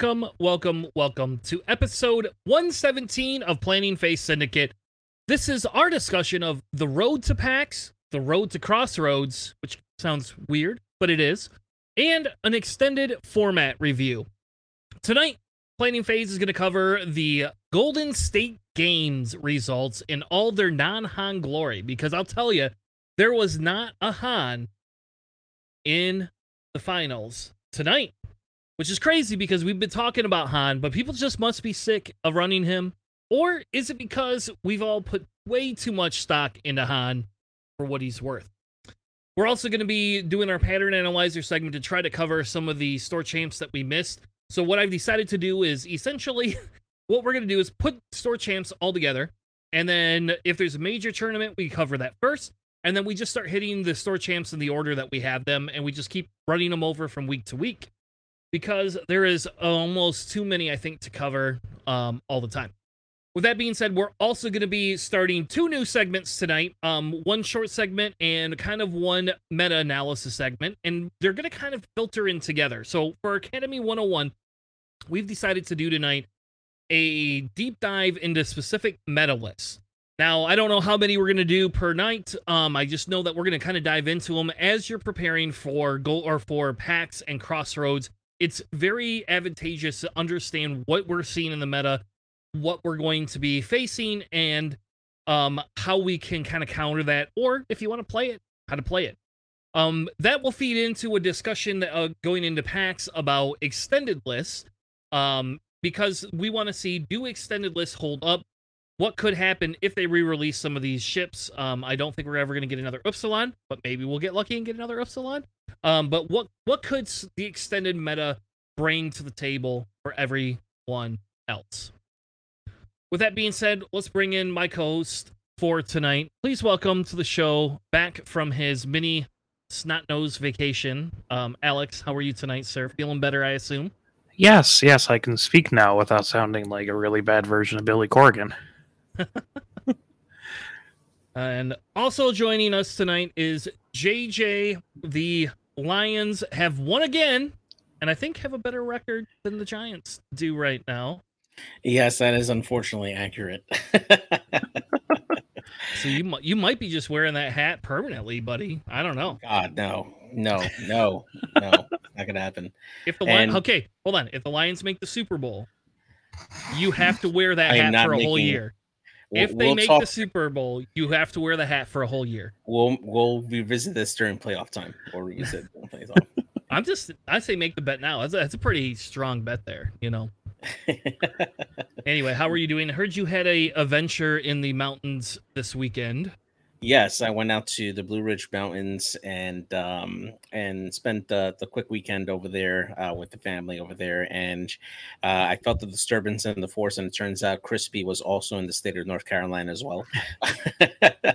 Welcome, welcome, welcome to episode 117 of Planning Phase Syndicate. This is our discussion of the road to PAX, the road to Crossroads, which sounds weird, but it is, and an extended format review. Tonight, Planning Phase is going to cover the Golden State Games results in all their non Han glory, because I'll tell you, there was not a Han in the finals tonight, which is crazy because we've been talking about Han, but people just must be sick of running him. Or is it because we've all put way too much stock into Han for what he's worth? We're also going to be doing our pattern analyzer segment to try to cover some of the store champs that we missed. So, what I've decided to do is essentially what we're going to do is put store champs all together. And then if there's a major tournament, we cover that first. And then we just start hitting the store champs in the order that we have them. And we just keep running them over from week to week because there is almost too many, I think, to cover um, all the time. With that being said, we're also going to be starting two new segments tonight. Um, one short segment and kind of one meta analysis segment, and they're going to kind of filter in together. So for Academy 101, we've decided to do tonight a deep dive into specific meta lists. Now, I don't know how many we're going to do per night. Um, I just know that we're going to kind of dive into them as you're preparing for goal or for PAX and Crossroads. It's very advantageous to understand what we're seeing in the meta, what we're going to be facing, and um, how we can kind of counter that, or if you want to play it, how to play it. Um, that will feed into a discussion uh, going into PAX about extended lists. Um, because we want to see do extended lists hold up? What could happen if they re-release some of these ships? Um, I don't think we're ever going to get another Upsilon, but maybe we'll get lucky and get another Upsilon. Um, but what what could the extended meta bring to the table for everyone else? With that being said, let's bring in my co-host for tonight. Please welcome to the show back from his mini snot nose vacation. Um, Alex, how are you tonight, sir? Feeling better, I assume. Yes, yes, I can speak now without sounding like a really bad version of Billy Corgan. and also joining us tonight is JJ. The Lions have won again, and I think have a better record than the Giants do right now. Yes, that is unfortunately accurate. so you you might be just wearing that hat permanently, buddy. I don't know. God, no, no, no, no, not gonna happen. If the Lions, okay, hold on. If the Lions make the Super Bowl, you have to wear that hat for a making, whole year. We'll, if they we'll make talk, the Super Bowl, you have to wear the hat for a whole year. We'll we'll revisit this during playoff time or revisit playoff. I'm just I say make the bet now. That's a, that's a pretty strong bet there, you know. anyway, how are you doing? I heard you had a adventure in the mountains this weekend. Yes, I went out to the Blue Ridge Mountains and um, and spent the, the quick weekend over there uh, with the family over there. And uh, I felt the disturbance in the force, and it turns out Crispy was also in the state of North Carolina as well. uh,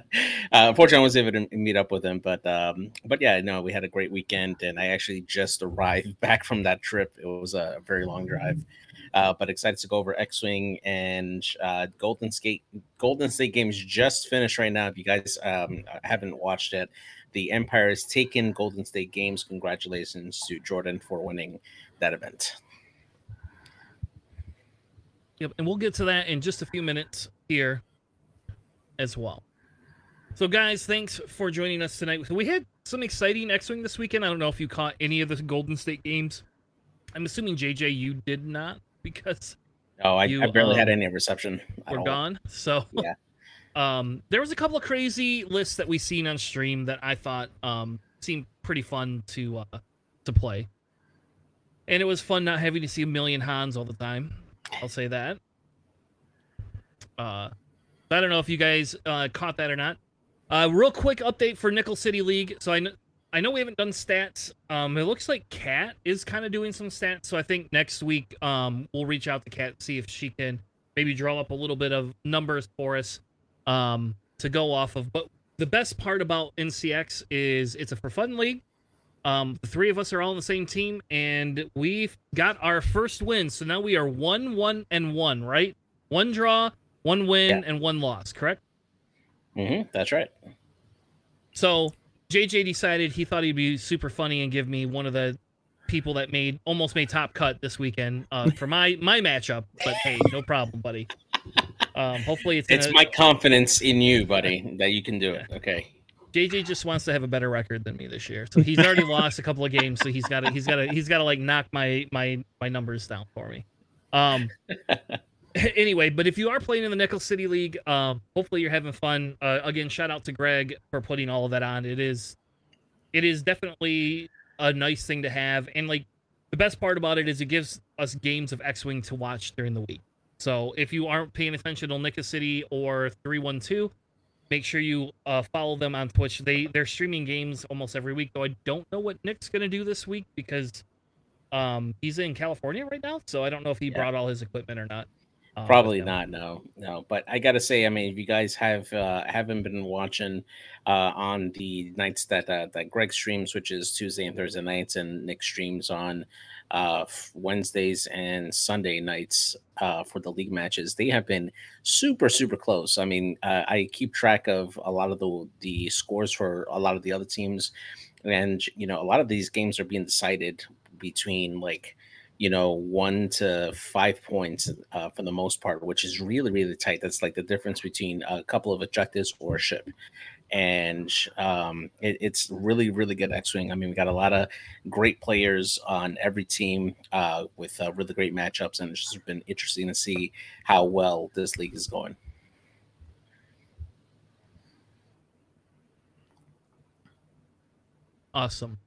unfortunately, I was able to meet up with him, but um, but yeah, no, we had a great weekend, and I actually just arrived back from that trip. It was a very long drive. Uh, but excited to go over X-wing and uh, Golden State. Golden State games just finished right now. If you guys um, haven't watched it, the Empire has taken Golden State games. Congratulations to Jordan for winning that event. Yep, and we'll get to that in just a few minutes here as well. So, guys, thanks for joining us tonight. We had some exciting X-wing this weekend. I don't know if you caught any of the Golden State games. I'm assuming JJ, you did not because oh, I, you, I barely um, had any reception. We're gone. So yeah. Um, there was a couple of crazy lists that we seen on stream that I thought um seemed pretty fun to uh to play. And it was fun not having to see a million Hans all the time. I'll say that. Uh I don't know if you guys uh, caught that or not. Uh, real quick update for Nickel City League. So I know I know we haven't done stats. Um, it looks like Kat is kind of doing some stats, so I think next week um we'll reach out to Kat see if she can maybe draw up a little bit of numbers for us um to go off of. But the best part about NCX is it's a for fun league. Um, the three of us are all on the same team, and we've got our first win. So now we are one, one, and one. Right, one draw, one win, yeah. and one loss. Correct. Mm-hmm. That's right. So JJ decided he thought he'd be super funny and give me one of the people that made almost made top cut this weekend uh, for my my matchup. But hey, no problem, buddy. Um, hopefully it's It's gonna- my confidence in you, buddy, that you can do it. Okay. JJ just wants to have a better record than me this year. So he's already lost a couple of games, so he's got to he's got to he's got to like knock my my my numbers down for me. Um anyway, but if you are playing in the Nickel City League, um hopefully you're having fun. Uh, again, shout out to Greg for putting all of that on. It is it is definitely a nice thing to have and like the best part about it is it gives us games of X-Wing to watch during the week. So if you aren't paying attention to Nickel City or 312 make sure you uh, follow them on Twitch. They they're streaming games almost every week. Though I don't know what Nick's gonna do this week because um he's in California right now, so I don't know if he Yeah. brought all his equipment or not. With Probably not. No, no. But I gotta say, I mean, if you guys have uh, haven't been watching uh, on the nights that uh, that Greg streams, which is Tuesday and Thursday nights, and Nick streams on uh, Wednesdays and Sunday nights uh, for the league matches, they have been super super close. I mean, uh, I keep track of a lot of the the scores for a lot of the other teams, and you know, a lot of these games are being decided between like you know, one to five points uh, for the most part, which is really, really tight. That's like the difference between a couple of objectives or a ship. And um, it, it's really, really good X Wing. I mean, we got a lot of great players on every team uh, with uh, really great matchups, and it's just been interesting to see how well this league is going. Awesome.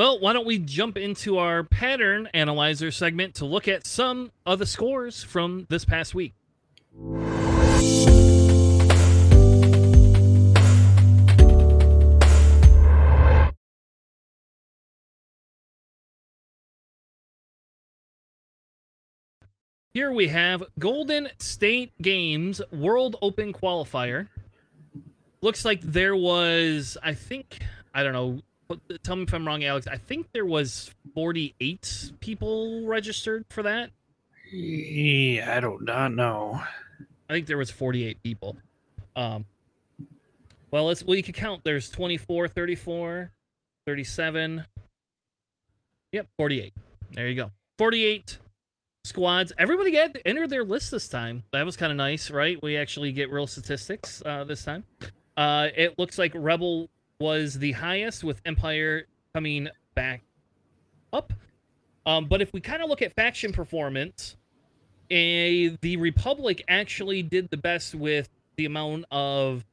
Well, why don't we jump into our pattern analyzer segment to look at some of the scores from this past week. Here we have Golden State Games World Open Qualifier. Looks like there was, I think, I don't know. Tell me if I'm wrong, Alex. I think there was 48 people registered for that. Yeah, I do not know. I think there was 48 people. Um, well, let's well you can count. There's 24, 34, 37. Yep, 48. There you go. 48 squads. Everybody entered their list this time. That was kind of nice, right? We actually get real statistics uh, this time. Uh, it looks like Rebel was the highest, with Empire coming back up. Um, but if we kind of look at faction performance, the Republic actually did the best with the amount of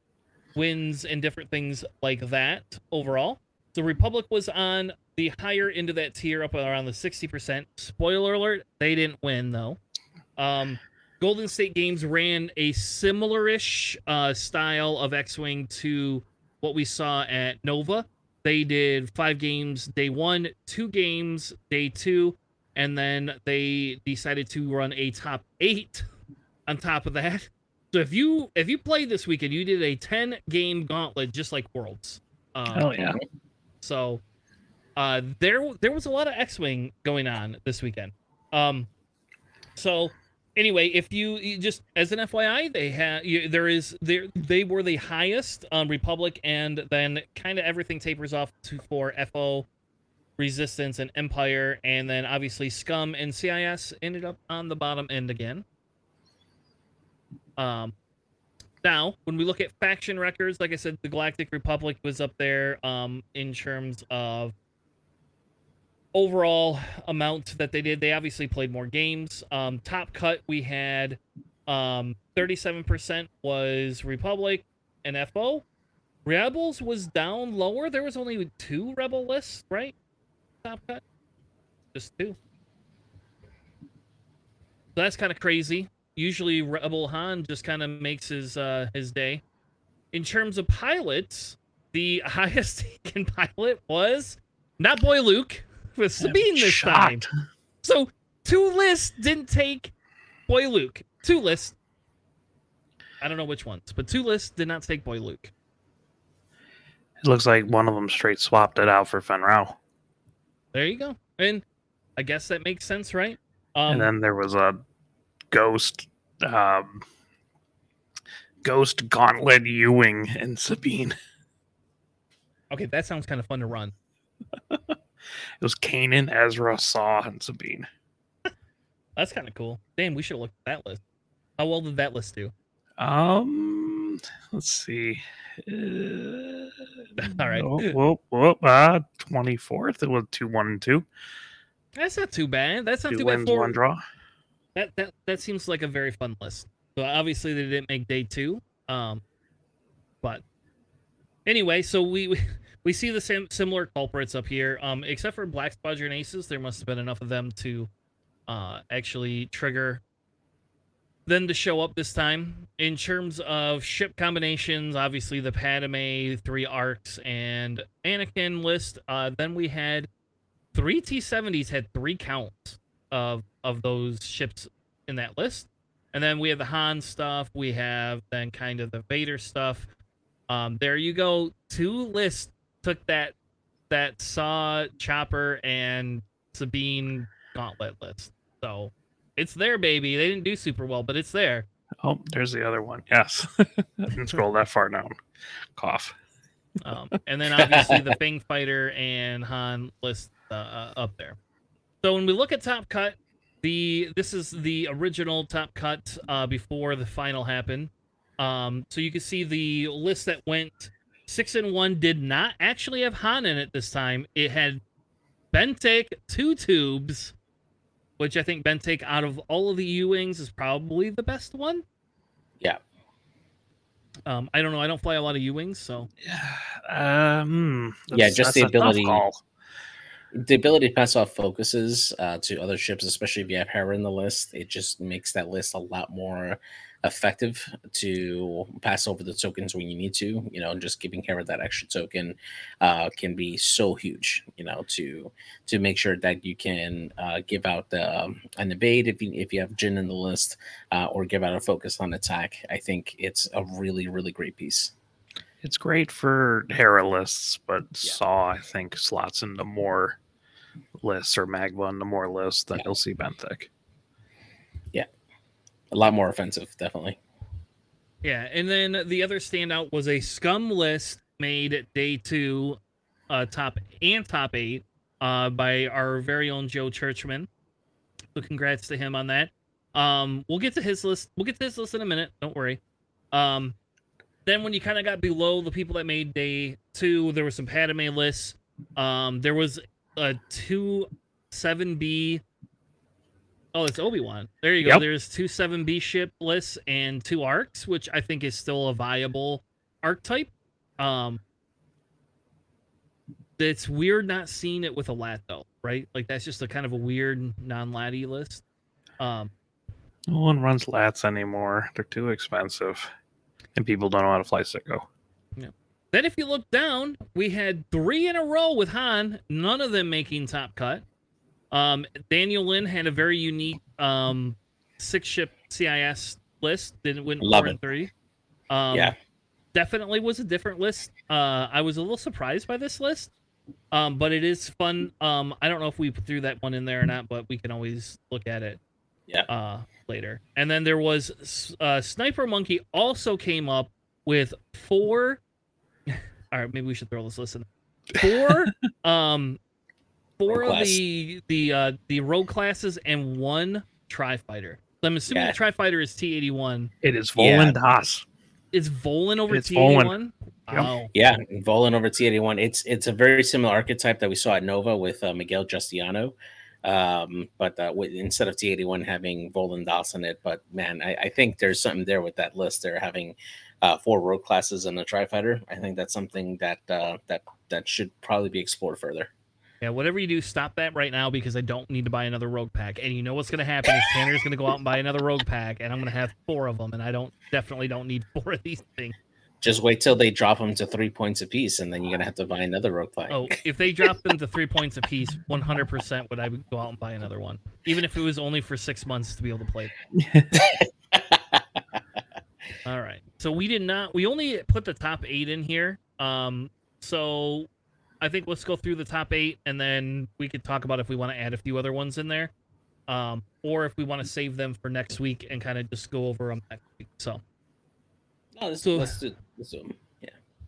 wins and different things like that overall. The Republic was on the higher end of that tier, up around the sixty percent. Spoiler alert: they didn't win though. Um, Golden State Games ran a similar-ish uh, style of X-wing to what we saw at Nova. They did five games day one, two games day two, and then they decided to run a top eight on top of that. So if you if you played this weekend, you did a ten game gauntlet just like Worlds. Um, Hell yeah. so uh, there there was a lot of X-wing going on this weekend. Um, so anyway, if you, you just as an FYI, they had there is there they were the highest um, Republic, and then kind of everything tapers off to for FO, Resistance, and Empire, and then obviously Scum and CIS ended up on the bottom end again. Um, now, when we look at faction records, like I said, the Galactic Republic was up there um, in terms of overall amount that they did. They obviously played more games. Um, top cut, we had um, 37% was Republic and FO. Rebels was down lower. There was only two Rebel lists, right? Top cut, just two. So that's kind of crazy. Usually, Rebel Han just kind of makes his uh, his day. In terms of pilots, the highest taken pilot was not Boy Luke with Sabine this time. So two lists didn't take Boy Luke. Two lists. I don't know which ones, but two lists did not take Boy Luke. It looks like one of them straight swapped it out for Fenn Rau. There you go. And I guess that makes sense, right? Um, and then there was a ghost um ghost gauntlet U wing and Sabine. okay, that sounds kind of fun to run. It was Kanan, Ezra, Saw, and Sabine. That's kind of cool. Damn, we should have looked at that list. How well did that list do? Um, let's see. Uh, All right. Whoop, whoop, whoop, uh, 24th. It was 2 1 and 2. That's not too bad. That's not Two too bad wins, for one draw. that. That that seems like a very fun list. So obviously they didn't make day two. Um, but anyway, so we we, we see the same similar culprits up here. Um, except for Black Squadron Aces, there must have been enough of them to uh actually trigger them to show up this time. In terms of ship combinations, obviously the Padme, three arcs, and Anakin list. Uh, then we had three T70s had three counts of of those ships in that list. And then we have the Han stuff. We have then kind of the Vader stuff. Um, there you go. Two lists took that that Saw Chopper and Sabine Gauntlet list. So it's there, baby. They didn't do super well, but it's there. Oh, there's the other one. Yes. I didn't scroll that far down. Cough. Um, and then obviously the Fang Fighter and Han list uh, uh, up there. So when we look at Top Cut, the this is the original Top Cut uh, before the final happened. Um, so you can see the list that went six and one did not actually have Han in it this time. It had Benthic two tubes, which I think Benthic out of all of the U wings is probably the best one. Yeah. Um, I don't know. I don't fly a lot of U wings, so Yeah. Um, Yeah, just the ability- the ability to pass off focuses uh, to other ships, especially if you have Hera in the list, it just makes that list a lot more effective to pass over the tokens when you need to. You know, just giving Hera that extra token uh, can be so huge. You know, to to make sure that you can uh, give out the, um, an evade if you if you have Jyn in the list, uh, or give out a focus on attack. I think it's a really really great piece. It's great for Hera lists, but Yeah. Saw, I think, slots into more lists or Magva into more lists than Yeah. you'll see Benthic. A lot more offensive, definitely. Yeah, and then the other standout was a scum list made day two, uh, top and top eight, uh, by our very own Joe Churchman. So congrats to him on that. Um, we'll get to his list. We'll get to his list in a minute. Don't worry. Um, then when you kind of got below the people that made day two, there was some Padme lists. Um, there was a two seven B. Oh, it's Obi Wan. There you go. Yep. There's two seven B ship lists and two arcs, which I think is still a viable archetype. Um, it's weird not seeing it with a lat though, right? Like that's just a kind of a weird non-latty list. Um, No one runs lats anymore. They're too expensive. And people don't know how to fly Sicko. Yeah. Then, if you look down, we had three in a row with Han, none of them making top cut. Um, Daniel Lin had a very unique um, six ship CIS list. Didn't win Love four and three. Um, yeah. definitely was a different list. Uh, I was a little surprised by this list, um, but it is fun. Um, I don't know if we threw that one in there or not, but we can always look at it. Yeah. Uh, later. And then there was uh, Sniper Monkey also came up with four. All right, maybe we should throw this list in. Four, um, four Rogue of the the uh, the rogue classes and one tri fighter. I'm assuming Yeah. the tri fighter is T eighty one. It is Yeah. Volan Das. Is Volan over T eighty one? Wow. Yeah, Volan over T81. It's it's a very similar archetype that we saw at Nova with uh, Miguel Justiano. Um, but uh, with, instead of T81 having Volan Das in it, but man, I, I think there's something there with that list. They're having uh, four rogue classes and a tri fighter. I think that's something that uh, that that should probably be explored further. Yeah, whatever you do, stop that right now because I don't need to buy another rogue pack. And you know what's going to happen is Tanner's going to go out and buy another rogue pack, and I'm going to have four of them, and I don't definitely don't need four of these things. Just wait till they drop them to three points apiece, and then you're gonna have to buy another rogue pack. Oh, if they drop them to three points apiece, 100% would I go out and buy another one, even if it was only for six months to be able to play. All right. So we did not. We only put the top eight in here. Um. So I think let's go through the top eight, and then we could talk about if we want to add a few other ones in there, um, or if we want to save them for next week and kind of just go over them next week. So. no, let's, so- let's do 'em.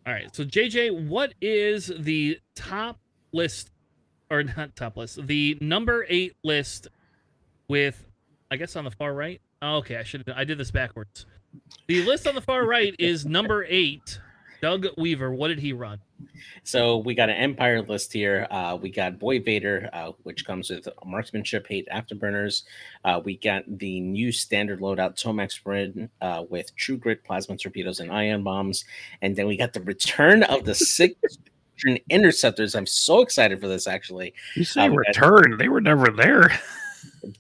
All right. So JJ, what is the top list or not top list, the number eight list with, I guess on the far right. Oh, okay, I should I did this backwards. The list on the far right is number eight. Doug Weaver. What did he run? So we got an Empire list here. Uh, we got Boy Vader, uh, which comes with marksmanship, hate afterburners. Uh, we got the new standard loadout Tomax Bren uh, with True Grit, plasma torpedoes, and ion bombs. And then we got the return of the six interceptors. I'm so excited for this. Actually, You say Um, return? They were never there.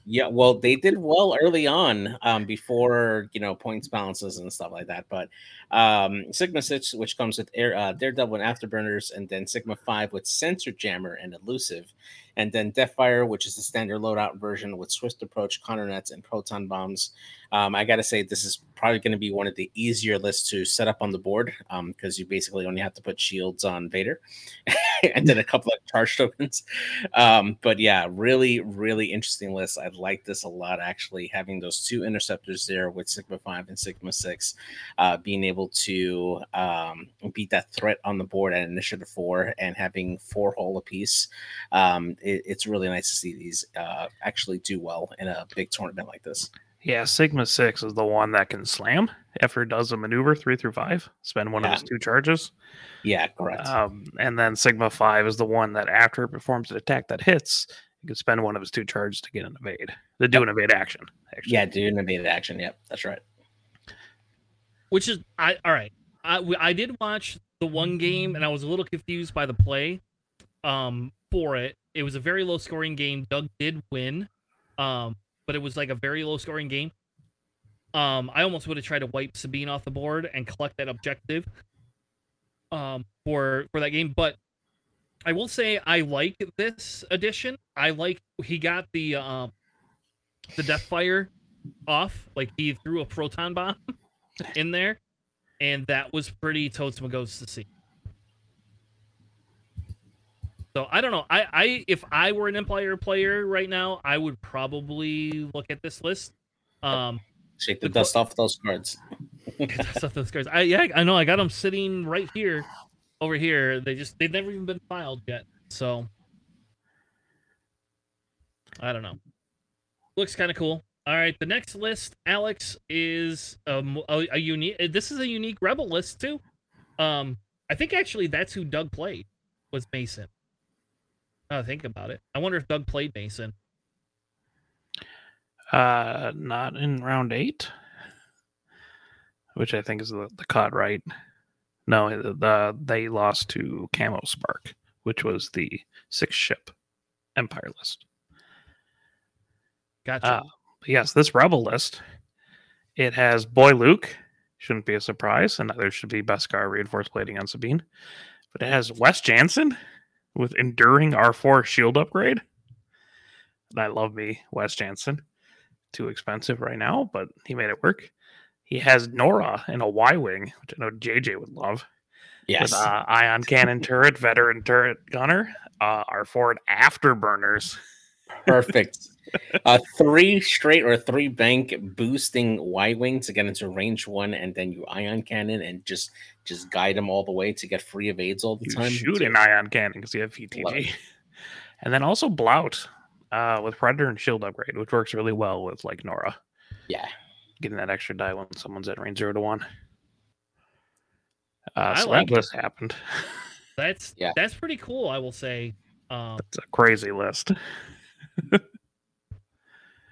Yeah, well, they did well early on, um, before you know points balances and stuff like that. But um, Sigma Six, which comes with Air, uh, Daredevil and Afterburners, and then Sigma Five with Sensor Jammer and Elusive, and then Deathfire, which is the standard loadout version with Swift Approach, Conner Nets, and Proton Bombs. Um, I gotta say, this is probably going to be one of the easier lists to set up on the board because you basically only have to put shields on Vader, and then a couple of charge tokens. Um, but yeah, really, really interesting list. I like this a lot actually. Having those two interceptors there with Sigma Five and Sigma Six, uh, being able to um, beat that threat on the board at Initiative Four, and having four hull apiece. Um, it, it's really nice to see these uh, actually do well in a big tournament like this. Yeah, Sigma Six is the one that can slam after it does a maneuver three through five. Spend one Yeah. of his two charges. Yeah, correct. Um, and then Sigma Five is the one that after it performs an attack that hits, you can spend one of his two charges to get an evade. To do an evade action. Actually. yeah, an evade action. Yep, that's right. Which is I all right. I I did watch the one game and I was a little confused by the play um for it. It was a very low scoring game. Doug did win. Um but it was like a very low scoring game. Um I almost would have tried to wipe Sabine off the board and collect that objective um for for that game, but I will say I like this edition. I like he got the um the Deathfire off. Like he threw a proton bomb in there, and that was pretty totes and to see. So I don't know. I, I if I were an Empire player right now, I would probably look at this list. Um, Shake the, The dust off those cards. dust off those cards. I yeah, I know. I got them sitting right here, over here. They just they've never even been filed yet. So I don't know. Looks kind of cool. All right, the next list, Alex, is um, a, a unique. This is a unique rebel list too. Um, I think actually that's who Doug played was Mason. I think about it. I wonder if Doug played Mason. Uh, not in round eight, which I think is the, the cut, right? No, the, the they lost to Camo Spark, which was the six ship Empire list. Gotcha. Uh, yes, this Rebel list, it has Boy Luke, shouldn't be a surprise, and there should be Beskar reinforced plating on Sabine. But it has Wes Janson with enduring R4 shield upgrade. And I love me Wes Janson. Too expensive right now, but he made it work. He has Norra in a Y wing, which I know JJ would love. Yes. With uh, ion cannon turret, veteran turret gunner, uh, R4 afterburners. Perfect. uh, three straight or three bank boosting Y wing to get into range one, and then you ion cannon and just just guide him all the way to get free evades all the You time. shoot an ion cannon because you have Love VTG. And then also Blount uh, with Predator and Shield upgrade, which works really well with like Norra, Yeah, getting that extra die when someone's at range zero to one. Uh, I so like that list happened. that's yeah. that's pretty cool. I will say. Um, It's a crazy list.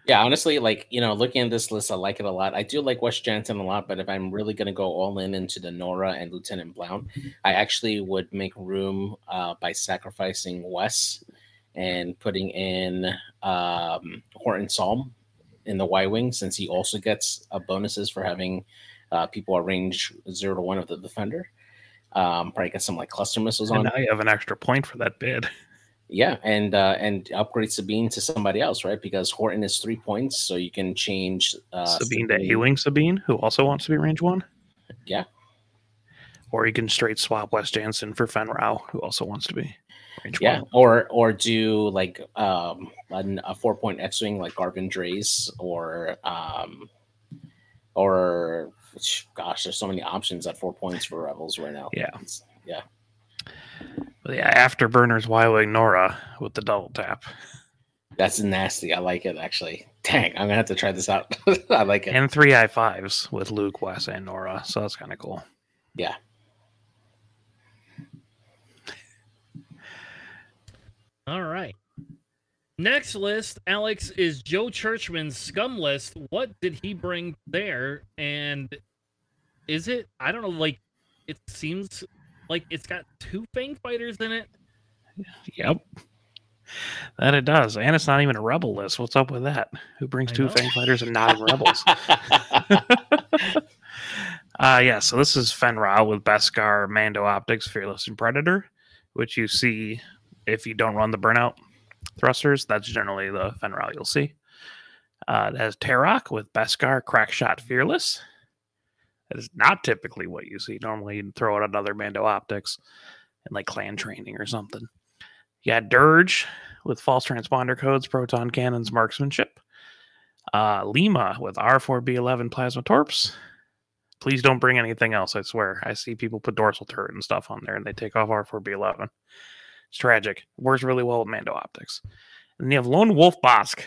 yeah. Honestly, like you know, looking at this list, I like it a lot. I do like Wes Janson a lot, but if I'm really gonna go all in into the Norra and Lieutenant Blount, I actually would make room uh, by sacrificing Wes and putting in um, Horton Salm in the Y wing, since he also gets uh, bonuses for having uh, people at range zero to one of the defender. Um, probably get some like cluster missiles And on. now you have an extra point for that bid. Yeah, and uh, and upgrade Sabine to somebody else, right? Because Horton is three points, so you can change uh, Sabine to A Wing Sabine, who also wants to be range one. Yeah. Or you can straight swap Wes Janson for Fenn Rau, who also wants to be range one. Yeah, one. or or do like um an, a four point X wing like Garven Dreis or um or gosh, there's so many options at four points for Rebels right now. Yeah. It's- yeah, yeah, Afterburners Wily Norra uh, with the double tap. That's nasty. I like it actually. Dang, I'm gonna have to try this out. I like it. And three I fives with Luke, Wes, and Norra. So that's kind of cool. Yeah. All right. Next list, Alex, is Joe Churchman's scum list. What did he bring there? And is it, I don't know, like, it seems like it's got two Fang fighters in it. Yep. That it does. And it's not even a rebel list. What's up with that? Who brings I two know. Fang fighters and not rebels? uh yeah, so this is Fenn Rau with Beskar, Mando Optics, Fearless, and Predator, which you see if you don't run the burnout thrusters. That's generally the Fenn Rau you'll see. Uh, it has Tarok with Beskar, Crackshot, Fearless. That is not typically what you see. Normally, you'd throw out another Mando Optics and like clan training or something. You got Dirge with false transponder codes, proton cannons, marksmanship. Uh, Lima with R4B11 plasma torps. Please don't bring anything else, I swear. I see people put dorsal turret and stuff on there and they take off R4B11. It's tragic. Works really well with Mando optics. And you have Lone Wolf Bossk.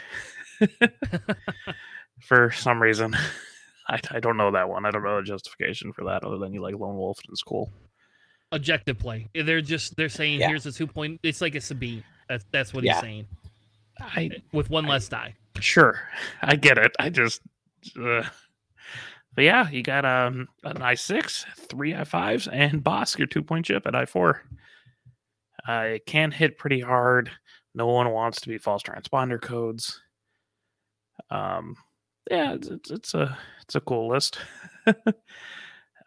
for some reason. I, I don't know that one. I don't know the justification for that other than you like Lone Wolf and it's cool. Objective play. They're just, they're saying, Yeah. here's a two point, it's like a Sabine. That's, that's what Yeah. he's saying. I With one I- less die. Sure, I get it. I just, uh, but yeah, you got um an i six, three i fives, and Bossk your two point chip at i four. Uh, it can hit pretty hard. No one wants to be false transponder codes. Um, yeah, it's, it's, it's a it's a cool list. uh,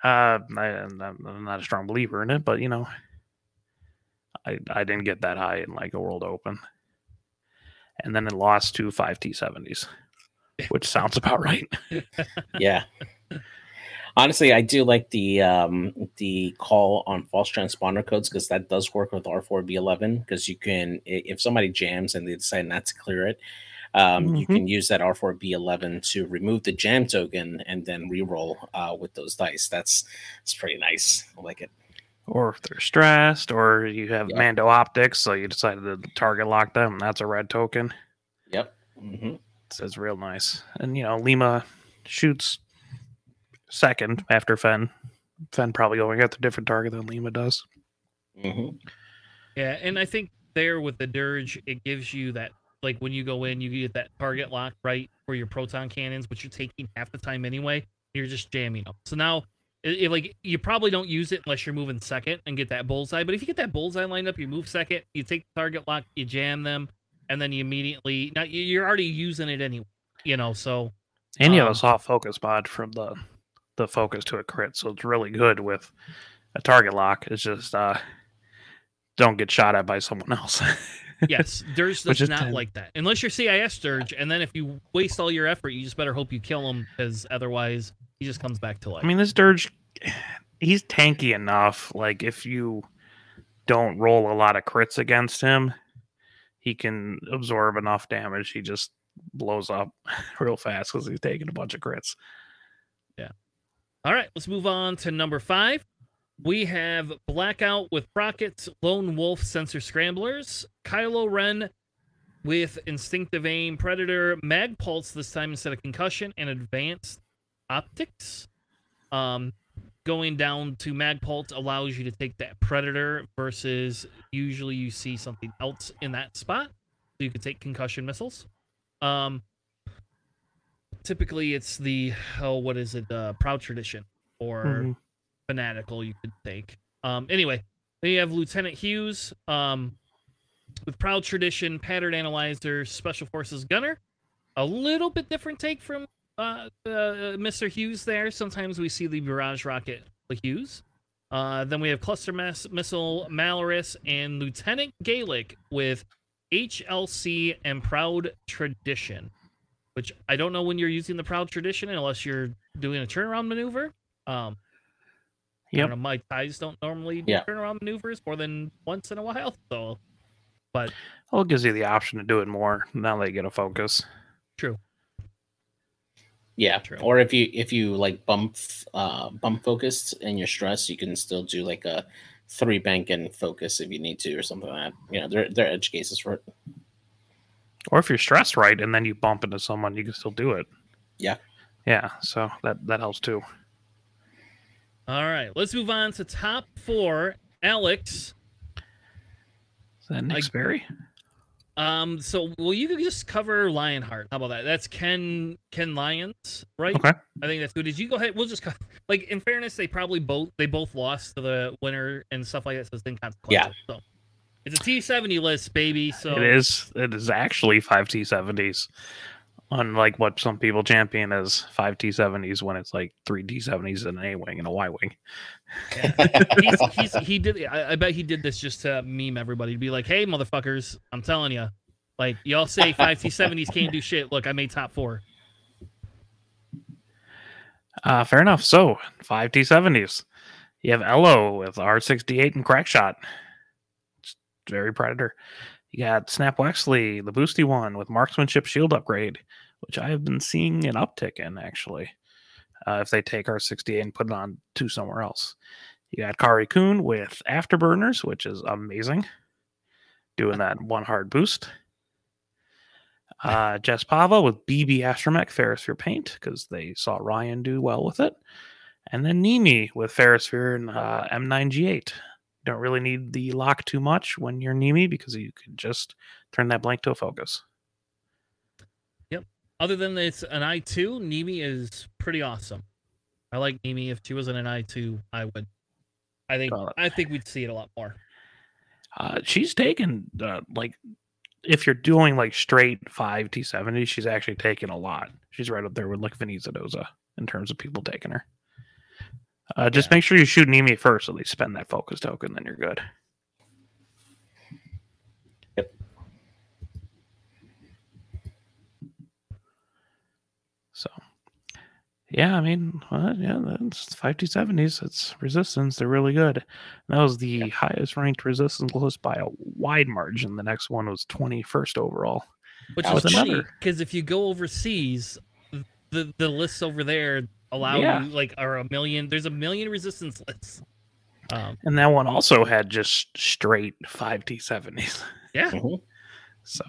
I, I'm not- a strong believer in it, but you know, I I didn't get that high in like a World Open and then it lost to five T70s, which sounds about right. yeah. Honestly, I do like the um, the call on false transponder codes because that does work with R4B11 because you can if somebody jams and they decide not to clear it, um, you Mhm. can use that R4B11 to remove the jam token and then reroll uh, with those dice. That's it's pretty nice. I like it. Or if they're stressed, or you have Yeah. Mando optics, so you decided to target lock them, and that's a red token. Yep. hmm It's, it's real nice. And you know, Lima shoots second after Fenn. Fenn probably going at the different target than Lima does. hmm Yeah, and I think there with the dirge, it gives you that like when you go in, you get that target lock right for your proton cannons, which you're taking half the time anyway. You're just jamming them. So now, i if like you probably don't use it unless you're moving second and get that bullseye. But if you get that bullseye lined up, you move second, you take the target lock, you jam them, and then you immediately now you- you're already using it anyway. You know, so And you have Um, a soft focus mod from the the focus to a crit, so it's really good with a target lock. It's just uh don't get shot at by someone else. Yes, Dirge Which does not ten. like that unless you're CIS Dirge, and then if you waste all your effort, you just better hope you kill him because otherwise he just comes back to life. I mean, this Dirge, he's tanky enough. Like, if you don't roll a lot of crits against him, he can absorb enough damage. He just blows up real fast because he's taking a bunch of crits. Yeah. All right, let's move on to number five. We have Blackout with Rockets, Lone Wolf Sensor Scramblers, Kylo Ren with Instinctive Aim, Predator, Mag Pulse this time instead of Concussion, and Advanced Optics. Um, going down to Mag Pulse allows you to take that Predator versus usually you see something else in that spot. So you could take Concussion missiles. Um, typically it's the oh what is it uh proud tradition or Mhm. Fanatical you could think. um anyway then you have lieutenant hughes um with proud tradition pattern analyzer special forces gunner a little bit different take from uh, uh mr hughes there sometimes we see the barrage rocket hughes uh then we have cluster mass missile Malarus and lieutenant gaelic with hlc and proud tradition which I don't know when you're using the proud tradition unless you're doing a turnaround maneuver. Um, Yep. know, my ties don't normally do Yeah. turnaround maneuvers more than once in a while. So, but Well, it gives you the option to do it more now that you get a focus. true. Yeah. True. Or if you if you like bump uh bump focused and you're stressed, you can still do like a three bank and focus if you need to or something like that. You know, there there are edge cases for it. Or if you're stressed right and then you bump into someone, you can still do it. Yeah. Yeah. So that that helps too. All right, let's move on to top four. Alex, Is that Nick Like- Sperry? um, so will you just cover Lionheart? How about that? That's Ken Ken Lyons, right? Okay. I think that's good. Did you go ahead? We'll just co- like in fairness, they probably both they both lost to the winner and stuff like that. So it's inconsequential. Yeah. So it's a T seventy list, baby. So It is. It is actually five T seventies, unlike what some people champion as five T seventies when it's like three T seventies and an A wing and a Y wing. he's, he's he did. I, I bet he did this just to meme everybody to be like, "Hey, motherfuckers, I'm telling you, like y'all say five T seventies can't do shit. Look, I made top four. Uh, fair enough. So five T seventies. You have Ello with R sixty eight and Crackshot. It's very predator. You got Snap Wexley, the boosty one with marksmanship shield upgrade, which I have been seeing an uptick in actually. Uh, if they take R sixty eight and put it on to somewhere else. You got Kare Kun with afterburners, which is amazing. Doing that one hard boost. Uh, Jess Pava with BB Astromech Ferrosphere paint because they saw Ryan do well with it. And then Nimi with Ferrosphere and uh, M9G8. Don't really need the lock too much when you're Nimi because you can just turn that blank to a focus. Yep. Other than it's an I two, Nimi is pretty awesome. I like Nimi. If she wasn't an I two, I would. I think it. I think we'd see it a lot more. Uh, she's taken uh, like if you're doing like straight five T70, she's actually taken a lot. She's right up there with like Venisa Doza in terms of people taking her. Uh, just Yeah. make sure you shoot Nimi first, so they spend that focus token, then you're good. Yep. So, yeah, I mean, well, yeah, that's five T seventies. It's resistance. They're really good. That was the Yeah. highest ranked resistance list by a wide margin. The next one was twenty first overall. Which That is was funny another- because if you go overseas, the the lists over there allow Yeah. you like are a million. There's a million resistance lists. Um, And that one also had just straight five T seventies. yeah. Mhm. So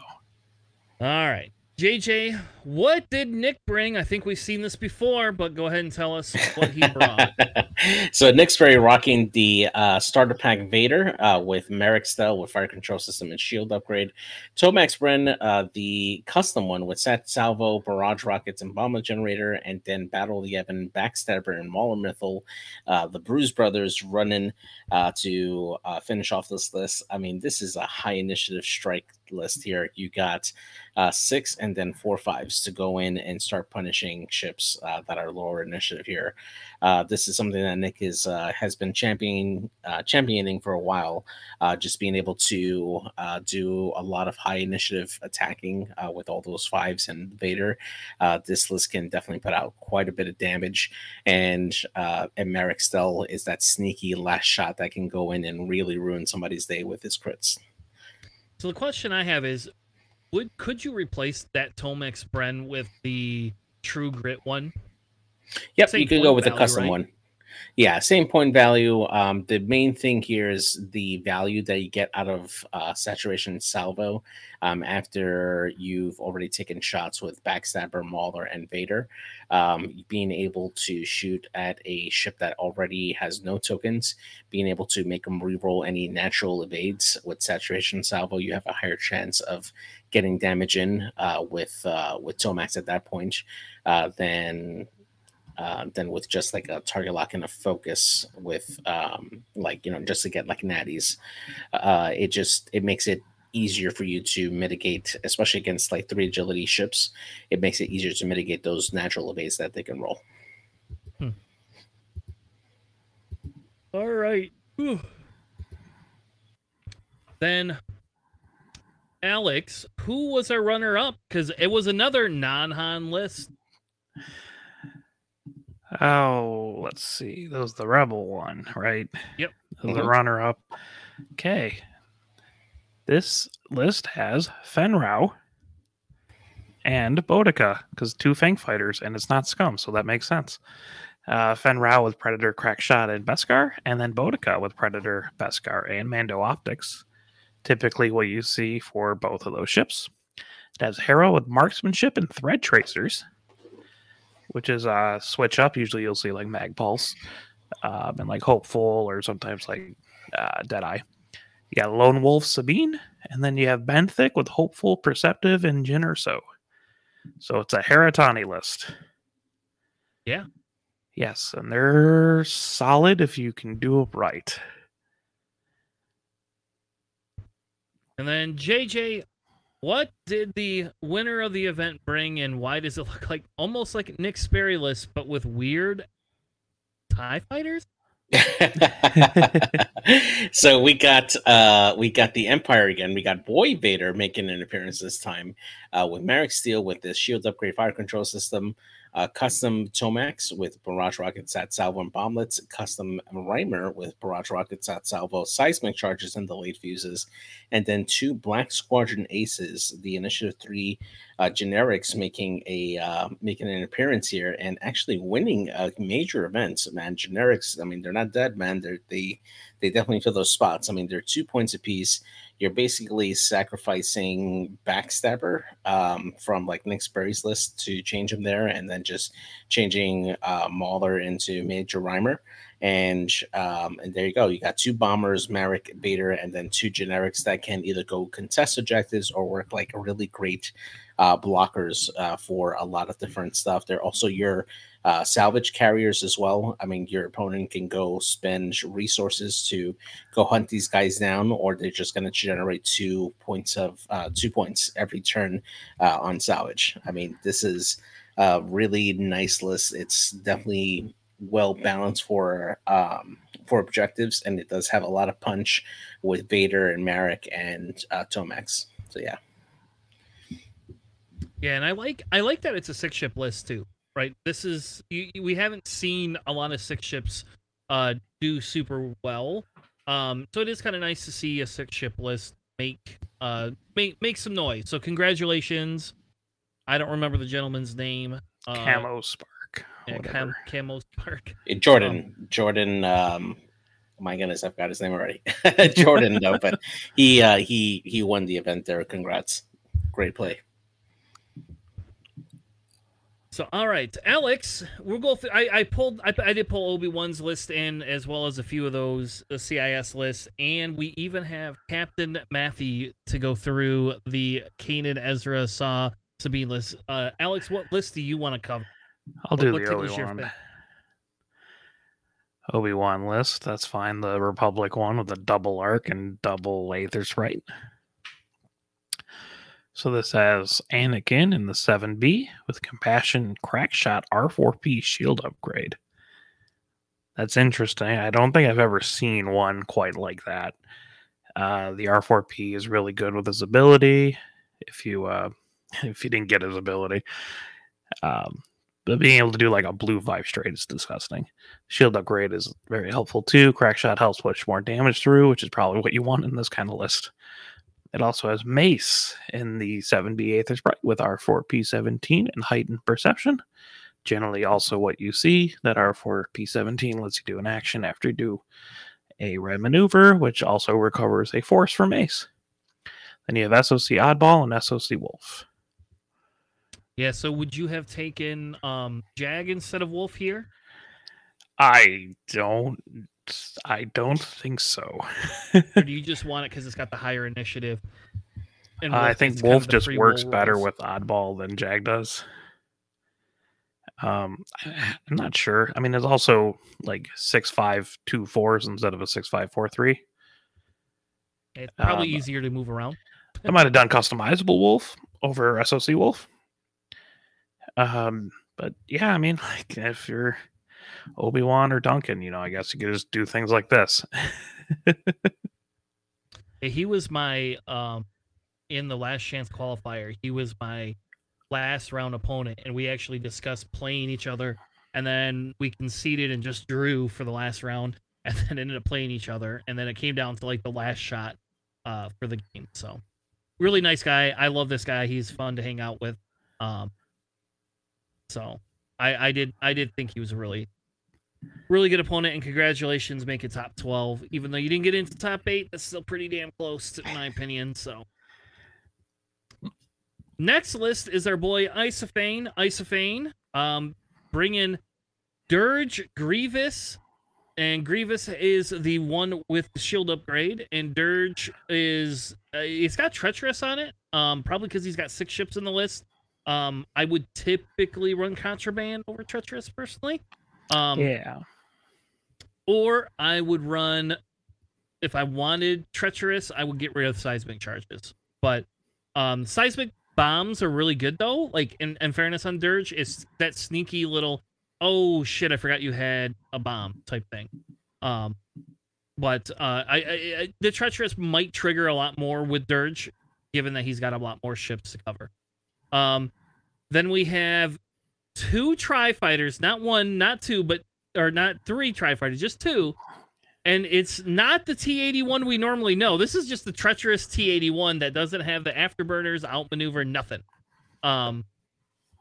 All right, JJ, what did Nick bring? I think we've seen this before, but go ahead and tell us what he brought. so Nick's very rocking the uh, starter pack Vader uh, with Maarek Stele with fire control system and shield upgrade. Tomax Bren, uh, the custom one with Sat Salvo, barrage rockets, and bomber generator, and then Battle of Yevon, Backstabber, and Mauler Mithel. Uh, the Bruise Brothers running uh, to uh, finish off this list. I mean, this is a high initiative strike list here. You got uh, six and then four fives to go in and start punishing ships uh, that are lower initiative here. Uh, this is something that Nick is uh, has been championing uh, championing for a while. Uh, just being able to do a lot of high initiative attacking with all those fives and Vader. This list can definitely put out quite a bit of damage, and uh, and Maarek Stele is that sneaky last shot that can go in and really ruin somebody's day with his crits. So the question I have is, would could you replace that Tomax Bren with the True Grit one? Yep, Same you could go with the value, custom right? one. Yeah, same point value. Um, the main thing here is the value that you get out of uh, saturation salvo um, after you've already taken shots with Backstabber, Mauler, and Vader. Um, being able to shoot at a ship that already has no tokens, being able to make them reroll any natural evades with saturation salvo, you have a higher chance of getting damage in uh, with uh, with Tomax at that point uh, than uh, than with just like a target lock and a focus with um, like you know just to get like natties. Uh, it just it makes it easier for you to mitigate, especially against like three agility ships. It makes it easier to mitigate those natural evades that they can roll. All right. Whew. Then, Alex, who was our runner up? Because it was another non Han list. Oh, let's see. That was the rebel one, right? Yep. The Mhm. runner up. Okay. This list has Fenn Rau and Bodica because two Fang fighters, and it's not Scum, so that makes sense. uh, Fenn Rau with Predator, Crackshot, and Beskar, and then Bodica with Predator, Beskar, and Mando Optics. Typically, what you see for both of those ships. It has Hera with Marksmanship and Thread Tracers, which is a uh, switch up. Usually, you'll see like Mag Pulse um, and like Hopeful, or sometimes like uh, Deadeye. You got Lone Wolf Sabine, and then you have Benthic with Hopeful, Perceptive, and Jyn Erso. So So it's a Heratani list. Yeah. Yes, and they're solid if you can do it right. And then JJ, what did the winner of the event bring, and why does it look like almost like Nick Sperry list, but with weird Tie fighters? so we got uh we got the Empire again. We got Boy Vader making an appearance this time uh with Maarek Stele with this shield upgrade fire control system uh, custom Tomax with Barrage Rocket Sat Salvo and Bomblets, custom Rhymer with Barrage Rocket Sat Salvo, seismic charges and delayed fuses, and then two Black Squadron Aces, the Initiative 3 uh, generics making a uh, making an appearance here and actually winning a major events. Man, generics, I mean, they're not dead, man. They're, they they definitely fill those spots. I mean, they're two points apiece you're basically sacrificing Backstabber um, from like Nick Sperry's list to change him there, and then just changing uh, Mauler into Major Rhymer. And um, and there you go. You got two bombers, Maarek, Vader, and then two generics that can either go contest objectives or work like really great uh, blockers uh, for a lot of different stuff. They're also your uh, salvage carriers as well. I mean, your opponent can go spend resources to go hunt these guys down, or they're just going to generate two points of uh, two points every turn uh, on salvage. I mean, this is a really nice list. It's definitely well balanced for um, for objectives, and it does have a lot of punch with Vader and Maarek and uh, Tomax. So yeah. Yeah, and I like I like that it's a six ship list too right? This is you, we haven't seen a lot of six ships uh, do super well. Um, so it is kind of nice to see a six ship list make uh make make some noise. So congratulations. I don't remember the gentleman's name. Uh, Camo Spark. Yeah, Cam, Camo Spark. Jordan. Um, Jordan. Um, oh my goodness, I've got his name already. Jordan, no, but he uh, he he won the event there. Congrats. Great play. So, all right, Alex, we'll go through. I, I pulled, I, I did pull Obi Wan's list in as well as a few of those CIS lists, and we even have Captain Matthew to go through the Kanan, Ezra, Saw, Sabine list. Uh, Alex, what list do you want to cover? I'll do what, the Obi Wan. Obi Wan list. That's fine. The Republic one with the double arc and double Aethersprite. So this has Anakin in the 7B with Compassion Crackshot R4P shield upgrade. That's interesting. I don't think I've ever seen one quite like that. Uh, the R4P is really good with his ability. If you uh, if you didn't get his ability, um, but being able to do like a blue five straight is disgusting. Shield upgrade is very helpful too. Crackshot helps push more damage through, which is probably what you want in this kind of list. It also has Mace in the 7B Aethersprite with R4P17 and Heightened Perception. Generally, also what you see that R4P17 lets you do an action after you do a red maneuver, which also recovers a force from Mace. Then you have SOC Oddball and SOC Wolf. Yeah, so would you have taken um, Jag instead of Wolf here? I don't I don't think so. or do you just want it because it's got the higher initiative? Uh, I think Wolf just works better with Oddball than Jag does. Um, I, am not sure. I mean, it's also like six five two fours instead of a six five four three. It's probably um, easier to move around. I might have done customizable Wolf over SOC Wolf. Um, but yeah, I mean, like if you're Obi Wan or Duncan. You know, I guess you could just do things like this. he was my um in the last chance qualifier. He was my last round opponent, and we actually discussed playing each other. And then we conceded and just drew for the last round, and then ended up playing each other. And then it came down to like the last shot uh, for the game. So, really nice guy. I love this guy. He's fun to hang out with. Um, so I, I did I did think he was a really really good opponent, and congratulations, make it top twelve. Even though you didn't get into top eight, that's still pretty damn close, in my opinion. So. Next list is our boy Isophane. Isophane, um, bring in Dirge, Grievous, and Grievous is the one with the shield upgrade, and Dirge is uh, it's got treacherous on it. Um, probably because he's got six ships in the list. Um, I would typically run contraband over treacherous personally. Um, yeah. Or I would run if I wanted treacherous, I would get rid of seismic charges. But um, seismic bombs are really good though. Like in, in fairness on Dirge, it's that sneaky little oh shit, I forgot you had a bomb type thing. Um, but uh, I, I, I the treacherous might trigger a lot more with Dirge, given that he's got a lot more ships to cover. Um, then we have two tri fighters, not one, not two, but or not three tri fighters, just two. And it's not the T eighty one we normally know. This is just the treacherous T eighty one that doesn't have the afterburners, outmaneuver, nothing. Um,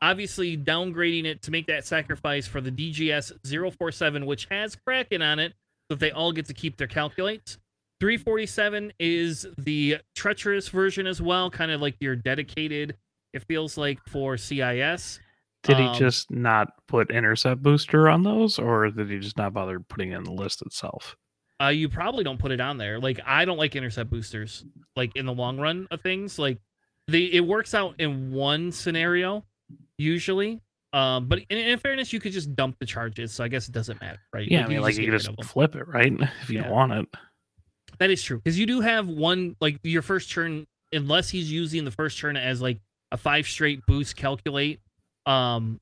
obviously downgrading it to make that sacrifice for the DGS 047, which has Kraken on it, so they all get to keep their calculates. 347 is the treacherous version as well, kind of like your dedicated, it feels like for CIS. Did he Um, just not put intercept booster on those, or did he just not bother putting it in the list itself? Uh, you probably don't put it on there. Like I don't like intercept boosters. Like in the long run of things, like the it works out in one scenario usually. Um, but in, in fairness, you could just dump the charges, so I guess it doesn't matter, right? Yeah, I could mean, like you can rid just flip it, right? If you Yeah. don't want it. That is true because you do have one like your first turn, unless he's using the first turn as like a five straight boost calculate, um,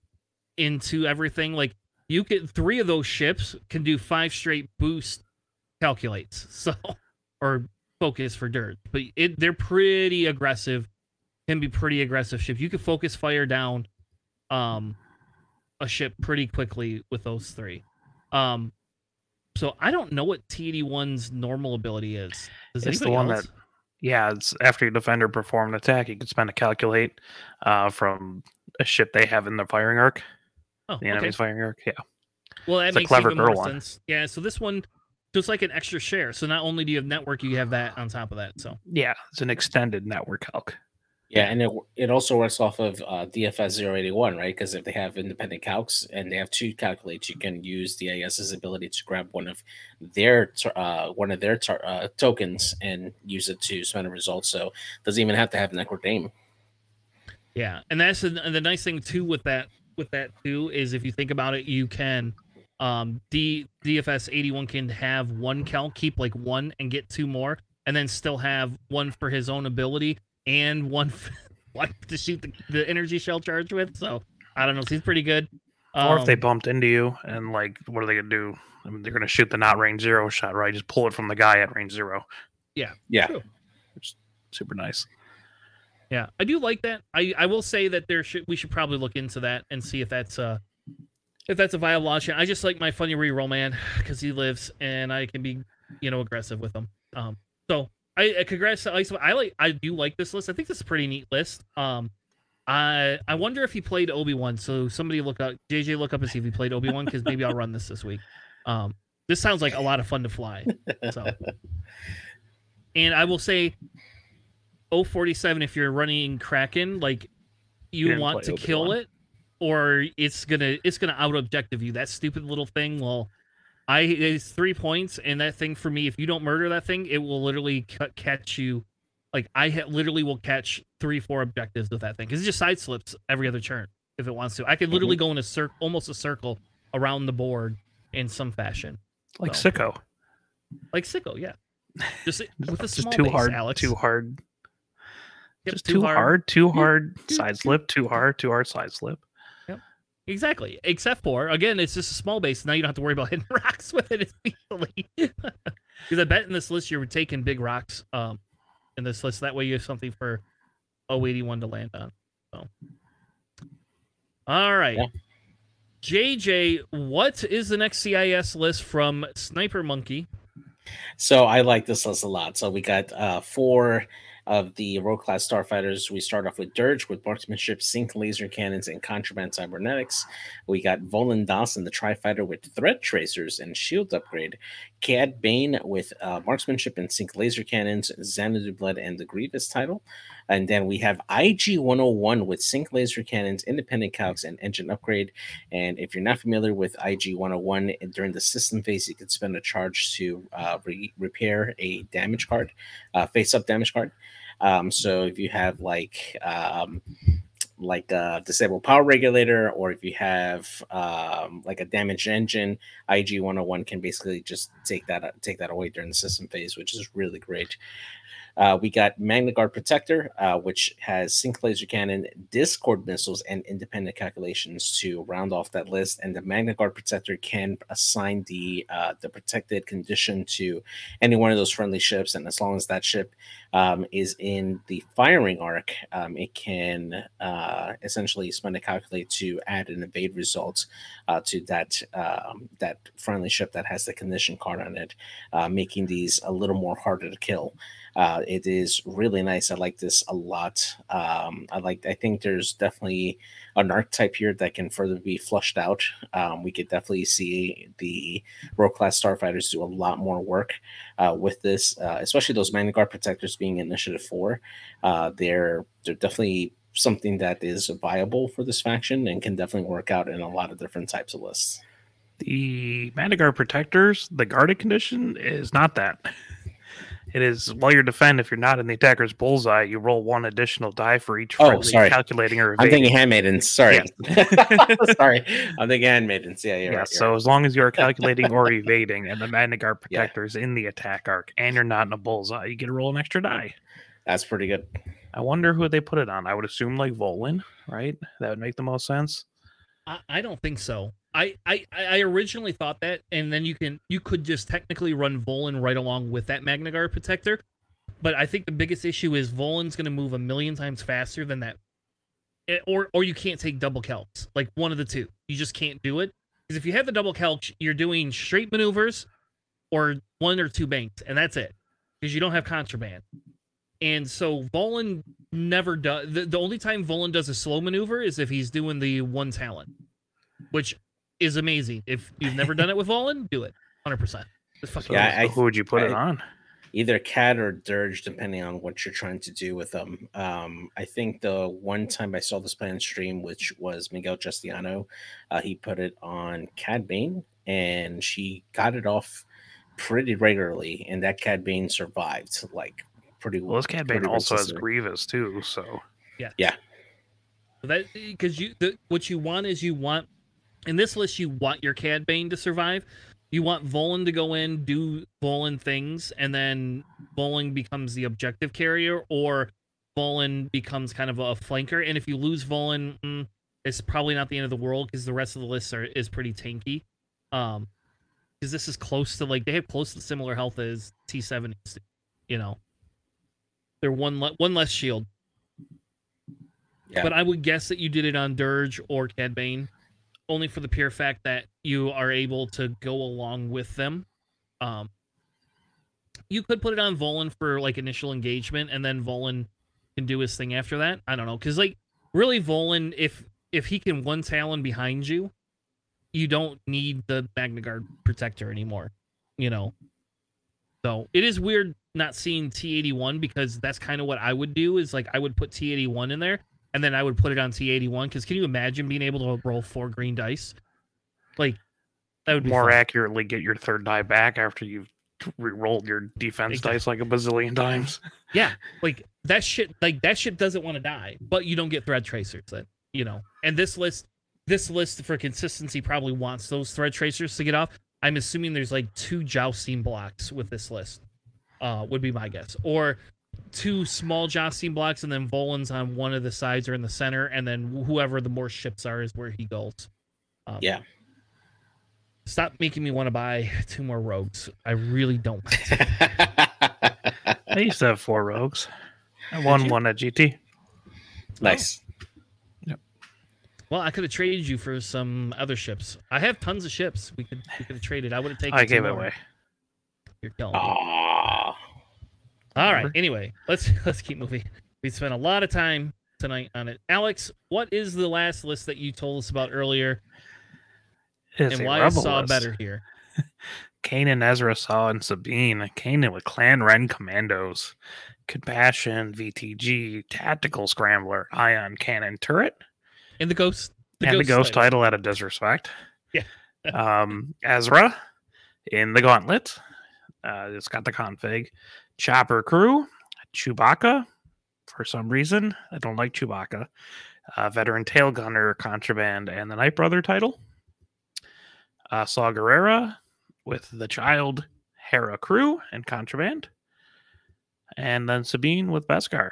into everything. Like you could three of those ships can do five straight boost calculates. So or focus for dirt, but it they're pretty aggressive. Can be pretty aggressive ships. You can focus fire down, um, a ship pretty quickly with those three. Um, so I don't know what T81's normal ability is. Does It's the one else? that- Yeah, it's after your defender performed an attack, you can spend a calculate uh, from a ship they have in their firing arc, oh, the okay. enemy's firing arc. Yeah, Well, that it's a makes clever even more girl one. sense. Yeah, so this one just like an extra share. So not only do you have network, you have that on top of that. So yeah, it's an extended network calc. Yeah, and it it also works off of uh, DFS 081, right? Because if they have independent calcs and they have two calculates, you can use the AS's ability to grab one of their uh, one of their tar- uh, tokens and use it to spend a result. So it doesn't even have to have network name. Yeah, and that's the, the nice thing too with that with that too is if you think about it, you can um D DFS 81 can have one calc, keep like one and get two more, and then still have one for his own ability and one f- one to shoot the, the energy shell charge with. So I don't know, he's pretty good. or if they Um, bumped into you and like, what are they gonna do? I mean, they're gonna shoot the not range zero shot, right? Just pull it from the guy at range zero. Yeah. Yeah. True. Super nice. Yeah, I do like that. I, I will say that there should we should probably look into that and see if that's uh if that's a viable option. I just like my funny reroll man because he lives and I can be you know aggressive with him. Um, so I uh, congrats to. I like I do like this list. I think this is a pretty neat list. Um, I I wonder if he played Obi Wan. So somebody look up JJ look up and see if he played Obi Wan because maybe I'll run this this week. Um, this sounds like a lot of fun to fly. So, and I will say, 047, if you're running Kraken, like you didn't want to kill Obi-Wan. it, or it's gonna it's gonna out objective you. That stupid little thing. Well, I it's three points, and that thing for me, if you don't murder that thing, it will literally ca- catch you. Like I ha- literally will catch three, four objectives with that thing because it just side slips every other turn if it wants to. I could literally go in a circle, almost a circle around the board in some fashion, Like So, sicko. like Sicko, yeah. Just with a Just too base, hard. Alex. Too hard. Yep, just too hard. Too hard. Side slip. Too hard. Too hard. Side slip. Yep. Exactly. Except for again, it's just a small base. Now you don't have to worry about hitting rocks with it as easily. Because I bet in this list you're taking big rocks um in this list. That way you have something for 081 to land on. So all right. Yeah. JJ, what is the next CIS list from Sniper Monkey? So I like this list a lot. So we got uh, four of the Rogue class starfighters, we start off with Dirge with marksmanship, sync laser cannons, and contraband cybernetics. We got Volan Dawson, the tri fighter, with thread tracers and shield upgrade. Cad Bane with uh, marksmanship and sync laser cannons, Xanadu Blood, and the Grievous title. And then we have IG 101 with sync laser cannons, independent calcs, and engine upgrade. And if you're not familiar with IG 101, during the system phase, you can spend a charge to uh, re- repair a damage card, uh, face up damage card. Um, so if you have like um, like a disabled power regulator, or if you have um, like a damaged engine, IG 101 can basically just take that take that away during the system phase, which is really great. Uh, we got Magna Guard Protector, uh, which has Sync Laser Cannon, Discord missiles, and independent calculations to round off that list. And the Magna Guard Protector can assign the uh, the protected condition to any one of those friendly ships, and as long as that ship um, is in the firing arc, um, it can uh, essentially spend a calculate to add an evade result uh, to that um, that friendly ship that has the condition card on it, uh, making these a little more harder to kill. Uh, it is really nice. I like this a lot. Um, I like. I think there's definitely an archetype here that can further be flushed out. Um, we could definitely see the Rogue class starfighters do a lot more work uh, with this, uh, especially those Magna Guard protectors being Initiative Four. Uh, they're they're definitely something that is viable for this faction and can definitely work out in a lot of different types of lists. The Magna protectors, the guarded condition is not that. It is while you're defend, if you're not in the attacker's bullseye, you roll one additional die for each Oh, sorry. calculating or evading. I'm thinking handmaidens. Sorry, sorry. I'm thinking handmaidens. Yeah, yeah, right. so as long as you're calculating or evading and the Magna Guard Yeah. protector is in the attack arc and you're not in a bullseye, you get to roll an extra die. that's pretty good. I wonder who they put it on. I would assume like Volin, right? That would make the most sense. I, I don't think so. I, I I originally thought that, and then you can you could just technically run Volan right along with that Magna Guard protector. But I think the biggest issue is Volan's going to move a million times faster than that, Eh, or or you can't take double calcs. Like one of the two, you just can't do it because if you have the double calc, you're doing straight maneuvers, or one or two banks, and that's it because you don't have contraband. And so Volan never does. The, the only time Volan does a slow maneuver is if he's doing the one talent, which is amazing. If you've never done it with Volan, do it. 100%. Just fucking Yeah, I- who would you put it on? either Cad or dirge depending on what you're trying to do with them um i think the one time i saw this play on stream which was miguel justiano uh, he put it on cad bane and she got it off pretty regularly and that cad bane survived like pretty Well, this Cad Bane pretty also has. Grievous too, so yeah, yeah. that because you the, what you want is you want in this list you want your Cad Bane to survive. You want Volan to go in, do Volan things, and then Volan becomes the objective carrier, or Volan becomes kind of a flanker. And if you lose Volan, mm, it's probably not the end of the world because the rest of the list are is pretty tanky. Um, because this is close to like they have close to similar health as T seven, you know. They're one le- one less shield. Yeah. But I would guess that you did it on Dirge or Cad Bane, only for the pure fact that you are able to go along with them. Um, you could put it on Volan for like initial engagement, and then Volan can do his thing after that. I don't know, because like really Volan, if if he can one talon behind you, you don't need the Magna Guard protector anymore. You know. So it is weird not seeing T81 because that's kind of what I would do is like I would put T81 in there and then I would put it on T81 because can you imagine being able to roll four green dice? Like that would be more fun. accurately get your third die back after you've re-rolled your defense Exactly. dice like a bazillion times. Yeah, like that shit. Like that shit doesn't want to die, but you don't get thread tracers. Then you know. And this list, this list for consistency probably wants those thread tracers to get off. I'm assuming there's like two jousting blocks with this list. Uh, would be my guess, or two small jousting blocks, and then Volan's on one of the sides or in the center, and then whoever the more ships are is where he goes. Um, Yeah. Stop making me want to buy two more rogues. I really don't. want to. I used to have four rogues. I won one at GT. nice Yep. Well, I could have traded you for some other ships. I have tons of ships. We could we could have traded. I would have taken. I two gave it away. You're killing me. All right. Anyway, let's let's keep moving. We spent a lot of time tonight on it. Alex, what is the last list that you told us about earlier, It's and why I saw list. better here? Kanan, Ezra, Saw, and Sabine. Kanan with Clan Wren Commandos, Compassion, VTG, Tactical Scrambler, Ion Cannon Turret, And the ghost, and the Ghost title. title out of Disrespect. Yeah. um, Ezra in the Gauntlet. Uh, it's got the config. Chopper Crew, Chewbacca. For some reason, I don't like Chewbacca. Uh, veteran Tail Gunner, Contraband, and the Night Brother title. Uh, Saw Gerrera with the Child, Hera Crew, and Contraband. And then Sabine with Beskar.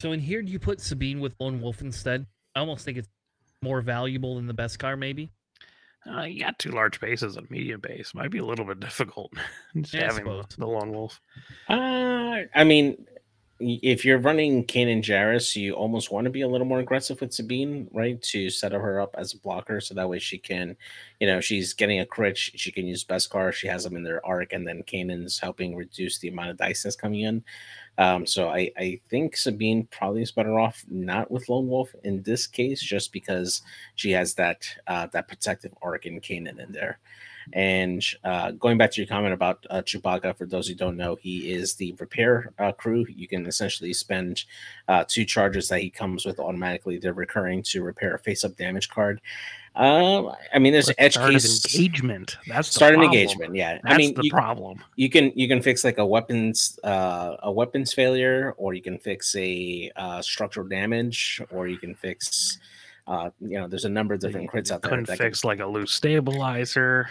So in here, do you put Sabine with Lone Wolf instead? I almost think it's more valuable than the Beskar, maybe. Uh, you got two large bases and medium base. Might be a little bit difficult just Yeah, having the, the lone wolf. Uh, I mean, if you're running Kanan Jarrus, you almost want to be a little more aggressive with Sabine, right? To set her up as a blocker, so that way she can, you know, she's getting a crit. She, can use Beskar. She has them in their arc, and then Kanan's helping reduce the amount of dice that's coming in. Um, so I, I think Sabine probably is better off not with Lone Wolf in this case, just because she has that uh, that protective arc in Kanan in there. And uh, going back to your comment about uh, Chewbacca, for those who don't know, he is the repair uh, crew. You can essentially spend uh, two charges that he comes with automatically. They're recurring to repair a face-up damage card. Um, I mean, there's edge case. engagement. That's the Start an engagement, yeah. That's I mean, the you, problem. you can you can fix like a weapons uh, a weapons failure, or you can fix a uh, structural damage, or you can fix. Uh, you know, there's a number of different crits out there. Couldn't can- fix like a loose stabilizer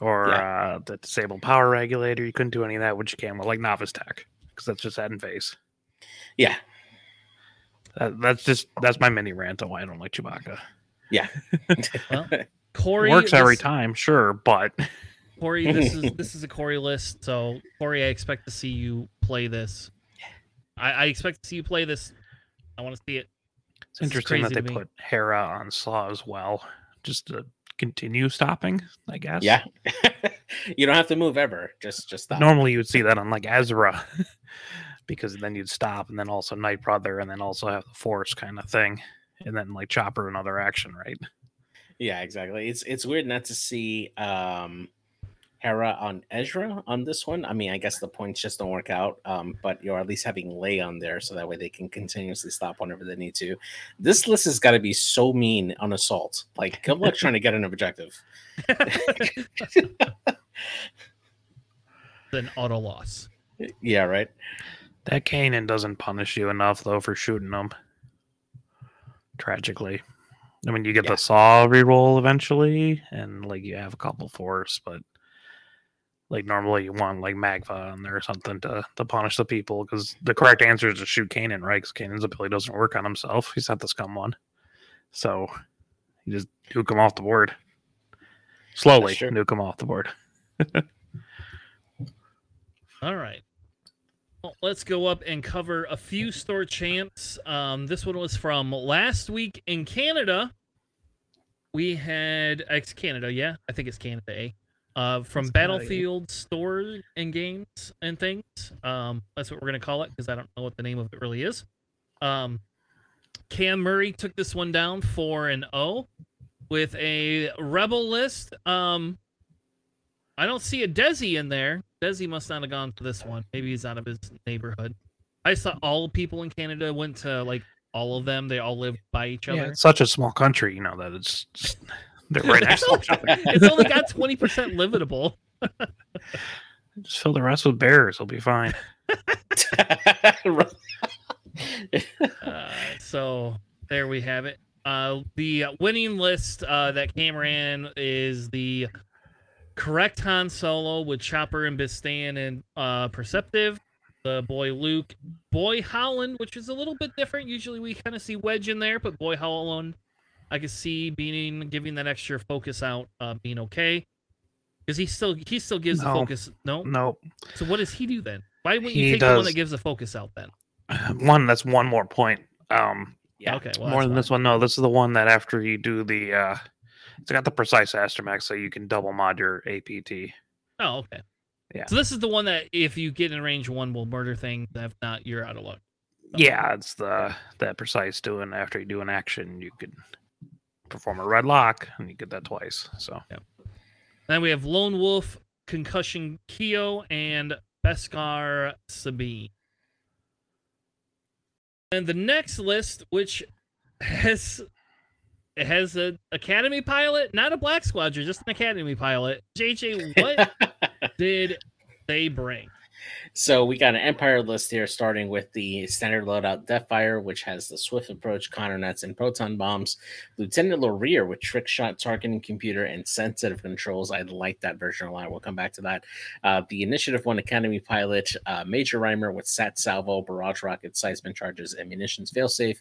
or uh, the disabled power regulator. You couldn't do any of that, which you can with like novice tech because that's just head and face. yeah, That, that's just that's my mini rant on why I don't like Chewbacca. Yeah, well, Corey Works every this- time, sure, but Corey, this is this is a Corey list. So Corey, I expect to see you play this. I, I expect to see you play this. I want to see it. it's This interesting that they put Hera on Saw as well, just to continue stopping. I guess. yeah. you don't have to move ever. Just just stop. Normally you would see that on like Ezra, because then you'd stop and then also Night Brother and then also have the Force kind of thing, and then like Chopper another action, right? Yeah, exactly. It's it's weird not to see um Hera on Ezra on this one. I mean, I guess the points just don't work out. Um, but you're at least having Lay on there so that way they can continuously stop whenever they need to. This list has got to be so mean on assault. Like, good luck trying to get an objective. An auto loss. Yeah, right. That Kanan doesn't punish you enough though for shooting them. Tragically, I mean you get Yeah. the Saw reroll eventually, and like you have a couple Force, but like normally you want like Magva on there or something to to punish the people because the correct answer is to shoot Kanan, right? Because Kanan's ability doesn't work on himself. He's not the scum one, so you just nuke him off the board slowly. true. Nuke him off the board. All right. Well, let's go up and cover a few store champs. Um, this one was from last week in Canada. We had ex Canada, yeah, I think it's Canada A. Uh, from yeah. Battlefield store and games and things. Um, that's what we're gonna call it because I don't know what the name of it really is. Um, Cam Murray took this one down four and zero with a rebel list. Um, I don't see a Desi in there. Desi must not have gone to this one. Maybe he's out of his neighborhood. I saw all people in Canada went to like all of them. They all live by each Yeah, other. it's such a small country, you know that it's just, they're right next to each other. it's only got twenty percent livable. Just fill the rest with bears. It'll be fine. Uh, so there we have it. Uh, the winning list uh, that Cam ran is the correct Han Solo with Chopper and Bistan and uh, Perceptive. The boy Luke, boy Holland, which is a little bit different. Usually we kind of see Wedge in there, but boy Holland, I could see being giving that extra focus out, uh, being okay. Because he still he still gives the focus. No, No, so what does he do then? Why wouldn't you He take the one that gives the focus out then? one that's one more point. Um, Yeah. Okay, well, more that's than this one. No, this is the one that after you do the, uh it's got the precise astromech, so you can double mod your APT. Oh, okay. Yeah. So this is the one that if you get in range, one will murder thing. If not, you're out of luck. Yeah, it's the that precise doing after you do an action, you could perform a red lock and you get that twice. So Then we have Lone Wolf, Concussion Keo, and Beskar Sabine. And the next list, which has it has an academy pilot, not a black squadron, just an academy pilot. JJ, what did they bring? So we got an Empire list here, starting with the standard loadout Deathfire, which has the swift approach, Conner Nets, and proton bombs. Lieutenant Lorrir with trick shot, targeting computer, and sensitive controls. I like that version a lot. We'll come back to that. Uh, the Initiative One Academy pilot, uh, Major Rhymer with Sat Salvo, barrage rocket, seismic charges, and munitions failsafe.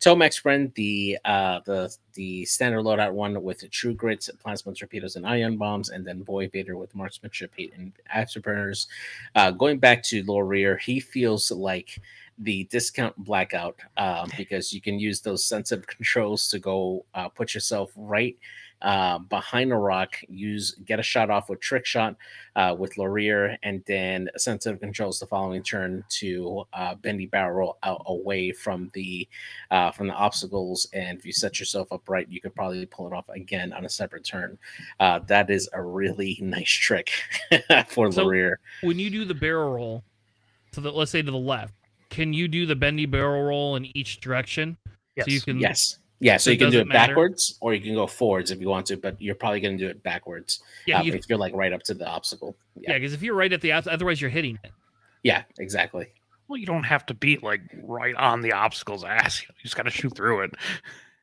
Tomax Bren, the uh, the the standard loadout one with True Grits, plasma torpedoes, and ion bombs, and then Boy Vader with marksmanship, hate, and afterburners. Uh, going back to Lorrir, he feels like the discount blackout um, because you can use those sensitive controls to go uh, put yourself right uh, behind a rock, use get a shot off with trick shot uh, with Lorrir, and then sensitive controls the following turn to uh, bendy barrel out away from the uh, from the obstacles. And if you set yourself up right, you could probably pull it off again on a separate turn. Uh, that is a really nice trick for So- Lorrir. When you do the barrel roll, to the let's say to the left, can you do the bendy barrel roll in each direction? yes. So you can Yes. Yeah, so So you can do it matter? backwards or you can go forwards if you want to, but you're probably going to do it backwards yeah, um, you, if you're like right up to the obstacle. yeah, Yeah, because if you're right at the otherwise you're hitting it. yeah, exactly. well, you don't have to be like right on the obstacle's ass. You just got to shoot through it.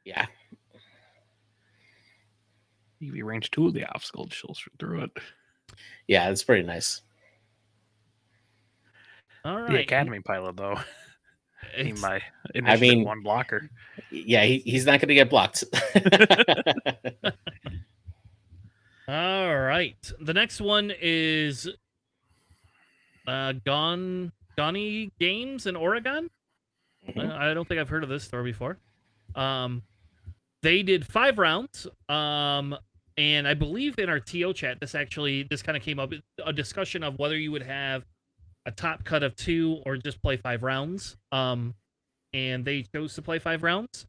Yeah, You be range two of the obstacle, she'll shoot through it. yeah, it's pretty nice. All right. The academy pilot though, It's- my initiative mean- one blocker. Yeah, he, he's not going to get blocked. All right. The next one is uh Gone Goni Games in Oregon. Mhm. I I don't think I've heard of this store before. Um they did 5 rounds. Um and I believe in our TO chat this actually this kind of came up a discussion of whether you would have a top cut of 2 or just play 5 rounds. Um and they chose to play 5 rounds.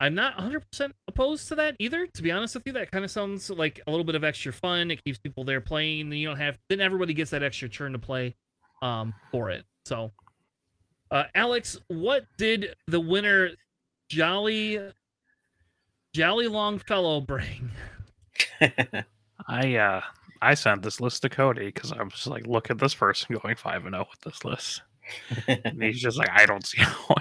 I'm not 100% opposed to that either. To be honest with you, that kind of sounds like a little bit of extra fun. It keeps people there playing. Then You don't have then everybody gets that extra turn to play um, for it. So, uh, Alex, what did the winner, Jolly, Jolly Longfellow, bring? I uh I sent this list to Cody because I was like, look at this person going five and zero with this list. And he's just like, I don't see how.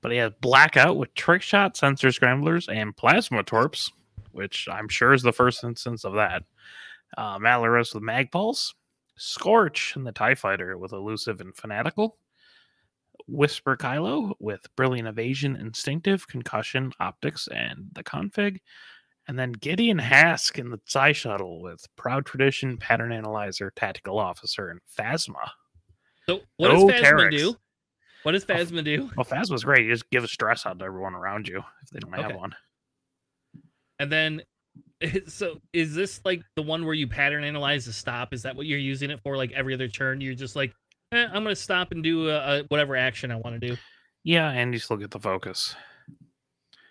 but he has blackout with trick shot, sensor scramblers, and plasma torps, which I'm sure is the first instance of that. Uh, Malarus with mag pulse, Scorch and the Tie Fighter with elusive and fanatical. Whisper Kylo with brilliant evasion, instinctive, concussion, optics, and the config. And then Gideon Hask in the Psy Shuttle with Proud Tradition, Pattern Analyzer, Tactical Officer, and Phasma. So, what does Phasma Terex. do? What does Phasma do? Well, Phasma's great. You just give a stress out to everyone around you if they don't have one. And then, so is this like the one where you pattern analyze the stop? Is that what you're using it for? Like every other turn, you're just like, eh, I'm gonna stop and do a, a whatever action I want to do. Yeah, and you still get the focus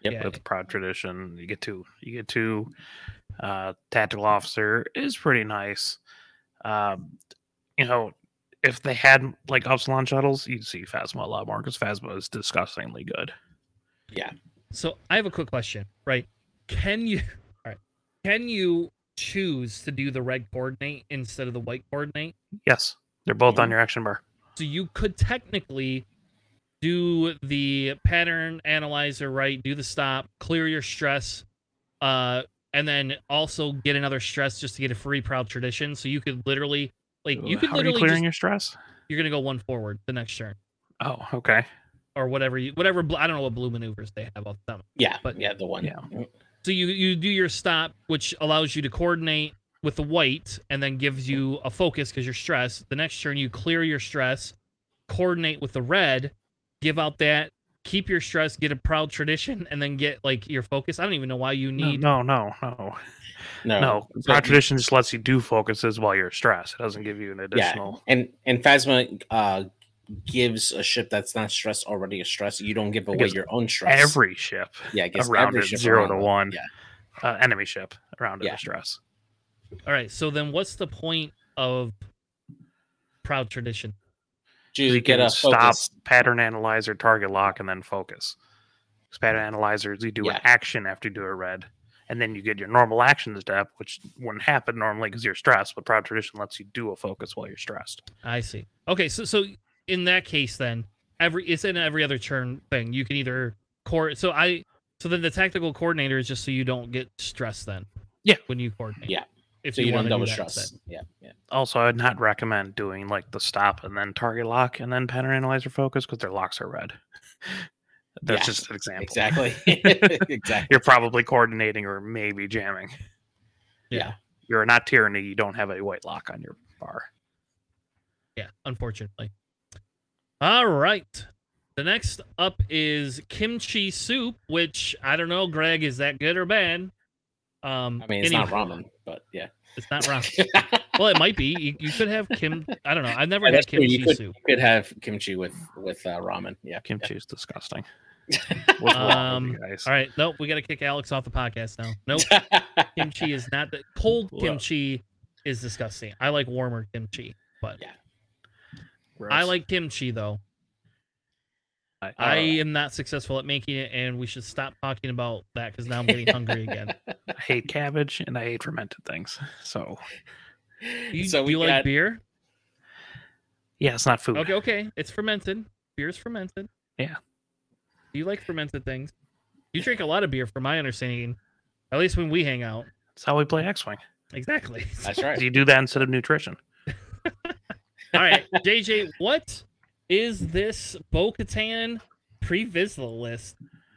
Yep. Yeah. with Proud Tradition. You get to You get to Uh, Tactical Officer is pretty nice. Um, you know, if they had like Upsilon shuttles, you'd see Phasma a lot more because Phasma is disgustingly good. yeah. So I have a quick question, right? Can you all right? Can you choose to do the red coordinate instead of the white coordinate? Yes, they're both on your action bar. So you could technically do the pattern analyzer, right? Do the stop, clear your stress, uh, and then also get another stress just to get a free proud tradition. So you could literally like you could How are you literally clearing just, your stress? you're gonna go one forward the next turn. Oh, okay. Or whatever you whatever I don't know what blue maneuvers they have off them. Yeah. But- yeah, the one. Yeah. So you you do your stop, which allows you to coordinate with the white, and then gives you a focus because you're stressed. The next turn, you clear your stress, coordinate with the red, give out that keep your stress, get a proud tradition, and then get like your focus. I don't even know why you need. no, no, no. No, No, but Proud tradition just lets you do focuses while you're stressed. It doesn't give you an additional. and and Phasma uh gives a ship that's not stressed already a stress. You don't give away your own stress. Every ship yeah, it gives around every it ship zero around to one. Yeah, uh, enemy ship around it Yeah. is stress. All right. So then, what's the point of proud tradition? Jude, you get can a stop focus. pattern analyzer, target lock, and then focus. 'Cause pattern analyzers, you do Yeah. an action after you do a red, and then you get your normal action step, which wouldn't happen normally because you're stressed. But Proud Tradition lets you do a focus while you're stressed. I see. Okay, so so in that case, then every it's in every other turn thing. You can either core. So I so then the tactical coordinator is just so you don't get stressed. Then Yeah. when you coordinate. Yeah. If So you don't wanna do double that stress. instead. Yeah, yeah. Also, I'd not recommend doing like the stop and then target lock and then pattern analyzer focus because their locks are red. That's Yeah, just an example. Exactly. exactly. You're probably coordinating or maybe jamming. Yeah. You're not tyranny. You don't have a white lock on your bar. Yeah, unfortunately. All right. The next up is kimchi soup, which I don't know, Greg, is that good or bad? Um, I mean, it's anyway, not ramen, but yeah. It's not ramen. well, it might be. You, you could have kim. I don't know. I've never Yeah, had kimchi You could, soup. you could have kimchi with with uh, ramen. Yeah. Kimchi is disgusting. What's wrong with you Um. All right. Nope. We got to kick Alex off the podcast now. Nope. kimchi is not the cold Well. kimchi is disgusting. I like warmer kimchi, but Yeah. I like kimchi though. I- I am not successful at making it, and we should stop talking about that because now I'm getting hungry again. I hate cabbage and I hate fermented things. So You, so do we you like beer? yeah, it's not food. Okay, okay. It's fermented. Beer's fermented. Yeah. Do you like fermented things? You drink a lot of beer, from my understanding. At least when we hang out. That's how we play X-wing. Exactly. That's right. Do you do that instead of nutrition. All right, JJ, what is this Bo Katan pre Vizsla list?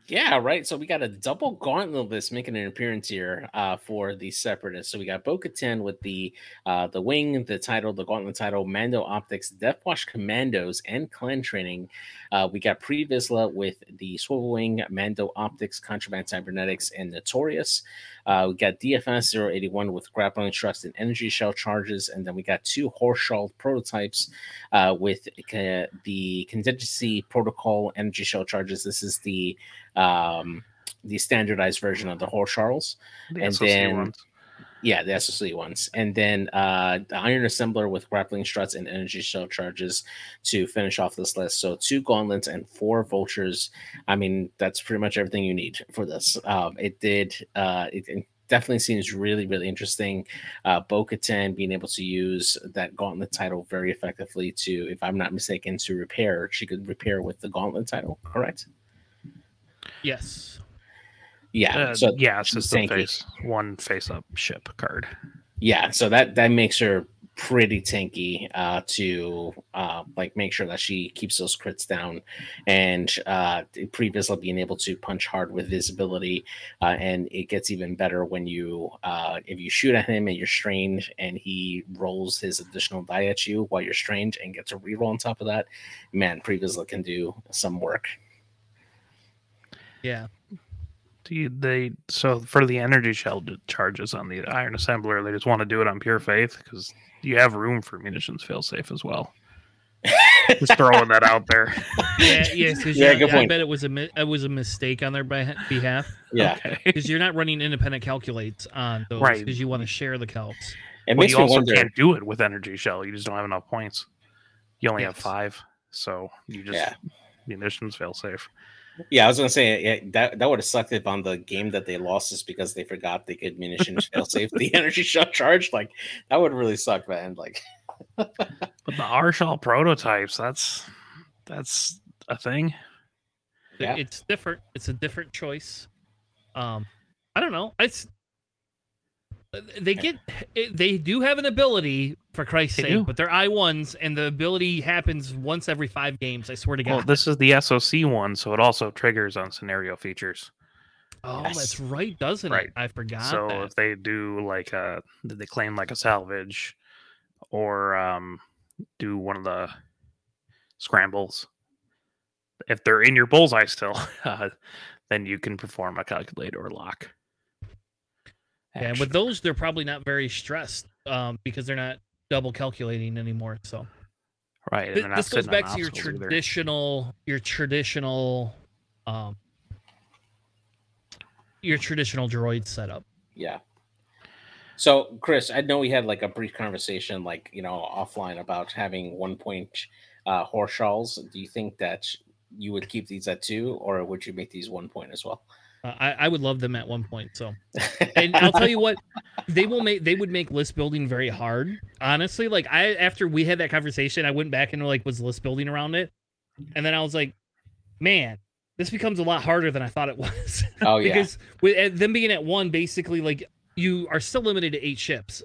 Yeah, right. So we got a double gauntlet list making an appearance here uh, for the separatists. So we got Bo Katan with the uh, the wing, the title, the gauntlet title, Mando Optics, Death Watch Commandos, and Clan Training. Uh, we got Pre Vizsla with the Swivel Wing, Mando Optics, Contraband Cybernetics, and Notorious. Uh, we got DFS 081 with Grappling Struts and Energy Shell charges. And then we got two Haor Chall prototypes uh, with uh, the Contingency Protocol Energy Shell charges. This is the um, the standardized version of the Haor Challs. The And then- ones. Yeah, the SOC ones. And then uh, the Iron Assembler with grappling struts and energy shell charges to finish off this list. So two gauntlets and four vultures. I mean, that's pretty much everything you need for this. Um, it did, uh, it, it definitely seems really, really interesting. Uh, Bo Katan being able to use that gauntlet title very effectively to, if I'm not mistaken, to repair. She could repair with the gauntlet title, correct? Yes. Yeah. Uh, so yeah, it's just the tanky. face one face up ship card. yeah so that that makes her pretty tanky uh to uh like make sure that she keeps those crits down and uh Pre Vizsla being able to punch hard with visibility uh and it gets even better when you uh if you shoot at him and you're strained and he rolls his additional die at you while you're strained and gets a reroll on top of that man Pre Vizsla can do some work Yeah. Do you, they so for the energy shell charges on the iron assembler, they just want to do it on pure faith because you have room for munitions failsafe as well. just throwing that out there. Yeah. Yes. Because Yeah, yeah, good I point. bet it was a mi- it was a mistake on their beh- behalf yeah Okay. because you're not running independent calculates on those Right. because you want to share the calcs. and Well, you also wonder can't do it with energy shell. You just don't have enough points. You only have five, so you just Yeah. munitions fail safe. Yeah, I was gonna say yeah, that that would have sucked if on the game that they lost is because they forgot they could munitions fail safe the energy shot charge. Like that would really suck, man. Like But the Haor Chall prototypes, that's that's a thing. Yeah. It's different. It's a different choice. Um, I don't know. It's they get they do have an ability for Christ's They sake, do. but they're I ones, and the ability happens once every five games. I swear to God. Well, this is the SOC one, so it also triggers on scenario features. oh, Yes. that's right, doesn't Right. it? I forgot. so that. if they do like a did they claim like a salvage or um do one of the scrambles if they're in your bullseye still, uh, then you can perform a calculate or lock. And with those, they're probably not very stressed um, because they're not double calculating anymore. So right, and Th- this goes back to your obstacles either. traditional, your traditional, um, your traditional droid setup. Yeah. So, Chris, I know we had like a brief conversation, like you know, offline about having one point uh, Haor Challs. Do you think that you would keep these at two, or would you make these one point as well? Uh, I, I would love them at one point. So, and I'll tell you what, they will make they would make list building very hard. Honestly, like I after we had that conversation, I went back and like was list building around it, and then I was like, man, this becomes a lot harder than I thought it was. oh yeah, because with at them being at one, basically like you are still limited to eight ships,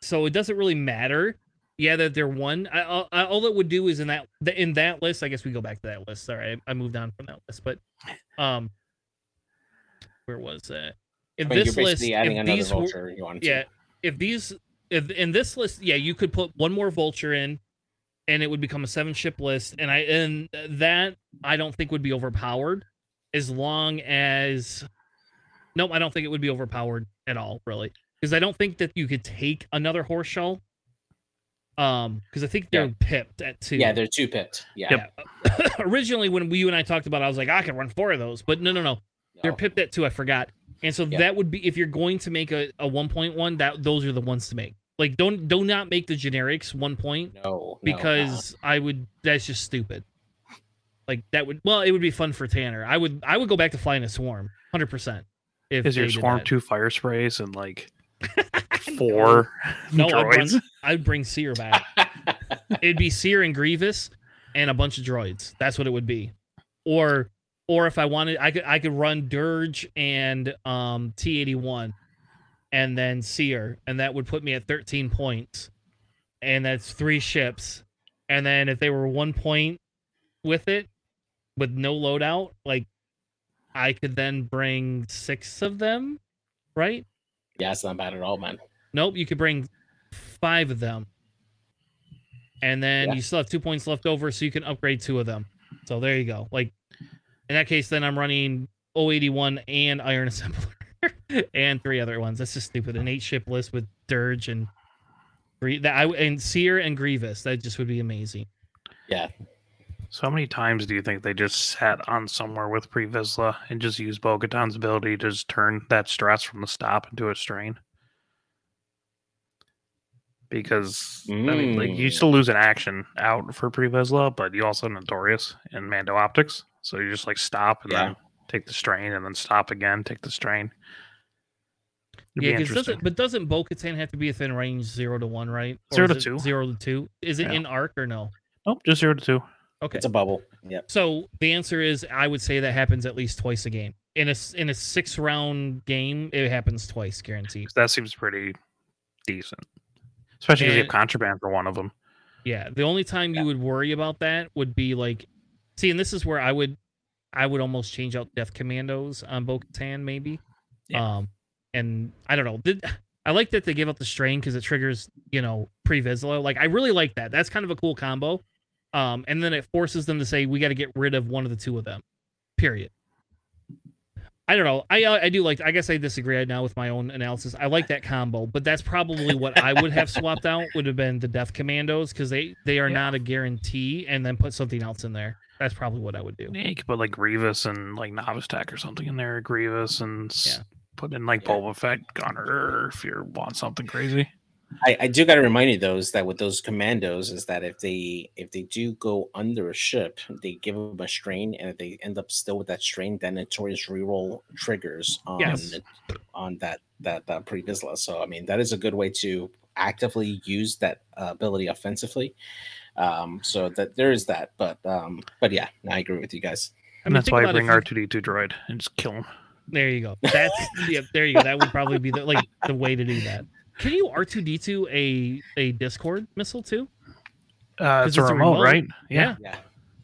so it doesn't really matter. Yeah, that they're one. I, I, I- all it would do is in that in that list. I guess we go back to that list. Sorry, I, I moved on from that list, but um, where was that? If I mean, this list, adding if another these were- vulture. You want yeah, if these if in this list, yeah, you could put one more vulture in, and it would become a seven ship list, and I and that I don't think would be overpowered, as long as, nope, I don't think it would be overpowered at all, really, because I don't think that you could take another Haor Chall. Um, because I think they're Yeah. pipped at two. Yeah, they're two pipped. Yeah, Yeah. Originally, when we you and I talked about, it, I was like, I can run four of those, but no, no, no, they're No. pipped at two. I forgot. And so Yeah. that would be if you're going to make a, a 1.1, that those are the ones to make. Like don't do not make the generics one point no, no, uh, because I would that's just stupid. Like that would well, it would be fun for Tanner. I would I would go back to flying a swarm, hundred percent. If Is your swarm two fire sprays and like four No, I'd, droids? I'd bring Seer back. It'd be Seer and Grievous and a bunch of droids. That's what it would be. Or or if I wanted I could I could run Dirge and um T81 and then Seer and that would put me at 13 points. And that's three ships. And then if they were one point with it with no loadout, like I could then bring six of them, right? yeah, it's not bad at all, man. Nope, you could bring five of them. And then Yeah. you still have two points left over, so you can upgrade two of them. So there you go. Like in that case, then I'm running 081 and Iron Assembler and three other ones. That's just stupid. An eight ship list with Dirge and Grie- that I and Seer and Grievous. That just would be amazing. Yeah, So how many times do you think they just sat on somewhere with Pre Vizsla and just used Bo-Katan's ability to just turn that stress from the stop into a strain? Because I mean, like you Mm. still lose an action out for Pre Vizsla, but you also notorious in Mando Optics. So you just like stop and Yeah. then take the strain and then stop again, take the strain. It'd yeah, be because doesn't but doesn't Bo Katan have to be within range zero to one, right? Or Zero to it two. Zero to two. Is it Yeah. in arc or no? Nope, just zero to two. Okay. it's a bubble. Yep. So the answer is I would say that happens at least twice a game. In a s- in a six round game, it happens twice, guaranteed. That seems pretty decent, especially because you have contraband for one of them. Yeah. The only time Yeah. you would worry about that would be like, see, and this is where I would, I would almost change out Death Commandos on Bo-Katan maybe. Yeah. Um, and I don't know. Did, I like that they give up the strain because it triggers, you know, pre Vizsla. Like I really like that. That's kind of a cool combo. Um, and then it forces them to say we got to get rid of one of the two of them. Period. I don't know. I I do like. I guess I disagree now with my own analysis. I like that combo, but that's probably what I would have swapped out. Would have been the Death Commandos because they they are Yeah. not a guarantee, and then put something else in there. That's probably what I would do. Yeah, you could put like Grievous and like Novice Tech or something in there. Grievous and s- Yeah. put in like Yeah. Boba Fett Gunner if you want something crazy. I, I do got to remind you those that with those commandos is that if they if they do go under a ship, they give them a strain, and if they end up still with that strain, then notorious reroll triggers on Yes. on that that uh, pre Vizsla. So I mean that is a good way to actively use that uh, ability offensively. Um, so that there is that, but um, but yeah, I agree with you guys. I And that's why I bring R two D two droid and just kill him. There you go. That's yeah. There you go. That would probably be the like the way to do that. Can you R two D two a a Discord missile too? Uh, 'Cause it's a it's a remote, remote. right? Yeah.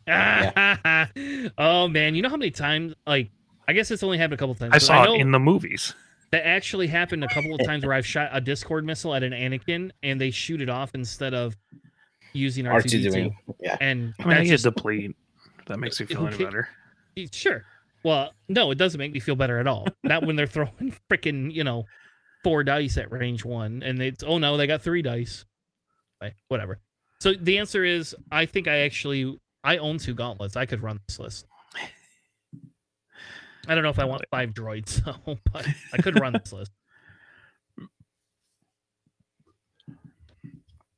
Yeah, oh man, you know how many times like I guess it's only happened a couple times. I saw know it in the movies. that actually happened a couple of times where I've shot a Discord missile at an Anakin and they shoot it off instead of using R R two two D two. doing yeah. And I mean, I that's get just, deplete that makes me feel any ca- better. Sure. Well, no, it doesn't make me feel better at all. Not when they're throwing freaking, you know, four dice at range one, and it's oh no, they got three dice. Okay, whatever. So the answer is, I think I actually I own two gauntlets. I could run this list. I don't know if I want five droids, so, but I could run this list.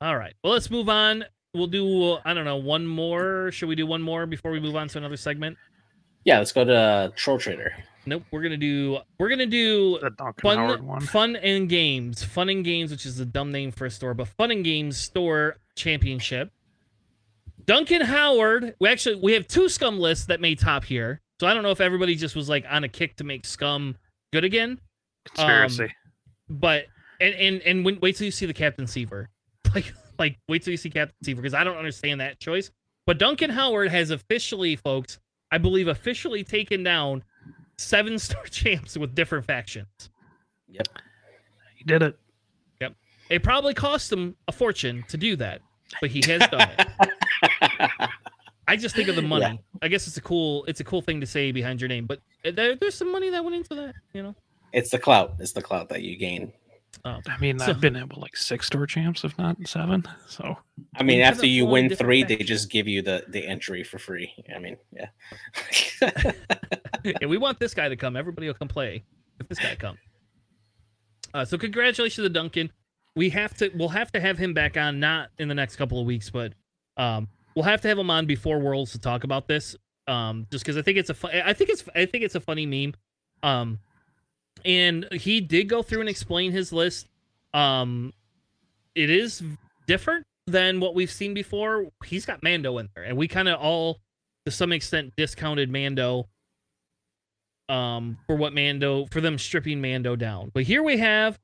All right. Well, let's move on. We'll do I don't know one more. Should we do one more before we move on to another segment? Yeah, let's go to uh, Troll Trader. Nope. We're gonna do we're gonna do The Duncan Howard fun fun and games. Fun and games, which is a dumb name for a store, but fun and games store championship. Duncan Howard. We actually we have two scum lists that made top here. So I don't know if everybody just was like on a kick to make scum good again. Conspiracy. But and and and when, wait till you see the Captain Seevor. Like like wait till you see Captain Seevor because I don't understand that choice. But Duncan Howard has officially, folks, I believe officially taken down seven star champs with different factions. Yep. he did it. Yep, it probably cost him a fortune to do that, but he has done it. I just think of the money. Yeah. I guess it's a cool it's a cool thing to say behind your name, but there, there's some money that went into that, you know. It's the clout. It's the clout that you gain. Oh. I mean, So- I've been able like six store champs, if not seven. So I mean, after you win different three, they just give you the the entry for free. I mean, yeah. yeah, we want this guy to come. Everybody will come play if this guy comes. Uh, so congratulations to Duncan. We have to. We'll have to have him back on, not in the next couple of weeks, but um, we'll have to have him on before Worlds to talk about this. Um, just because I think it's a. Fu- I think it's. I think it's a funny meme. Um, and he did go through and explain his list. Um, it is different than what we've seen before. He's got Mando in there, and we kind of all, to some extent, discounted Mando um for what Mando for them stripping Mando down. But here we have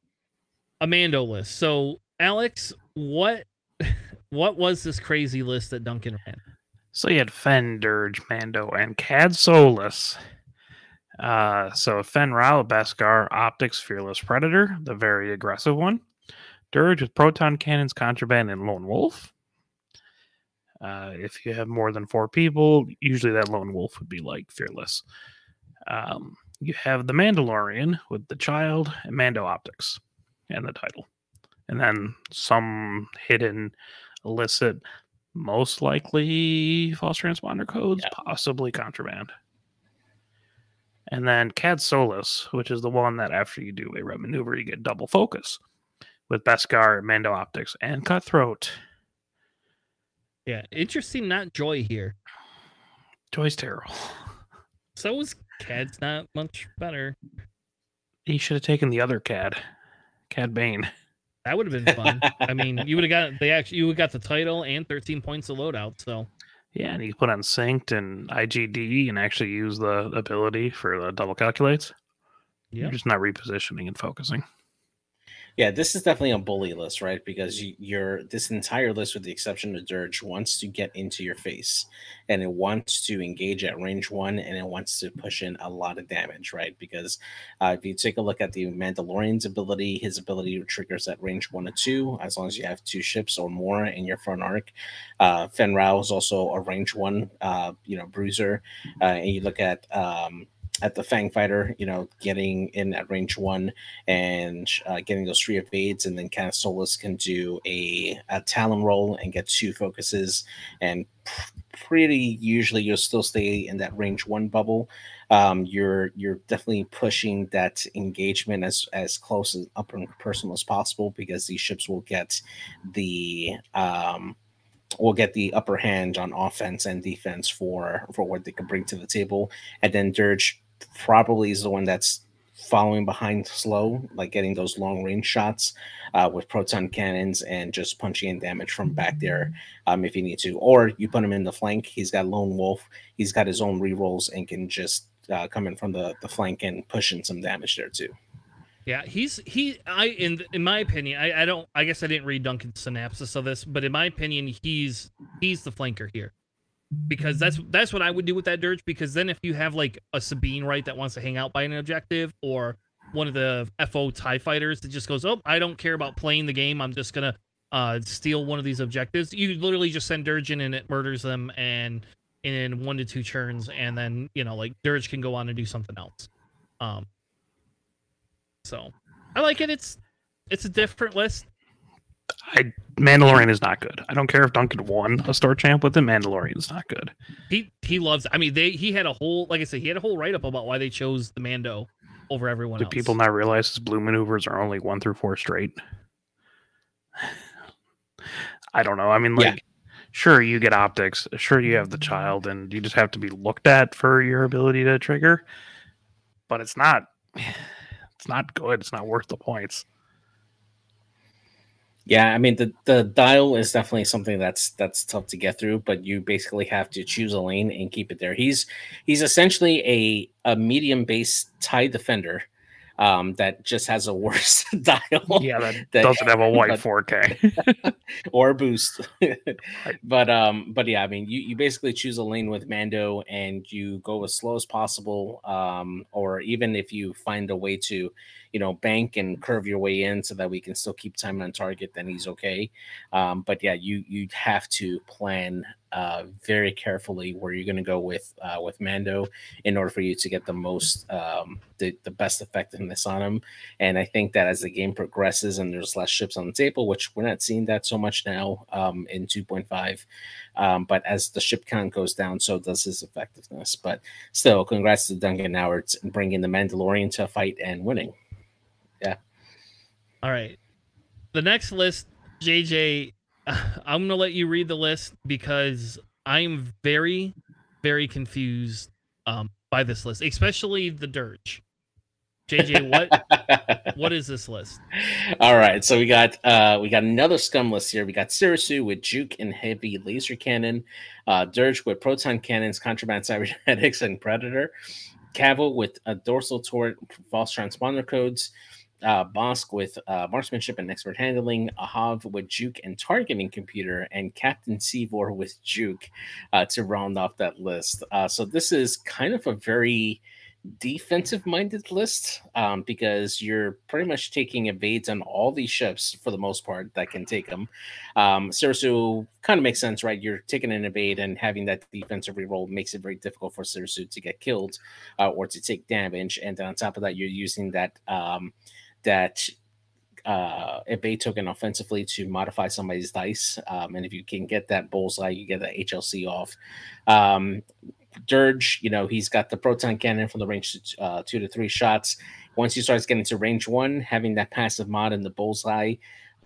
a Mando list. So Alex, what what was this crazy list that Duncan ran? So you had Fenn, Dirge, Mando, and Kad Solus. Uh, so Fenn Rau, Beskar, Optics, Fearless Predator, the very aggressive one. Dirge with Proton Cannons, Contraband, and Lone Wolf. Uh, if you have more than four people, usually that Lone Wolf would be like Fearless. Um, you have the Mandalorian with the Child and Mando Optics and the title. And then some hidden illicit most likely false transponder codes, Yeah. possibly contraband. And then Kad Solus, which is the one that after you do a red maneuver, you get double focus with Beskar, Mando Optics, and Cutthroat. Yeah, interesting. Not Joy here. Joy's terrible. So is Cad's not much better. He should have taken the other CAD, CAD Bane. That would have been fun. I mean, you would have got they actually you would got the title and 13 points of loadout. So Yeah, and he put on synced and IGD and actually use the ability for the double calculates. yeah, You're just not repositioning and focusing. Yeah, this is definitely a bully list, right? Because you, you're this entire list, with the exception of Dirge, wants to get into your face, and it wants to engage at range one, and it wants to push in a lot of damage, right? Because uh, if you take a look at the Mandalorian's ability, his ability triggers at range one or two, as long as you have two ships or more in your front arc. Uh, Fenn Rau is also a range one, uh, you know, bruiser, uh, and you look at um, at the Fang Fighter, you know, getting in at range one and uh, getting those three evades, and then Kad Solus can do a, a Talon roll and get two focuses, and pr- pretty usually you'll still stay in that range one bubble. Um, you're you're definitely pushing that engagement as as close as up and personal as possible because these ships will get the um, will get the upper hand on offense and defense for for what they can bring to the table, and then Dirge probably is the one that's following behind slow, like getting those long range shots uh, with proton cannons and just punching in damage from back there um, if you need to. Or you put him in the flank. He's got Lone Wolf. He's got his own rerolls and can just uh, come in from the, the flank and push in some damage there too. Yeah. He's he. I in in my opinion, I I don't. I guess I didn't read Duncan's synopsis of this, but in my opinion, he's he's the flanker here. Because that's that's what I would do with that Dirge. Because then if you have like a Sabine right that wants to hang out by an objective, or one of the FO Tie fighters that just goes, "Oh, I don't care about playing the game. I'm just gonna uh, steal one of these objectives." You literally just send Dirge in and it murders them, and in one to two turns, and then you know like Dirge can go on and do something else. Um, so I like it. It's it's a different list. I Mandalorian is not good. I don't care if Duncan won a store champ with it. Mandalorian is not good. He he loves. I mean, they he had a whole like I said, he had a whole write up about why they chose the Mando over everyone Do else. people not realize his blue maneuvers are only one through four straight? I don't know. I mean, Yeah. like, sure, you get optics. Sure, you have the child, and you just have to be looked at for your ability to trigger. But it's not. It's not good. It's not worth the points. Yeah, I mean the the dial is definitely something that's that's tough to get through, but you basically have to choose a lane and keep it there. He's he's essentially a a medium base tie defender um, that just has a worse dial Yeah, that That- doesn't have a white but- 4K. or boost. but um, but yeah, I mean you you basically choose a lane with Mando and you go as slow as possible. Um, or even if you find a way to you know, bank and curve your way in so that we can still keep time on target, then he's okay. Um, but yeah, you you have to plan uh, very carefully where you're going to go with uh, with Mando in order for you to get the most um, the the best effectiveness on him. And I think that as the game progresses and there's less ships on the table, which we're not seeing that so much now um, in 2.5, um, but as the ship count goes down, so does his effectiveness. But still, congrats to Duncan Howard bringing the Mandalorian to a fight and winning. All right. The next list, JJ, I'm going to let you read the list because I'm very, very confused um, by this list, especially the Dirge. JJ, what what is this list? All right, so we got uh we got another scum list here. We got Serissu with Juke and heavy laser cannon, uh Dirge with proton cannons, contraband cybernetics, and predator, Kavil with a dorsal turret, false transponder codes, uh Bossk with uh marksmanship and expert handling, Ahhav with Juke and targeting computer, and Captain Seevor with Juke uh to round off that list. Uh so this is kind of a very defensive minded list um, because you're pretty much taking evades on all these ships for the most part that can take them. Um, Serissu kind of makes sense, right? You're taking an evade and having that defensive reroll makes it very difficult for Serissu to get killed uh, or to take damage. And then on top of that, you're using that um, that uh evade token offensively to modify somebody's dice um and if you can get that bullseye you get the hlc off um Dirge, you know, he's got the proton cannon from the range to uh, two to three shots. Once he starts getting to range one, having that passive mod in the bullseye,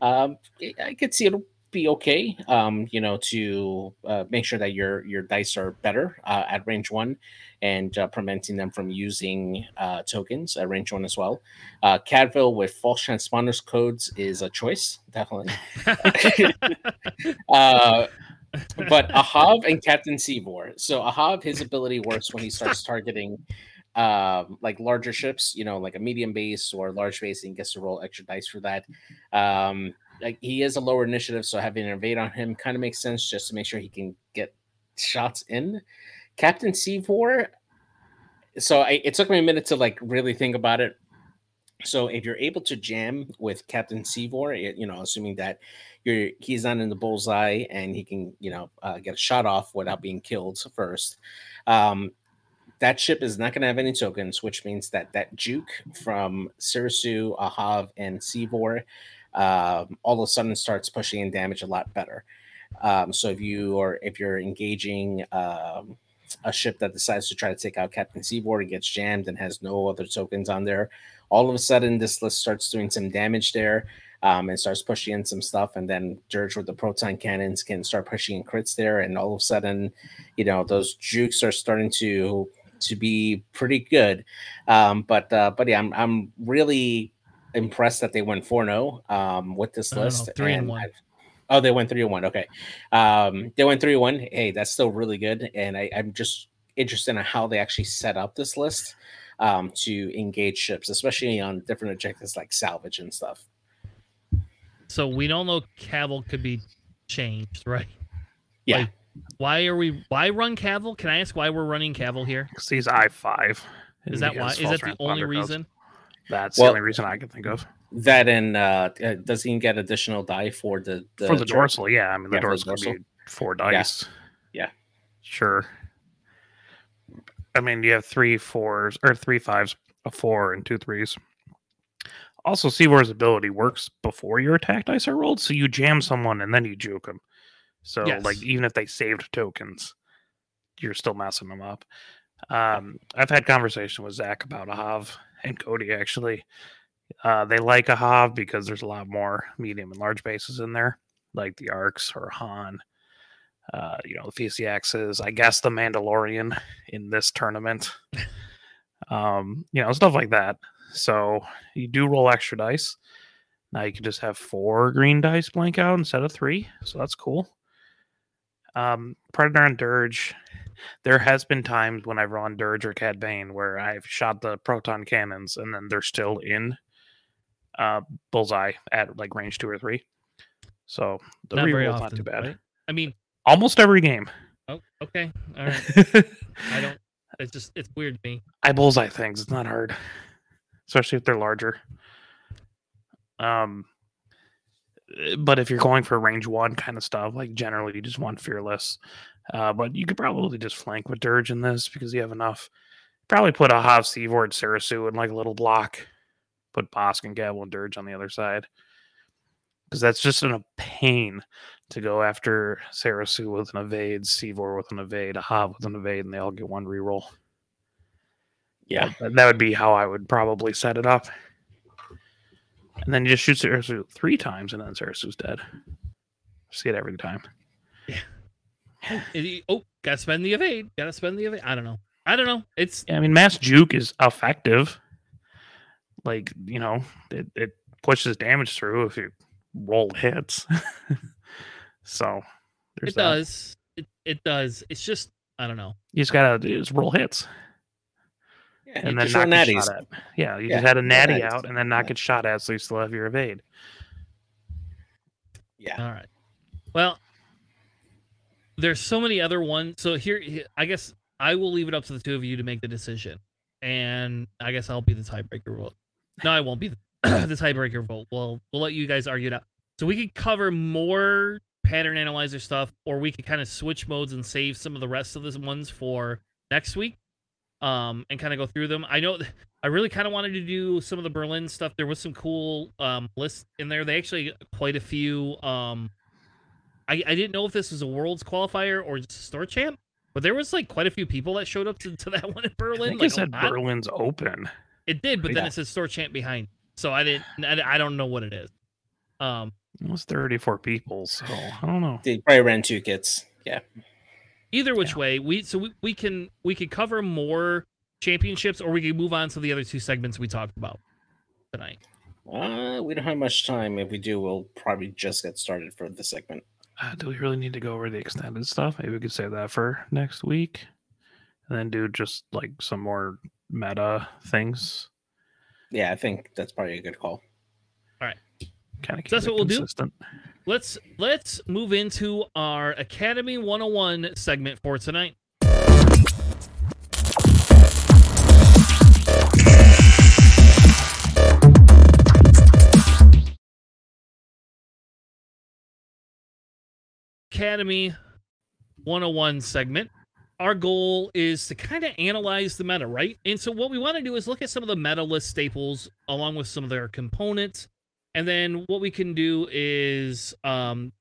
um, I could see it'll be okay. Um, you know, to uh, make sure that your your dice are better uh, at range one, and uh, preventing them from using uh, tokens at range one as well. Uh, Kavil with false transponders codes is a choice, definitely. uh, but Ahhav and Captain Seevor. So Ahhav, his ability works when he starts targeting um like larger ships, you know, like a medium base or large base, and gets to roll extra dice for that. Um like he is a lower initiative, so having an evade on him kind of makes sense just to make sure he can get shots in. Captain Seevor. So I, it took me a minute to like really think about it. So if you're able to jam with Captain Seevor, you know, assuming that you're he's not in the bullseye and he can you know uh, get a shot off without being killed first um that ship is not going to have any tokens which means that that juke from Serissu Ahhav and Seevor um, all of a sudden starts pushing in damage a lot better um, so if you are if you're engaging um, a ship that decides to try to take out captain Seevor and gets jammed and has no other tokens on there all of a sudden this list starts doing some damage there um, and starts pushing in some stuff. And then Dirge with the proton cannons can start pushing in crits there. And all of a sudden, you know, those jukes are starting to to be pretty good. Um, but uh, but yeah, I'm I'm really impressed that they went 4-0 um, with this No, no, no, list. three and one. I- Oh, they went three and one. Okay, um, they went three and one. Hey, that's still really good. And I, I'm just interested in how they actually set up this list um, to engage ships, especially on different objectives like salvage and stuff. so we don't know Kavil could be changed, right? Yeah. Like, why are we? Why run Kavil? Can I ask why we're running Kavil here? Because he's I five. Is that why? Is that the only reason? That's Well- the only reason I can think of. That and uh, uh, does he get additional die for the, the For the dra- dorsal, yeah. I mean, the yeah, for dorsal could dorsal. be four dice. Yeah. Sure. I mean, you have three fours or three fives, a four, and two threes. Also, Seevor's ability works before your attack dice are rolled, so you jam someone and then you juke them. So, like, even if they saved tokens, you're still messing them up. Um, I've had conversation with Zach about Ahhav and Cody actually. Uh, they like Ahhav because there's a lot more medium and large bases in there, like the Arcs or Han. Uh, you know, the PCXs, I guess the Mandalorian in this tournament. um, you know, stuff like that. So you do roll extra dice. Now you can just have four green dice blank out instead of three. So that's cool. Um, Predator and Dirge. There has been times when I've run Dirge or Cad Bane where I've shot the proton cannons and then they're still in uh, bullseye at like range two or three. So the Not reroll's often. not too bad. right? I mean, Almost every game. oh, okay, all right. I don't. It's just it's weird to me. I bullseye things. It's not hard, especially if they're larger. Um, uh, but if you're going for range one kind of stuff, like generally you just want fearless. Uh, but you could probably just flank with Dirge in this because you have enough. Probably put a Hav Seevor Serissu in like a little block. Put Bossk and Kavil and Dirge on the other side. Because that's just in a pain to go after Serissu with an evade, Seevor with an evade, Ahhav with an evade, and they all get one reroll. Yeah. That, that would be how I would probably set it up. And then you just shoot Serissu three times and then Serissu's dead. See it every time. Oh, it- oh, gotta spend the evade. Gotta spend the evade. I don't know. I don't know. It's Yeah, I mean, mass juke is effective. Like, you know, it, it pushes damage through if you roll hits. so there's it that. does. It it does. It's just I don't know. You just gotta just roll hits Yeah, and you then just roll not get natties. shot at. Yeah, you Yeah, just had a roll natty natties. out and then not Yeah. get shot at, so you still have your evade. Yeah. All right. Well, there's so many other ones. So here, I guess I will leave it up to the two of you to make the decision, and I guess I'll be the tiebreaker vote. No, I won't be the, the tiebreaker vote. Well, we'll let you guys argue it out. So we could cover more pattern analyzer stuff, or we could kind of switch modes and save some of the rest of the ones for next week, um, and kind of go through them. I know I really kind of wanted to do some of the Berlin stuff. There was some cool um, lists in there. They actually quite a few. Um, I, I didn't know if this was a world's qualifier or just a store champ, but there was like quite a few people that showed up to, to that one in I Berlin. think like it said. Berlin's open. It did, but then it says store champ behind. So I didn't. I, I don't know what it is. Um, It was 34 people, so I don't know. They probably ran two kits. Yeah. either which Yeah. way, we so we, we can we could cover more championships, or we can move on to the other two segments we talked about tonight. Uh, we don't have much time. If we do, we'll probably just get started for the segment. Uh, do we really need to go over the extended stuff? Maybe we could save that for next week, and then do just like some more meta things. Yeah, I think that's probably a good call. All right, kind of keep that's what we'll do? Let's let's move into our Academy 101 segment for tonight. Academy 101 segment. Our goal is to kind of analyze the meta, right? And so what we want to do is look at some of the meta list staples along with some of their components. And then what we can do is um,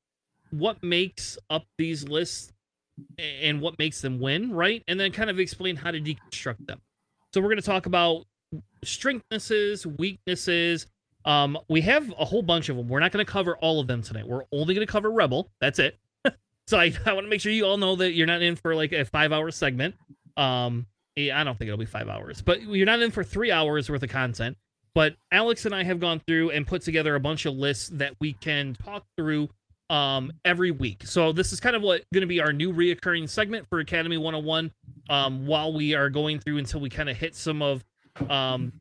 what makes up these lists and what makes them win, right? And then kind of explain how to deconstruct them. So we're going to talk about strengthnesses, weaknesses. Um, we have a whole bunch of them. We're not going to cover all of them tonight. We're only going to cover Rebel. That's it. So I, I want to make sure you all know that you're not in for like a five hour segment. Um, I don't think it'll be five hours, but you're not in for three hours worth of content. But Alex and I have gone through and put together a bunch of lists that we can talk through um, every week. So this is kind of what going to be our new reoccurring segment for Academy 101 um, while we are going through until we kind of hit some of um,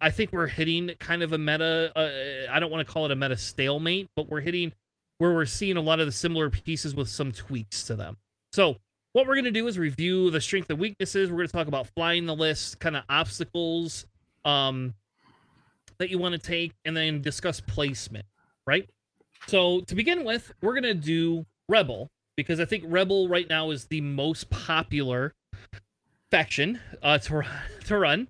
I think we're hitting kind of a meta uh, I don't want to call it a meta stalemate, but we're hitting where we're seeing a lot of the similar pieces with some tweaks to them. So what we're going to do is review the strength and weaknesses. We're going to talk about flying the list, kind of obstacles um, that you want to take, and then discuss placement, right? So to begin with, we're going to do Rebel because I think Rebel right now is the most popular faction uh, to to run,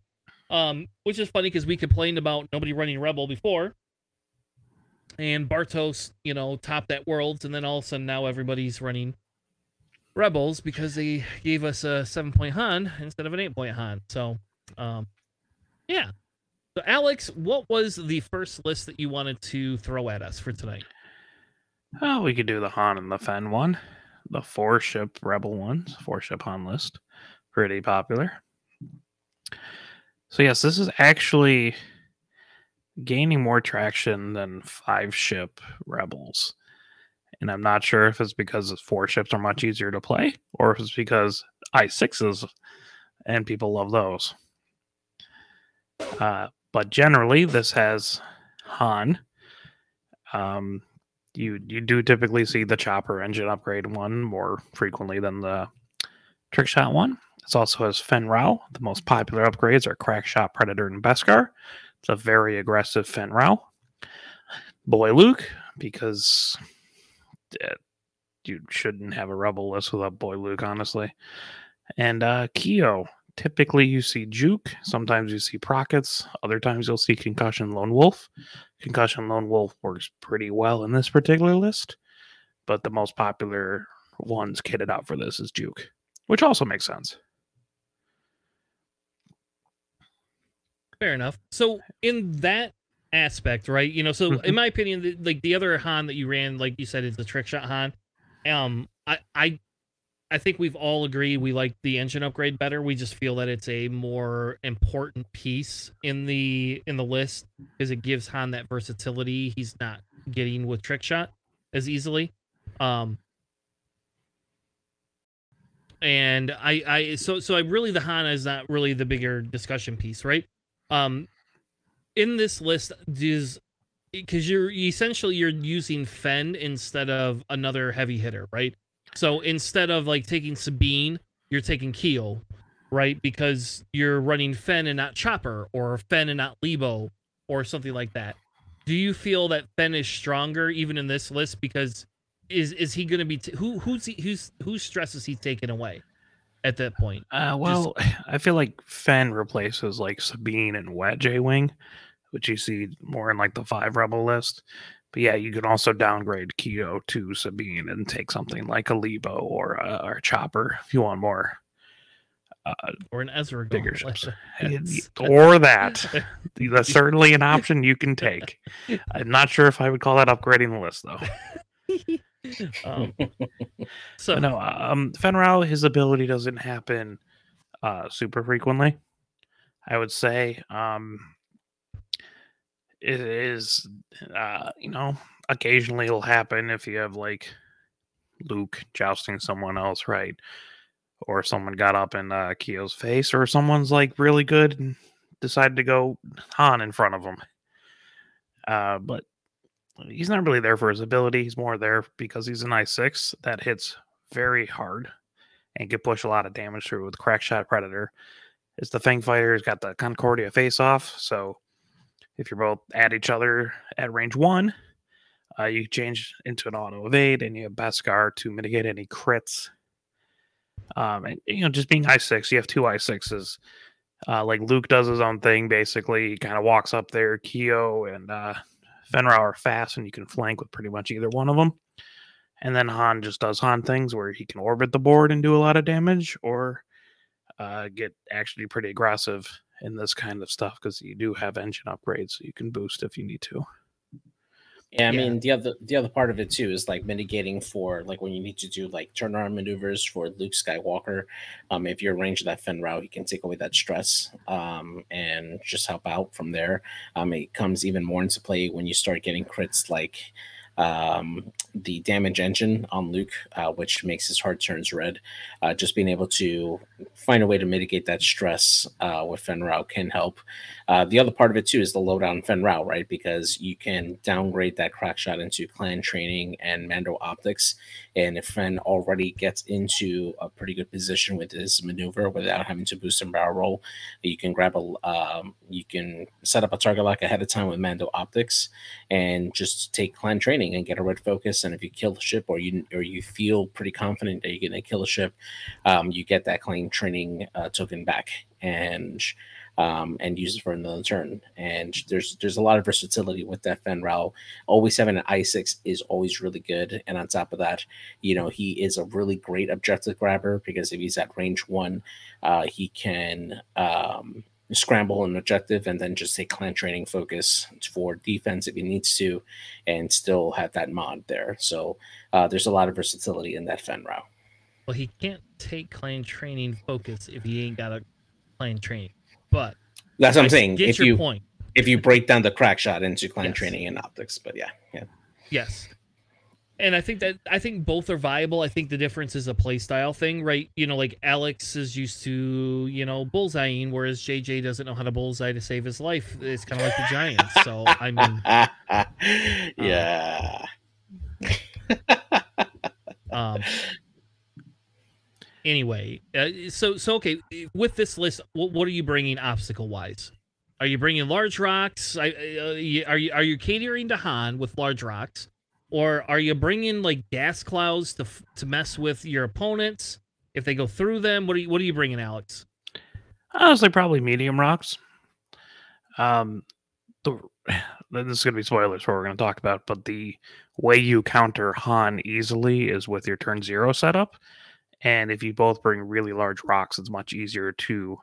um, which is funny because we complained about nobody running Rebel before, and Bartos, you know, topped that Worlds, and then all of a sudden now everybody's running Rebels because they gave us a seven point Han instead of an eight point Han. So, um, yeah. So, Alex, what was the first list that you wanted to throw at us for tonight? Oh, we could do the Han and the Fen one, the four ship Rebel ones, four ship Han list. Pretty popular. So, yes, this is actually gaining more traction than five ship Rebels. And I'm not sure if it's because four ships are much easier to play or if it's because i6s and people love those. Uh, but generally, this has Han. Um, you you do typically see the chopper engine upgrade one more frequently than the trick shot one. It also has Fenn Rau. The most popular upgrades are Crack Shot, Predator, and Beskar. It's a very aggressive Fenn Rau. Boy Luke, because uh, you shouldn't have a rebel list without Boy Luke, honestly. And uh Keo. Typically you see Juke, sometimes you see Prockets, other times you'll see Concussion Lone Wolf. Concussion Lone Wolf works pretty well in this particular list, but the most popular ones kitted out for this is Juke, which also makes sense. Fair enough. So in that aspect, right? You know, so in Mhm. my opinion, the, like the other Han that you ran, like you said, is the trick shot Han. Um, I, I, I think we've all agreed we like the engine upgrade better. We just feel that it's a more important piece in the in the list because it gives Han that versatility he's not getting with trick shot as easily. Um, and I, I, so, so I really the Han is not really the bigger discussion piece, right? Um, in this list does because you're essentially you're using Fenn instead of another heavy hitter, right? So instead of like taking Sabine, you're taking Keel, right? Because you're running Fenn and not Chopper, or Fenn and not Leebo, or something like that. Do you feel that Fenn is stronger even in this list? Because is is he going to be t- who who's he, who's whose stress is he taking away at that point? Uh, well, I feel like Fenn replaces like Sabine and Wet J Wing, which you see more in like the five rebel list. But yeah, you can also downgrade Keo to Sabine and take something like a Leebo or a, or a Chopper if you want more uh, Or an Ezra bigger ships. Or that. That's certainly an option you can take. I'm not sure if I would call that upgrading the list though. um, so But no, um, Fenn Rau, his ability doesn't happen uh, super frequently. I would say um, it is, uh, you know, occasionally it'll happen if you have like Luke jousting someone else, right? Or someone got up in uh, Keo's face, or someone's like really good and decided to go Han in front of him. Uh, but he's not really there for his ability. He's more there because he's an i6 that hits very hard and can push a lot of damage through with crack shot predator. It's the Fang fighter's got the Concordia face off, so if you're both at each other at range one, uh, you change into an auto evade and you have Beskar to mitigate any crits. Um, and you know, just being i6, you have two i6s. Uh, like Luke does his own thing, basically. He kind of walks up there. Keo and uh, Fenn Rau are fast, and you can flank with pretty much either one of them. And then Han just does Han things where he can orbit the board and do a lot of damage, or uh, get actually pretty aggressive in this kind of stuff because you do have engine upgrades, so you can boost if you need to. Yeah, I Yeah. mean the other the other part of it too is like mitigating for like when you need to do like turnaround maneuvers for Luke Skywalker. Um, if you're range that Fenn Rau, he can take away that stress um, and just help out from there. Um, it comes even more into play when you start getting crits like um, the damage engine on Luke, uh, which makes his heart turns red. Uh, just being able to find a way to mitigate that stress uh, with Fenn Rau can help. Uh, the other part of it too is the lowdown Fenn Rau, right? Because you can downgrade that crack shot into clan training and Mando optics. And if Fenn already gets into a pretty good position with his maneuver without having to boost and barrel roll, you can grab a um, you can set up a target lock ahead of time with Mando optics and just take clan training and get a red focus if you kill the ship, or you or you feel pretty confident that you're going to kill a ship, um, you get that clan training uh, token back and um, and use it for another turn. And there's there's a lot of versatility with that Fenn Rau. Always having an i6 is always really good. And on top of that, you know he is a really great objective grabber because if he's at range one, uh, he can. Um, scramble an objective and then just take clan training focus for defense if he needs to and still have that mod there so uh, there's a lot of versatility in that Fenn Rau Well, he can't take clan training focus if he ain't got a clan training. But that's what i'm I saying Get if your you point. if you break down the crack shot into clan Yes. training and optics but yeah yeah Yes. And I think that I think both are viable. I think the difference is a playstyle thing, right? You know, like Alex is used to, you know, bullseyeing, whereas JJ doesn't know how to bullseye to save his life. It's kind of like the Giants. So I mean, yeah um anyway, uh, so so okay, with this list, what, what are you bringing obstacle wise? Are you bringing large rocks? I, uh, are you are you catering to Han with large rocks, or are you bringing like gas clouds to to mess with your opponents if they go through them? What are you what are you bringing, Alex? Honestly, probably medium rocks. Um, the this is going to be spoilers for what we're going to talk about, but the way you counter Han easily is with your turn zero setup, and if you both bring really large rocks, it's much easier to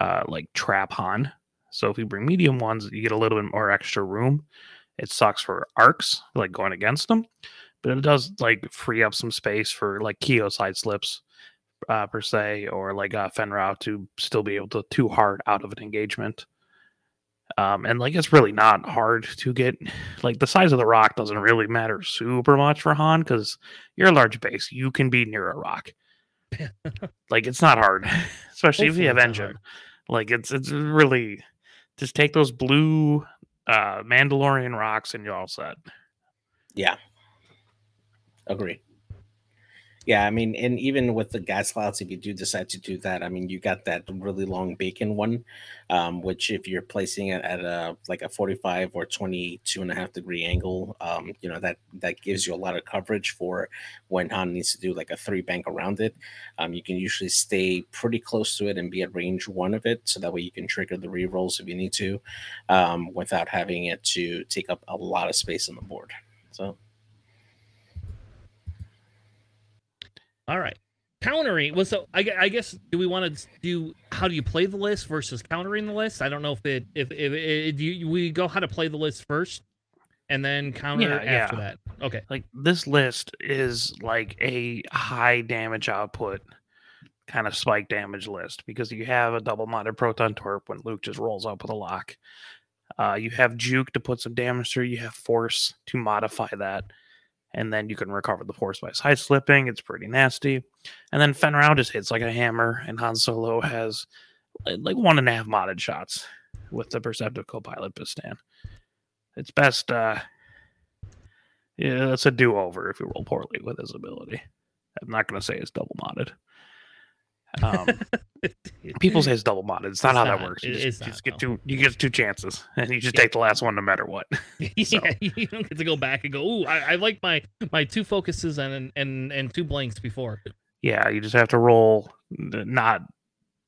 uh, like trap Han. So if you bring medium ones, you get a little bit more extra room. It sucks for arcs, like going against them, but it does like free up some space for like Keo side slips uh, per se, or like uh, Fenn to still be able to too hard out of an engagement. Um, and like it's really not hard to get. Like the size of the rock doesn't really matter super much for Han because you're a large base. You can be near a rock. like it's not hard, especially if you have engine. hard. Like it's it's really just take those blue uh Mandalorian rocks and you're all set. Yeah. Agree. Yeah, I mean, and even with the gas clouds, if you do decide to do that, I mean, you got that really long bacon one, um, which if you're placing it at a like a 45 or 22 and a half degree angle, um, you know, that that gives you a lot of coverage for when Han needs to do like a three bank around it. Um, you can usually stay pretty close to it and be at range one of it, so that way you can trigger the rerolls if you need to, um, without having it to take up a lot of space on the board. So. All right. Countering was so I, I guess do we want to do how do you play the list versus countering the list? I don't know if it if if, if you, we go how to play the list first and then counter Yeah, after yeah. that. Okay. Like this list is like a high damage output kind of spike damage list because you have a double modded proton torp when Luke just rolls up with a lock. Uh, you have juke to put some damage through. You have force to modify that, and then you can recover the force by side slipping. It's pretty nasty. And then Fenn Rau just hits like a hammer, and Han Solo has like one and a half modded shots with the perceptive co-pilot piston. It's best. uh yeah, that's a do over if you roll poorly with his ability. I'm not going to say it's double modded. Um, people say it's double modded. It's not It's how not. that works. You just, just get two. You get two chances, and you just Yeah. take the last one no matter what. So- yeah, you don't get to go back and go, "Ooh, I, I like my my two focuses and and and two blanks before." yeah, you just have to roll not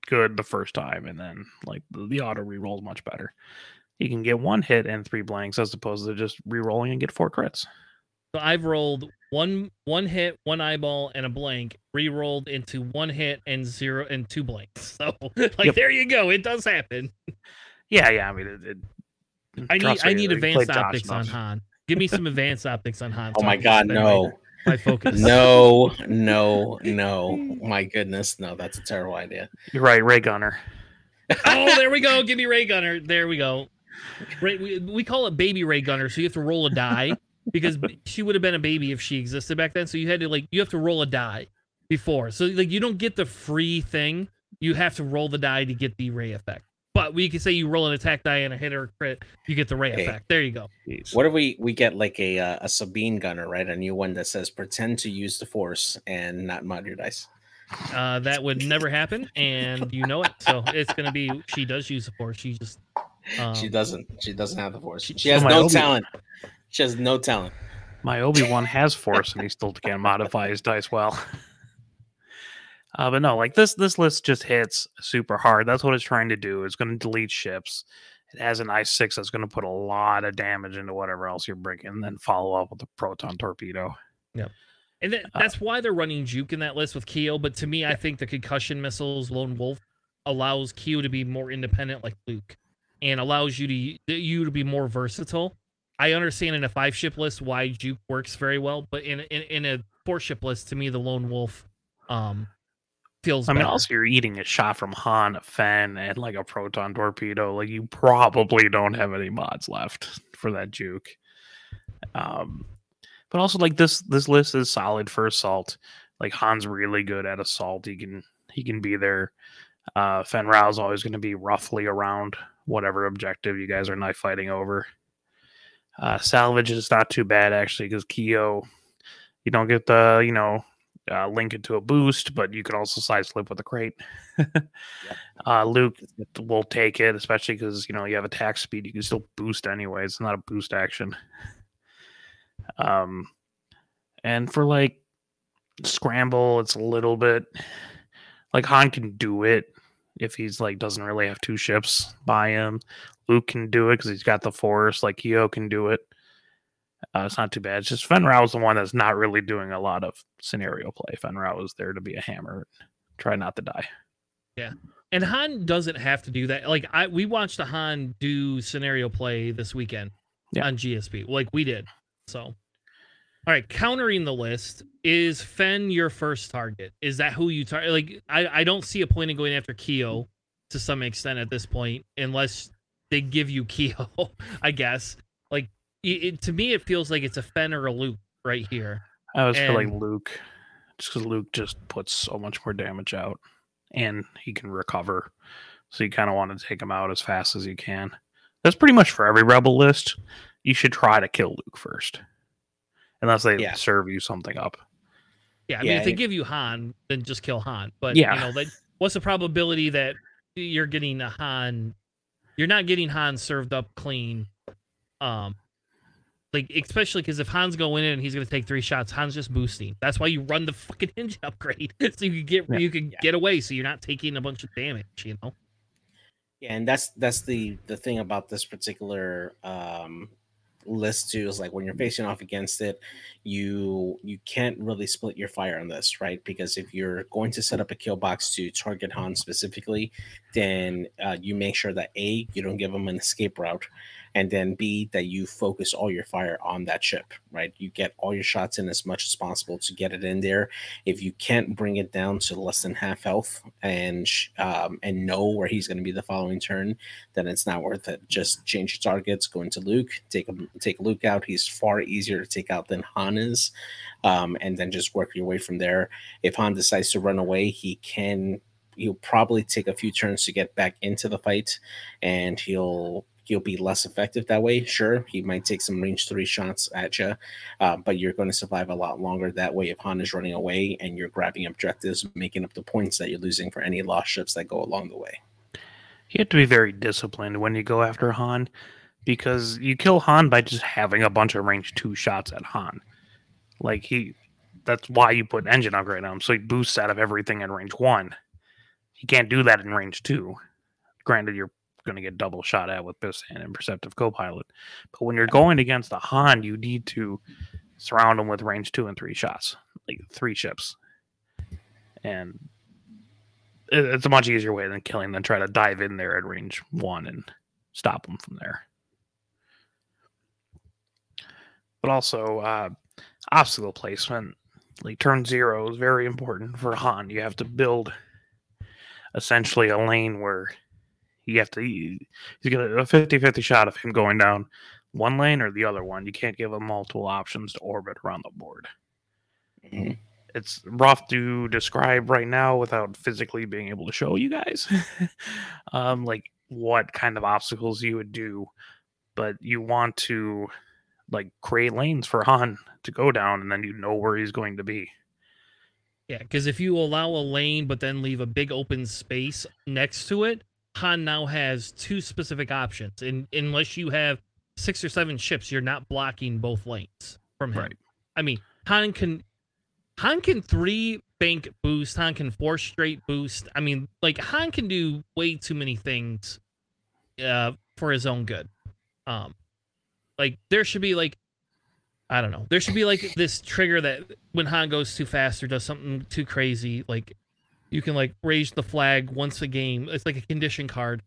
good the first time, and then like the, the auto re-roll is much better. You can get one hit and three blanks as opposed to just re-rolling and get four crits. So I've rolled one one hit, one eyeball, and a blank. Re-rolled into one hit and zero and two blanks. So like Yep. there you go. It does happen. Yeah, yeah. I mean, it, it, I need trust I need they played advanced Josh optics on enough. Han. Give me some advanced optics on Han. Oh my God, spend my- no. My focus. No, no, no. My goodness, no, that's a terrible idea. You're right, Rey Gunner. oh, there we go. Give me Rey Gunner. There we go. Rey, we, we call it baby Rey Gunner, so you have to roll a die because she would have been a baby if she existed back then. So you had to like you have to roll a die before. So like you don't get the free thing. You have to roll the die to get the ray effect. But we could say you roll an attack die and a hit or a crit, you get the ray Okay. effect. There you go. What if we we get like a uh, a Sabine gunner, right? A new one that says pretend to use the force and not mod your dice. Uh, that would never happen, and you know it. So it's gonna be she does use the force. She just um, she doesn't. She doesn't have the force. she- She has Oh, no Obi- talent. She has no talent. My Obi Wan has force, and he still can't modify his dice well. Uh, but no, like this, this list just hits super hard. That's what it's trying to do. It's going to delete ships. It has an I six that's going to put a lot of damage into whatever else you're bringing, and then follow up with a proton torpedo. Yep. And that, Uh, that's why they're running Juke in that list with Keo. But to me, I think the concussion missiles, Lone Wolf, allows Keo to be more independent, like Luke, and allows you to you to be more versatile. I understand in a five ship list why Juke works very well, but in in, in a four ship list, to me, the Lone Wolf um feels. I mean, better. also you're eating a shot from Han, a Fenn, and like a proton torpedo. Like you probably don't have any mods left for that juke. Um, but also like this this list is solid for assault. Like Han's really good at assault. He can he can be there. Uh, Fenn Rau's always going to be roughly around whatever objective you guys are knife fighting over. Uh, salvage is not too bad actually because Keo, you don't get the you know uh, link it to a boost, but you can also side slip with a crate. uh, Luke will take it, especially because you know you have attack speed. You can still boost anyway. It's not a boost action. Um, and for like scramble, it's a little bit like Han can do it if he's like doesn't really have two ships by him. Luke can do it because he's got the force. Like Keo can do it. Uh, it's not too bad. It's just Fenn Rau is the one that's not really doing a lot of scenario play. Fenn Rau is there to be a hammer, try not to die. Yeah, and Han doesn't have to do that. Like I we watched a Han do scenario play this weekend Yeah. on GSG. Like we did. So all right, countering the list is Fenn your first target. Is that who you target? Like I, I don't see a point in going after Keo to some extent at this point, unless they give you Keo, I guess. Like it, it- to me, it feels like it's a Fenn or a Luke right here. I was feel like Luke, just because Luke just puts so much more damage out, and he can recover. So you kind of want to take him out as fast as you can. That's pretty much for every rebel list. You should try to kill Luke first, unless they Yeah. serve you something up. Yeah, I mean, if they give you Han, then just kill Han. But Yeah. you know, that what's the probability that you're getting a Han? You're not getting Han served up clean. Um, like especially because if Han's going in and he's going to take three shots, Han's just boosting. That's why you run the fucking engine upgrade so you can get Yeah. you can get away, so you're not taking a bunch of damage. You know. Yeah, and that's that's the the thing about this particular um list too is like when you're facing off against it you you can't really split your fire on this right? Because if you're going to set up a kill box to target han specifically then uh, you make sure that a you don't give him an escape route and then b that you focus all your fire on that ship right you get all your shots in as much as possible to get it in there if you can't bring it down to less than half health and um, and know where he's going to be the following turn, then it's not worth it. Just change your targets, go into Luke, take him, take Luke out. He's far easier to take out than Han is, um, and then just work your way from there. If Han decides to run away, he can. He'll probably take a few turns to get back into the fight, and he'll he'll be less effective that way. Sure, he might take some range three shots at you, uh, but you're going to survive a lot longer that way if Han is running away and you're grabbing objectives, making up the points that you're losing for any lost ships that go along the way. You have to be very disciplined when you go after Han because you kill Han by just having a bunch of range two shots at Han. Like he that's why you put engine upgrade on him. So he boosts out of everything in range one. You can't do that in range two. Granted, you're gonna get double shot at with Bistan and Perceptive Copilot. But when you're going against a Han, you need to surround them with range two and three shots. Like three ships. And it's a much easier way than killing than try to dive in there at range one and stop them from there. But also, uh, obstacle placement, like turn zero, is very important for Han. You have to build essentially a lane where you have to, he's got a 50 50 shot of him going down one lane or the other one. You can't give him multiple options to orbit around the board Mhm. it's rough to describe right now without physically being able to show you guys um like what kind of obstacles you would do but you want to like create lanes for han to go down and then you know where he's going to be Yeah, because if you allow a lane but then leave a big open space next to it, Han now has two specific options. And unless you have six or seven ships, you're not blocking both lanes. from him. Right. I mean, Han can Han can three bank boost. Han can four straight boost. I mean, like Han can do way too many things uh, for his own good. Um, like there should be like I don't know. There should be like this trigger that when Han goes too fast or does something too crazy, like you can like raise the flag once a game. It's like a condition card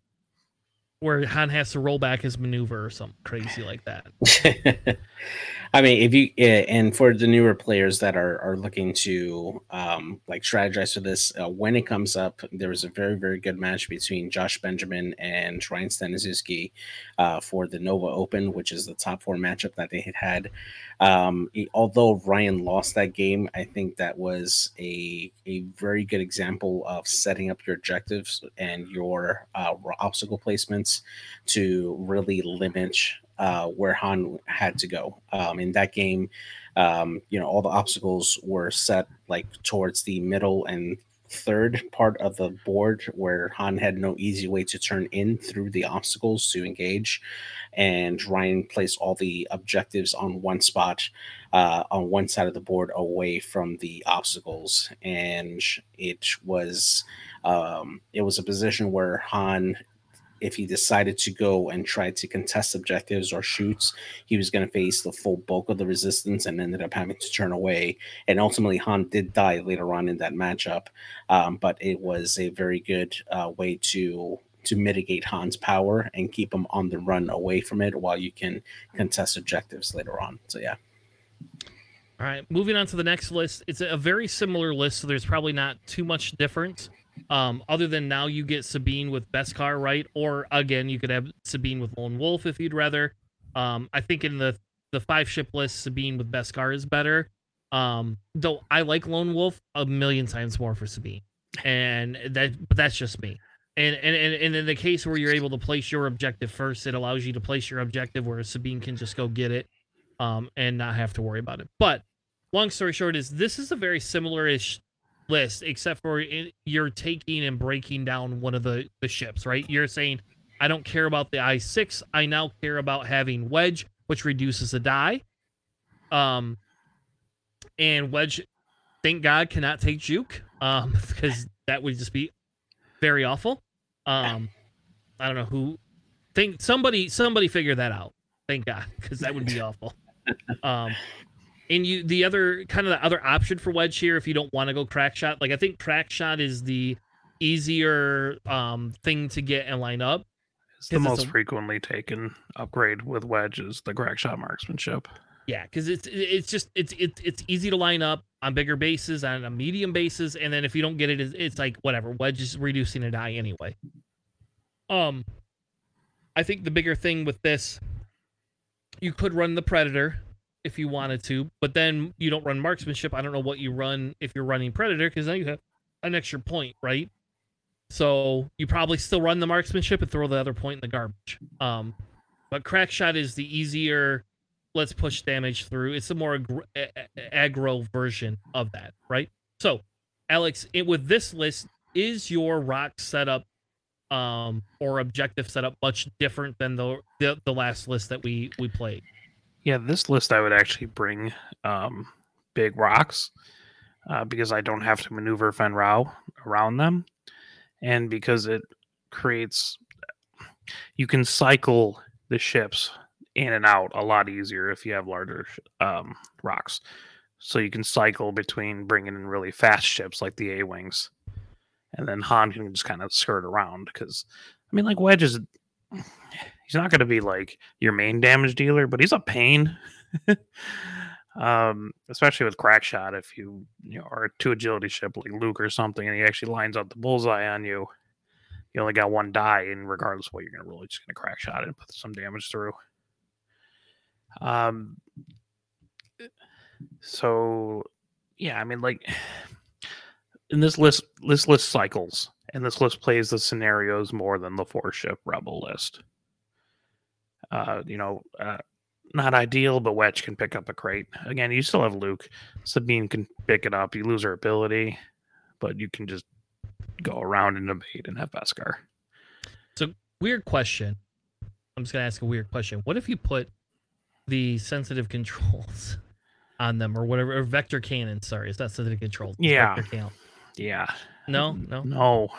where Han has to roll back his maneuver or something crazy like that. I mean, if you uh, and for the newer players that are are looking to um, like strategize for this, uh, when it comes up, there was a very very good match between Josh Benjamin and Ryan Staniszewski uh, for the Nova Open, which is the top four matchup that they had had. Um, although Ryan lost that game, I think that was a a very good example of setting up your objectives and your uh, obstacle placements to really limit uh, where Han had to go. Um, in that game, um, you know, all the obstacles were set like towards the middle and third part of the board where Han had no easy way to turn in through the obstacles to engage. And Ryan placed all the objectives on one spot, uh, on one side of the board away from the obstacles. And it was um, it was a position where Han if he decided to go and try to contest objectives or shoots, he was going to face the full bulk of the resistance and ended up having to turn away. And ultimately, Han did die later on in that matchup, um, but it was a very good uh, way to to mitigate Han's power and keep him on the run away from it while you can contest objectives later on. So yeah. All right, moving on to the next list. It's a very similar list, so there's probably not too much difference. Um, other than now you get Sabine with Beskar, right? Or again, you could have Sabine with Lone Wolf if you'd rather. Um, I think in the the five ship list, Sabine with Beskar is better. Um, though I like Lone Wolf a million times more for Sabine, and that but that's just me. And and and, and in the case where you're able to place your objective first, it allows you to place your objective where Sabine can just go get it, um, and not have to worry about it. But long story short is this is a very similar-ish list except for it, you're taking and breaking down one of the the ships right? You're saying i don't care about the i6 i now care about having wedge which reduces the die. Um and wedge thank god cannot take juke um because that would just be very awful. Um i don't know who think somebody somebody figure that out. Thank god because that would be awful. Um and you the other kind of the other option for wedge here if you don't want to go crack shot like i think crack shot is the easier um thing to get and line up. It's the 'Cause it's most a- frequently taken upgrade with wedge is the crack shot marksmanship. yeah because it's it's just it's it's it's easy to line up on bigger bases on a medium basis and then if you don't get it it's, it's like whatever wedge is reducing a die anyway. Um i think the bigger thing with this you could run the predator if you wanted to but then you don't run marksmanship i don't know what you run if you're running predator because then you have an extra point right so you probably still run the marksmanship and throw the other point in the garbage um but crack shot is the easier let's push damage through. It's a more aggr- a- a- aggro version of that, right? So, Alex, it, with this list, is your rock setup um, or objective setup much different than the, the the last list that we we played? Yeah, this list I would actually bring um, big rocks uh, because I don't have to maneuver Fenn Rau around them, and because it creates you can cycle the ships in and out a lot easier if you have larger um, rocks. So you can cycle between bringing in really fast ships like the A wings, and then Han can just kind of skirt around because I mean, like Wedge is he's not going to be like your main damage dealer, but he's a pain. um, especially with crack shot, if you you know are a two agility ship like Luke or something, and he actually lines up the bullseye on you, you only got one die, and regardless of what you're going to roll, just going to crack shot it and put some damage through. Um, so yeah, I mean, like in this list, this list cycles, and this list plays the scenarios more than the four ship rebel list. Uh, you know, uh, not ideal, but Wedge can pick up a crate. Again, you still have Luke. Sabine can pick it up. You lose her ability, but you can just go around and debate and have Beskar. Weird question. I'm just gonna ask a weird question. What if you put the sensitive controls on them or whatever or vector cannon. Sorry, is that Syndicate controlled? Yeah. Cannon. Yeah. No, no. No.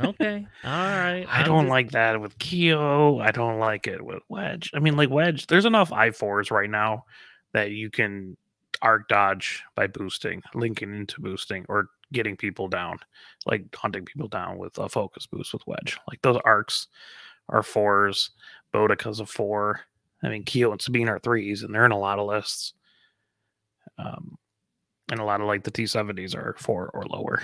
Okay. All right. I I'm don't just- like that with Keo. I don't like it with Wedge. I mean, like Wedge, there's enough I4s right now that you can arc dodge by boosting, linking into boosting, or getting people down, like hunting people down with a focus boost with Wedge. Like those arcs are fours. Bodica's a four. I mean, Keo and Sabine are threes, and they're in a lot of lists. Um, and a lot of like the T70s are four or lower.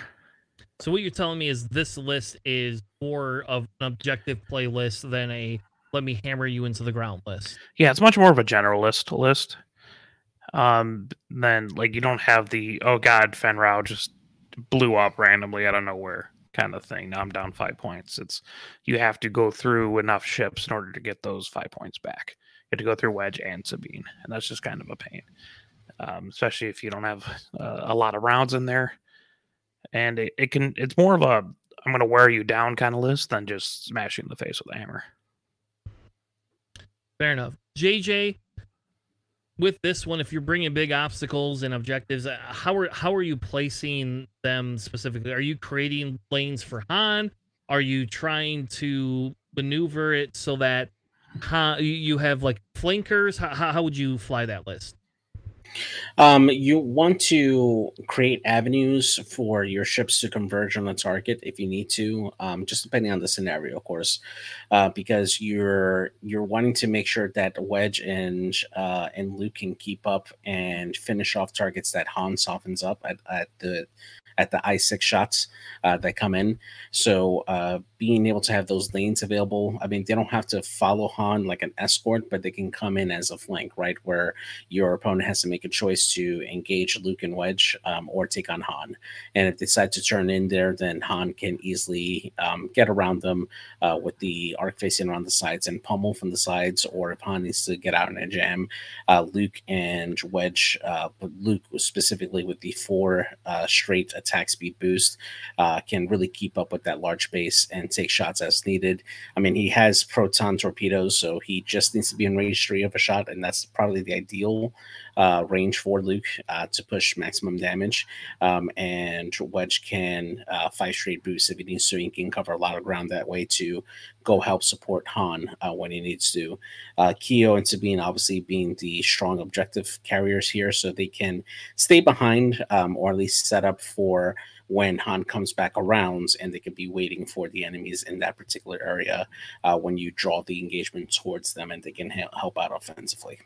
So what you're telling me is this list is more of an objective playlist than a let me hammer you into the ground list. Yeah, it's much more of a generalist list. Um, then like you don't have the oh god, Fenn Rau just blew up randomly out of nowhere kind of thing. Now I'm down five points. It's you have to go through enough ships in order to get those five points back. You have to go through Wedge and Sabine, and that's just kind of a pain, um, especially if you don't have uh, a lot of rounds in there. And it, it can it's more of a I'm to wear you down kind of list than just smashing the face with a hammer. Fair enough. JJ, with this one, if you're bringing big obstacles and objectives, uh, how are how are you placing them specifically? Are you creating lanes for Han? Are you trying to maneuver it so that you- have like flankers? How how would you fly that list? Um, you want to create avenues for your ships to converge on a target if you need to, um, just depending on the scenario, of course, uh, because you're you're wanting to make sure that Wedge and uh, and Luke can keep up and finish off targets that Han softens up at, at the at the I six shots uh, that come in. So uh, being able to have those lanes available, I mean, they don't have to follow Han like an escort, but they can come in as a flank, right, where your opponent has to make a choice to engage Luke and Wedge um, or take on Han. And if they decide to turn in there, then Han can easily um, get around them uh, with the arc facing around the sides and pummel from the sides. Or if Han needs to get out in a jam, uh, Luke and Wedge, uh, Luke specifically with the four uh, straight attack speed boost, uh, can really keep up with that large base and take shots as needed. I mean, he has proton torpedoes, so he just needs to be in range three of a shot, and that's probably the ideal uh, range for Luke uh, to push maximum damage. Um, and Wedge can uh, five straight boosts if he needs to. He can cover a lot of ground that way to go help support Han uh, when he needs to. Uh, Keo and Sabine obviously being the strong objective carriers here, so they can stay behind um, or at least set up for when Han comes back around and they could be waiting for the enemies in that particular area uh, when you draw the engagement towards them and they can he- help out offensively.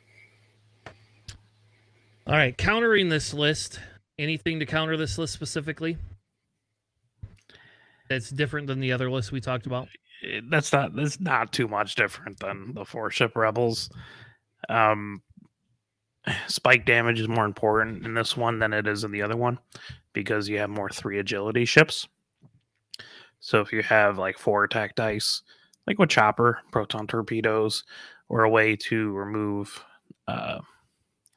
All right, countering this list. Anything to counter this list specifically? That's different than the other list we talked about. Eh, that's not that's not too much different than the four ship rebels. Um, spike damage is more important in this one than it is in the other one because you have more three agility ships. So if you have like four attack dice, like with chopper, proton torpedoes, or a way to remove uh,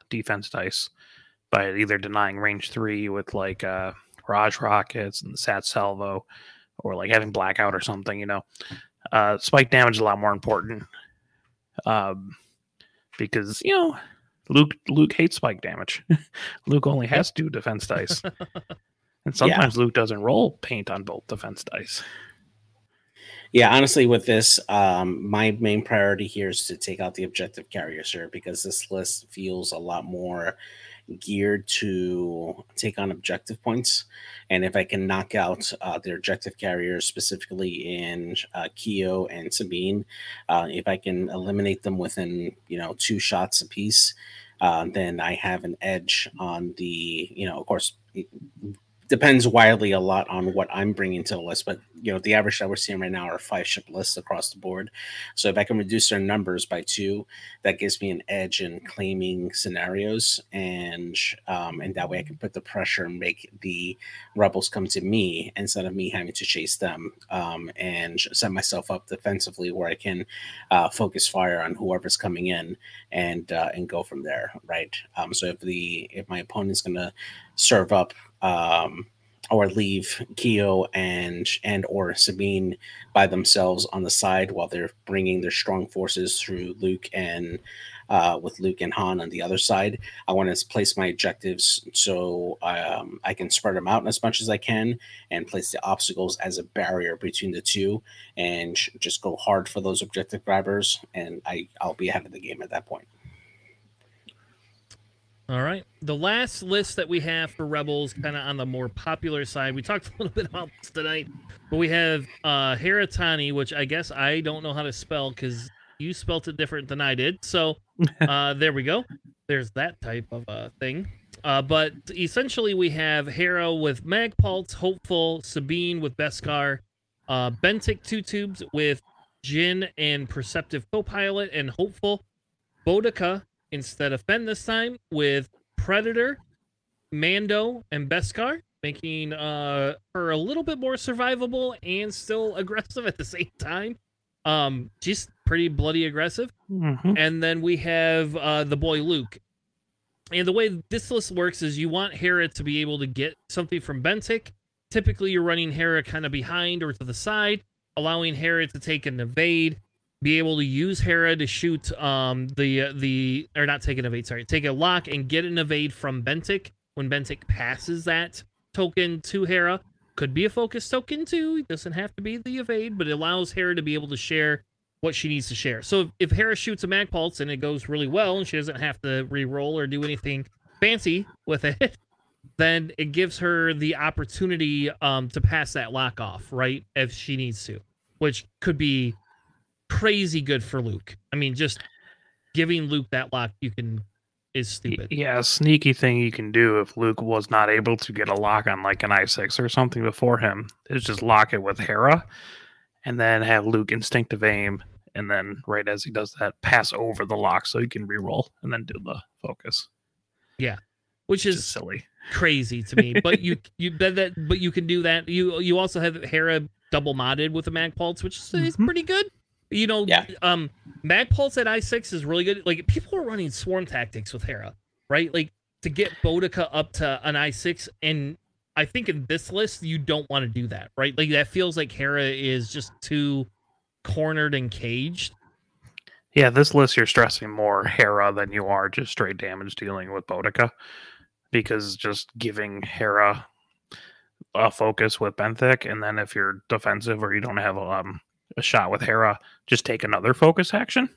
defense dice by either denying range three with like uh, Raj rockets and the Sat Salvo, or like having blackout or something, you know. Uh, spike damage is a lot more important um, because you know Luke Luke hates spike damage. Luke only has two defense dice, and sometimes Luke doesn't roll paint on both defense dice. Yeah, honestly, with this, um, my main priority here is to take out the objective carrier, sir, because this list feels a lot more geared to take on objective points. And if I can knock out uh, their objective carriers, specifically in uh, Keo and Sabine, uh, if I can eliminate them within you know two shots apiece, uh, then I have an edge on the you know of course. Depends wildly a lot on what I'm bringing to the list, but you know the average that we're seeing right now are five ship lists across the board. So if I can reduce their numbers by two, that gives me an edge in claiming scenarios, and um, and that way I can put the pressure and make the rebels come to me instead of me having to chase them, um, and set myself up defensively where I can uh, focus fire on whoever's coming in and uh, and go from there, right? Um, so if the if my opponent's gonna serve up um, or leave Keo and and or Sabine by themselves on the side while they're bringing their strong forces through Luke and uh, with Luke and Han on the other side. I want to place my objectives so um, I can spread them out as much as I can and place the obstacles as a barrier between the two and just go hard for those objective grabbers. And I, I'll be ahead of the game at that point. All right. The last list that we have for Rebels, kind of on the more popular side, we talked a little bit about this tonight, but we have uh Heratani, which I guess I don't know how to spell because you spelt it different than I did. So uh there we go. There's that type of uh thing. Uh, but essentially, we have Hera with Magpulse, Hopeful, Sabine with Beskar, uh, Benthic Two Tubes with Jyn and Perceptive Copilot, and Hopeful, Bodica instead of Fenn this time with Predator, Mando, and Beskar, making uh, her a little bit more survivable and still aggressive at the same time. Um, she's pretty bloody aggressive. Mhm. And then we have uh, the boy Luke. And the way this list works is you want Hera to be able to get something from Benthic. Typically, you're running Hera kind of behind or to the side, allowing Hera to take an evade, be able to use Hera to shoot um the uh, the or not take an evade, sorry, take a lock and get an evade from Benthic when Benthic passes that token to Hera. Could be a focus token too. It doesn't have to be the evade, but it allows Hera to be able to share what she needs to share. So if, if Hera shoots a mag pulse and it goes really well and she doesn't have to re-roll or do anything fancy with it, then it gives her the opportunity um to pass that lock off, right? If she needs to. Which could be crazy good for Luke. I mean, just giving Luke that lock you can is stupid. Yeah, a sneaky thing you can do if Luke was not able to get a lock on like an i6 or something before him is just lock it with Hera and then have Luke instinctive aim and then right as he does that pass over the lock so he can reroll and then do the focus. Which Which is is silly. crazy to me. But you you bet that but you can do that. You you also have Hera double modded with a mag pulse, which is, is Mhm. pretty good. You know, Yeah. um mag pulse at i6 is really good. Like people are running swarm tactics with Hera, right? Like to get Bodica up to an i6 and I think in this list you don't want to do that, right? Like that feels like Hera is just too cornered and caged. Yeah, this list you're stressing more Hera than you are just straight damage dealing with Bodica because just giving Hera a focus with Benthic, and then if you're defensive or you don't have a um, a shot with Hera, just take another focus action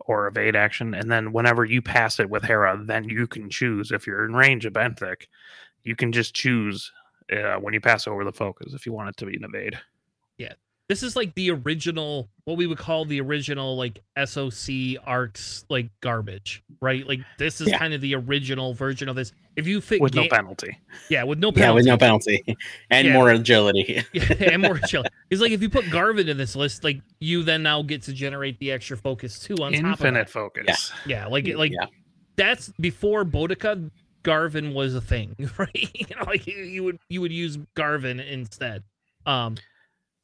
or evade action, and then whenever you pass it with Hera, then you can choose if you're in range of Benthic, you can just choose uh, when you pass over the focus if you want it to be an evade. This is like the original, what we would call the original like SOC arcs like garbage, right? Like this is Yeah. kind of the original version of this. If you fit with no penalty. yeah, with no penalty, Yeah, penalty, with no penalty and Yeah. more agility. yeah, and more agility. It's like if you put Garven in this list, like you then now get to generate the extra focus too on top of Infinite that. focus. Yeah, like like yeah. that's before Bodica. Garven was a thing, right? you know, like you, you would you would use Garven instead. Um,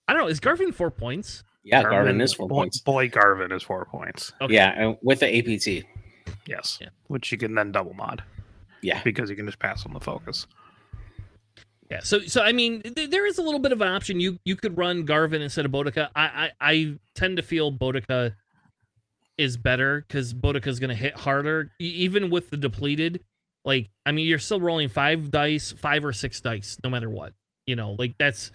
I don't know. Is Garven four points? Yeah, Garven is four boy, points. Boy Garven is four points. Okay. Yeah, with the APT. Yes. Yeah. Which you can then double mod Yeah. because you can just pass on the focus. Yeah. So so I mean, th- there is a little bit of an option. You you could run Garven instead of Bodica. I I, I tend to feel Bodica is better because Bodica is going to hit harder, e- even with the depleted. Like I mean, you're still rolling five dice, five or six dice, no matter what. You know, like that's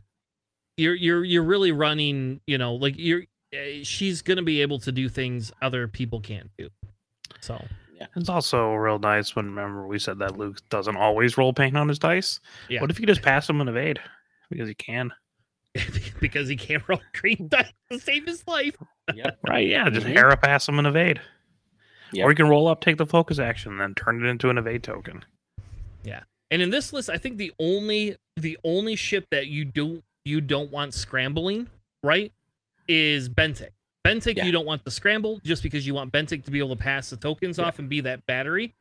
you're you're you're really running. You know, like you're eh, she's going to be able to do things other people can't do. So yeah It's also real nice when remember we said that Luke doesn't always roll paint on his dice. Yeah. What if you just pass him an evade? Because he can. because he can't roll green dice to save his life. Yep. Right, yeah. Just Mhm. Hera pass him an evade. Yep. Or you can roll up, take the focus action, and then turn it into an evade token. Yeah and in this list, I think the only the only ship that you don't you don't want scrambling, right, is Benthic. Benthic Yeah. you don't want to scramble just because you want Benthic to be able to pass the tokens Yeah. off and be that battery.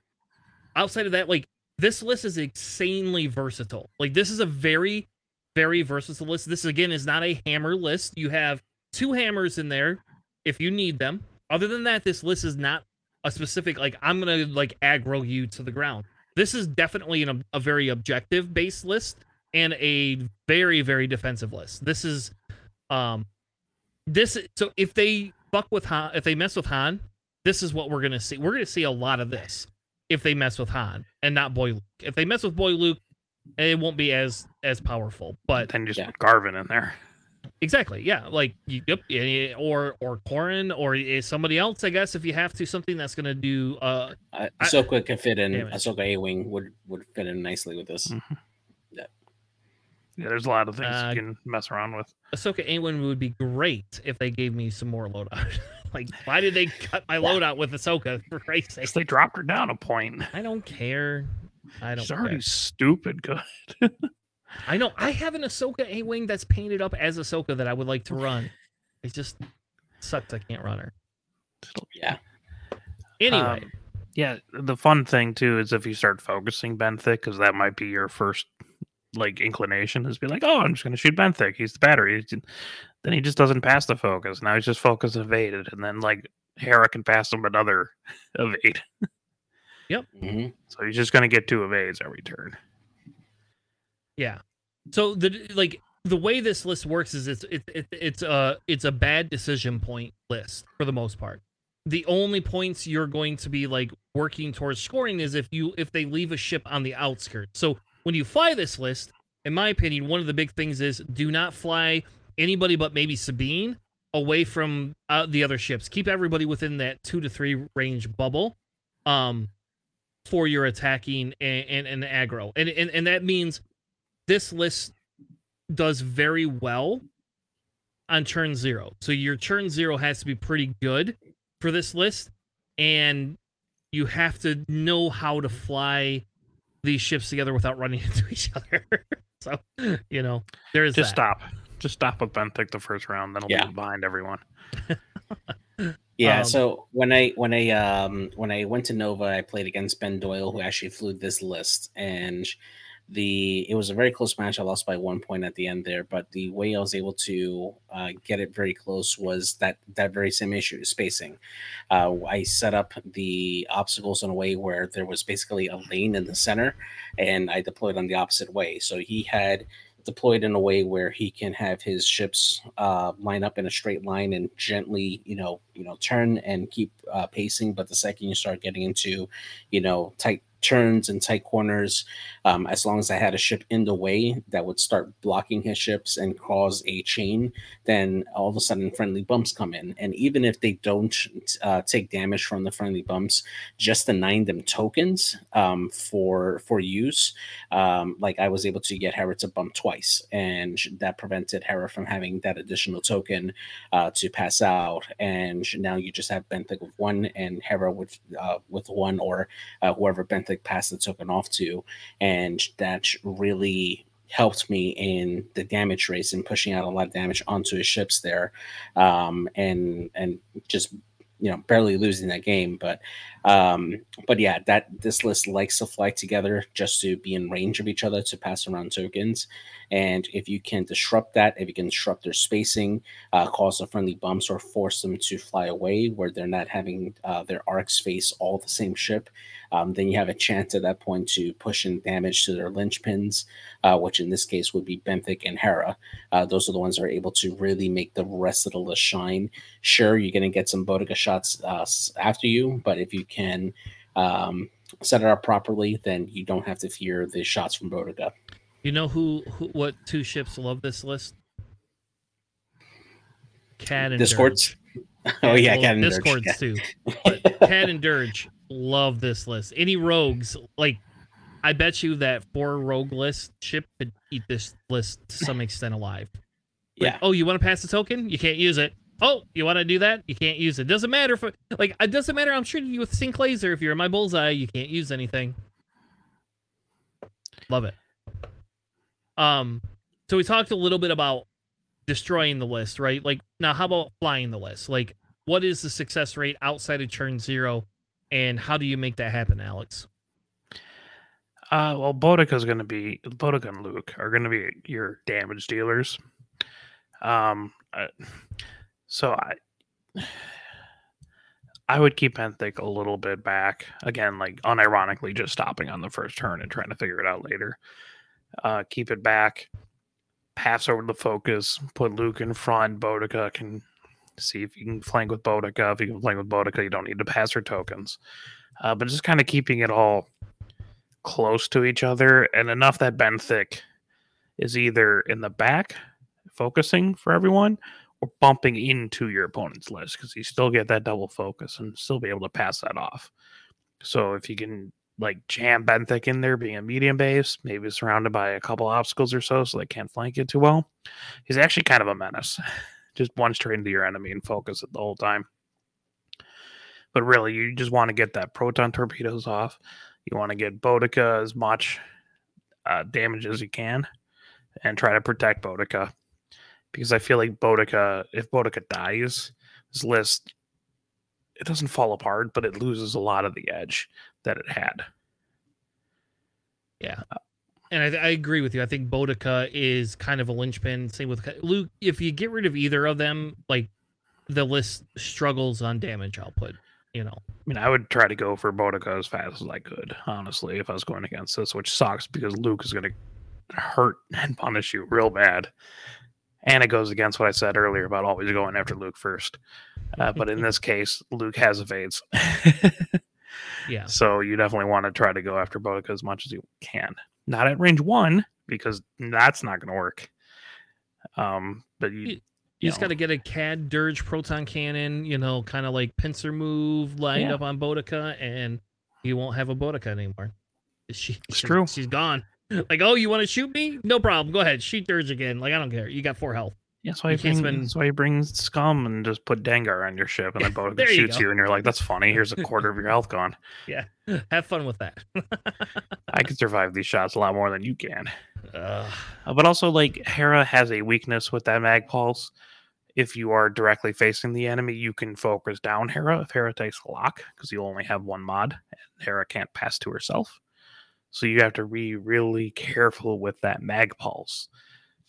Outside of that, like this list is insanely versatile. Like this is a very, very versatile list. This again is not a hammer list. You have two hammers in there if you need them. Other than that, this list is not a specific like I'm gonna like aggro you to the ground. This is definitely an, a very objective based list and a very very defensive list. This is um this so if they fuck with Han, if they mess with Han, this is what we're gonna see. We're gonna see a lot of this if they mess with Han and not Boy Luke. If they mess with Boy Luke, it won't be as as powerful. But then just Yeah. put Garven in there. exactly, yeah, like you- yep, or or Corran or eh, somebody else, I guess. If you have to, something that's gonna do uh Uh, I- Ahsoka could fit in. Damn. Ahsoka A Wing would would fit in nicely with this. Mhm. Yeah, there's a lot of things Uh, you can mess around with. Ahsoka A Wing would be great if they gave me some more loadout. like, why did they cut my loadout with Ahsoka? For Christ's sake, they dropped her down a point. I don't care. I don't She's already care. stupid good. I know. I have an Ahsoka A Wing that's painted up as Ahsoka that I would like to run. It just sucks I can't run her. Yeah. Anyway, Um, yeah, the fun thing too is if you start focusing Benthic, because that might be your first like inclination is be like, oh, I'm just gonna shoot Benthic. He's the battery. Then he just doesn't pass the focus. Now he's just focus evaded, and then like Hera can pass him another evade. hmm So he's just gonna get two evades every turn. yeah. So the like the way this list works is it's it, it, it's a it's a bad decision point list for the most part. The only points you're going to be like working towards scoring is if you if they leave a ship on the outskirts. So when you fly this list, in my opinion, one of the big things is do not fly anybody but maybe Sabine away from uh, the other ships. Keep everybody within that two to three range bubble, um, for your attacking and and, and aggro, and, and and that means this list does very well on turn zero. So your turn zero has to be pretty good for this list, and you have to know how to fly these ships together without running into each other. so you know, there's Just that. stop. Just stop with Benthic the first round. Then I'll Yeah. be behind everyone. Yeah. Um, so when I when I um when I went to Nova, I played against Ben Doyle, who actually flew this list, and the it was a very close match. I lost by one point at the end there, but the way I was able to uh, get it very close was that that very same issue spacing. Uh, I set up the obstacles in a way where there was basically a lane in the center, and I deployed on the opposite way. So he had deployed in a way where he can have his ships uh, line up in a straight line and gently, you know, you know, turn and keep uh, pacing. But the second you start getting into, you know, tight turns and tight corners, um, as long as I had a ship in the way that would start blocking his ships and cause a chain, then all of a sudden friendly bumps come in. And even if they don't uh, take damage from the friendly bumps, just denying them tokens um, for for use um, like I was able to get Hera to bump twice, and that prevented Hera from having that additional token uh, to pass out. And now you just have Benthic with one, and Hera with uh, with one, or uh, whoever Benthic the token off to, and that really helped me in the damage race and pushing out a lot of damage onto his ships there, um, and and just you know barely losing that game, but um but yeah that this list likes to fly together just to be in range of each other to pass around tokens. And if you can disrupt that if you can disrupt their spacing uh, cause the friendly bumps or force them to fly away where they're not having uh, their arcs face all the same ship um, then you have a chance at that point to push in damage to their linchpins uh, which in this case would be benthic and hera. Uh, those are the ones that are able to really make the rest of the list shine. Sure you're going to get some Bodica shots uh, after you but if you can um, set it up properly then you don't have to fear the shots from Bodica. You know who, who what two ships love this list? Cad and Discords? Dirge. oh yeah, well, Cad and Dirge, Discords yeah. too. But Cad and Dirge love this list. Any rogues like I bet you that four rogue list ship could eat this list to some extent alive. Like, Yeah. oh, you want to pass the token? You can't use it. Oh, you want to do that? You can't use it. Doesn't matter if like it doesn't matter. I'm shooting you with sync laser. If you're in my bullseye, you can't use anything. Love it. Um, so we talked a little bit about destroying the list, right? Like now, how about flying the list? Like, what is the success rate outside of turn zero, and how do you make that happen, Alex? Uh, well, Bodica's going to be Bodica and Luke are going to be your damage dealers. Um, uh, so I, I would keep Benthic a little bit back again, like unironically, just stopping on the first turn and trying to figure it out later. uh, keep it back, pass over the focus, put Luke in front. Bodica can see if you can flank with Bodica. If you can flank with Bodica, you don't need to pass her tokens. Uh, but just kind of keeping it all close to each other and enough that Benthic is either in the back focusing for everyone bumping into your opponent's list because you still get that double focus and still be able to pass that off. So if you can like jam Benthic in there being a medium base, maybe surrounded by a couple obstacles or so so they can't flank it too well, he's actually kind of a menace. Just one straight into your enemy and focus it the whole time. But really, you just want to get that proton torpedoes off. You want to get Bodica as much uh, damage as you can and try to protect Bodica. Because I feel like Bodica, if Bodica dies, this list it doesn't fall apart, but it loses a lot of the edge that it had. Yeah. Uh, and I, I agree with you. I think Bodica is kind of a linchpin. Same with Luke. If you get rid of either of them, like the list struggles on damage output, you know. I mean, I would try to go for Bodica as fast as I could, honestly, if I was going against this, which sucks because Luke is going to hurt and punish you real bad. And it goes against what I said earlier about always going after Luke first. Uh, but in this case, Luke has evades. yeah. So you definitely want to try to go after Bodica as much as you can. Not at range one, because that's not going to work. Um, but you, you, you just got to get a CAD Dirge proton cannon, you know, kind of like pincer move lined yeah. up on Bodica, and you won't have a Bodica anymore. She, it's true. She's gone. Like, oh, you want to shoot me? No problem. Go ahead. Shoot Dirge again. Like, I don't care. You got four health. Yeah, why, you bring, spend... that's why you bring scum and just put Dengar on your ship and then both shoots you, you, and you're like, that's funny. Here's a quarter of your health gone. Yeah. Have fun with that. I can survive these shots a lot more than you can. Uh, but also, like, Hera has a weakness with that mag pulse. If you are directly facing the enemy, you can focus down Hera if Hera takes lock, because you only have one mod and Hera can't pass to herself. So you have to be really careful with that mag pulse.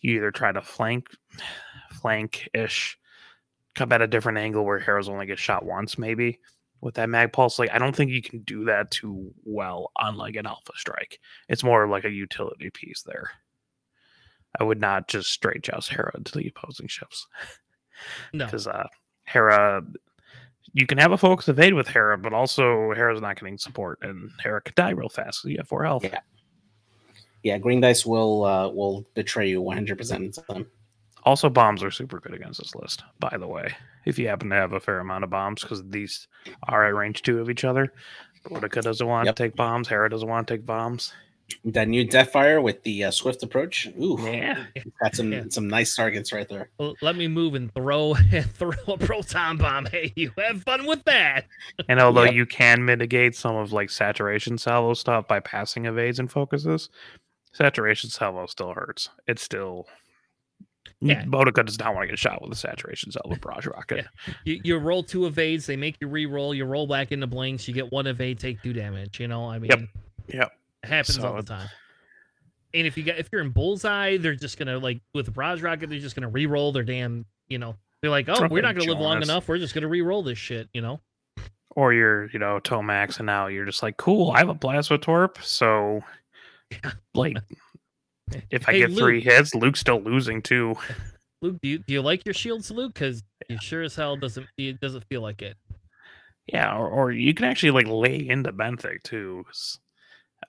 You either try to flank, flank ish, come at a different angle where Hera's only get shot once, maybe with that mag pulse. Like I don't think you can do that too well on like an alpha strike. It's more like a utility piece there. I would not just straight joust Hera to the opposing ships. No, because uh, Hera you can have a focus evade with Hera, but also Hera's not getting support, and Hera could die real fast. So you have four health. Yeah, yeah. Green dice will uh, will betray you one hundred percent of the time. Also, bombs are super good against this list. By the way, if you happen to have a fair amount of bombs, because these are at range two of each other. Bodica doesn't want yep. to take bombs. Hera doesn't want to take bombs. That new Deathfire with the uh, swift approach. Ooh, yeah, got some yeah. some nice targets right there. Well, let me move and throw throw a proton bomb. Hey, you have fun with that. and although yep. you can mitigate some of like saturation salvo stuff by passing evades and focuses, saturation salvo still hurts. It's still yeah. Bodica does not want to get shot with a saturation salvo barrage rocket. Yeah. You, you roll two evades, they make you re-roll. You roll back into blanks, you get one evade, take two damage. You know, I mean, yep, yep. It happens all the time. And if you got if you're in bullseye, they're just gonna like with the barrage rocket, they're just gonna re-roll their damn, you know. They're like, oh, we're not gonna live long enough. We're just gonna re-roll this shit, you know. Or you're, you know, Tomax, and now you're just like, cool. I have a plasma torp, so like, if I hey, get Luke, three hits, Luke's still losing too. Luke, do you do you like your shields, Luke? Because you sure as hell doesn't it doesn't feel like it. Yeah, or, or you can actually like lay into Benthic too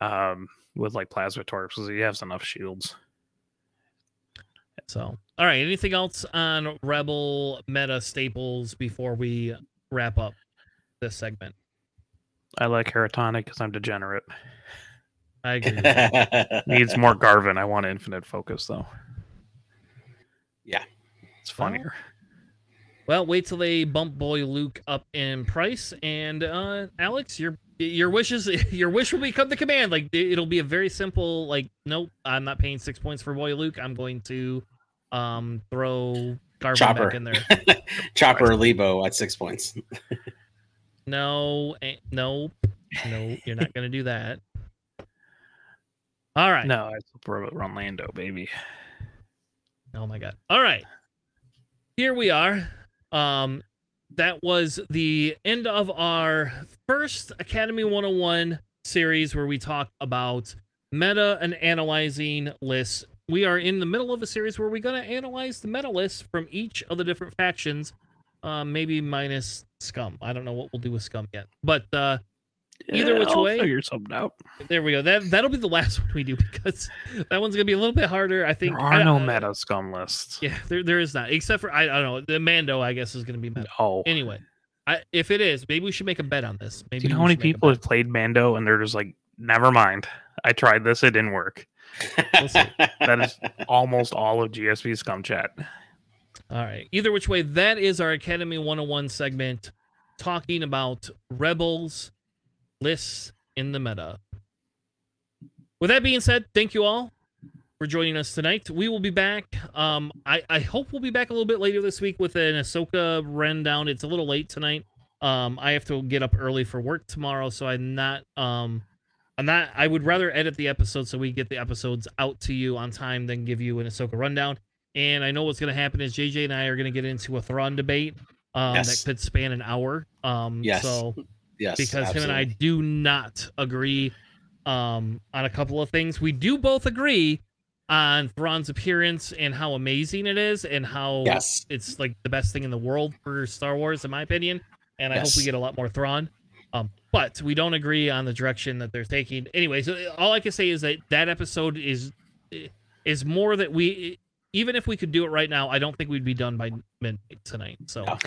um, with like plasma torps because he has enough shields. So, all right. Anything else on Rebel meta staples before we wrap up this segment? I like Heratonic because I'm degenerate. I agree. Needs more Garven. I want infinite focus though. Yeah, it's funnier. Well, wait till they bump Boy Luke up in price, and uh, Alex, your your wishes your wish will become the command. Like it'll be a very simple like nope i'm not paying six points for boy luke. I'm going to um throw Garven chopper. back in there. Chopper Leebo at six points. No eh, no no you're not gonna do that. All right. No it's run lando baby. Oh my god. All right. Here we are. Um that was the end of our first Academy 101 series where we talk about meta and analyzing lists. We are in the middle of a series where we're going to analyze the meta lists from each of the different factions, uh, maybe minus Scum. I don't know what we'll do with Scum yet, but uh, Either Yeah, which I'll way. figure something out. there we go. That that'll be the last one we do because that one's gonna be a little bit harder. I think. There are I- no uh, meta scum lists. Yeah, there there is not, except for I, I don't know. The Mando, I guess, is gonna be meta. No. Anyway, I, if it is, maybe we should make a bet on this. Maybe Do you know how many should make a people have played Mando and they're just like, never mind. I tried this, it didn't work. We'll see. That is almost all of GSG scum chat. All right. Either which way, that is our Academy 101 segment talking about rebels lists in the meta. With that being said, thank you all for joining us tonight. We will be back. Um, I, I hope we'll be back a little bit later this week with an Ahsoka rundown. It's a little late tonight. Um, I have to get up early for work tomorrow, so I'm not um I'm not I would rather edit the episode so we get the episodes out to you on time than give you an Ahsoka rundown. And I know what's going to happen is JJ and I are going to get into a Thrawn debate um, Yes. that could span an hour. Um, Yes, So yes, because him and I do not agree um, on a couple of things. We do both agree on Thrawn's appearance and how amazing it is and how Yes. it's like the best thing in the world for Star Wars, in my opinion. And I hope we get a lot more Thrawn. Um, but we don't agree on the direction that they're taking. Anyway, so all I can say is that that episode is is more that we even if we could do it right now, I don't think we'd be done by midnight tonight. So No.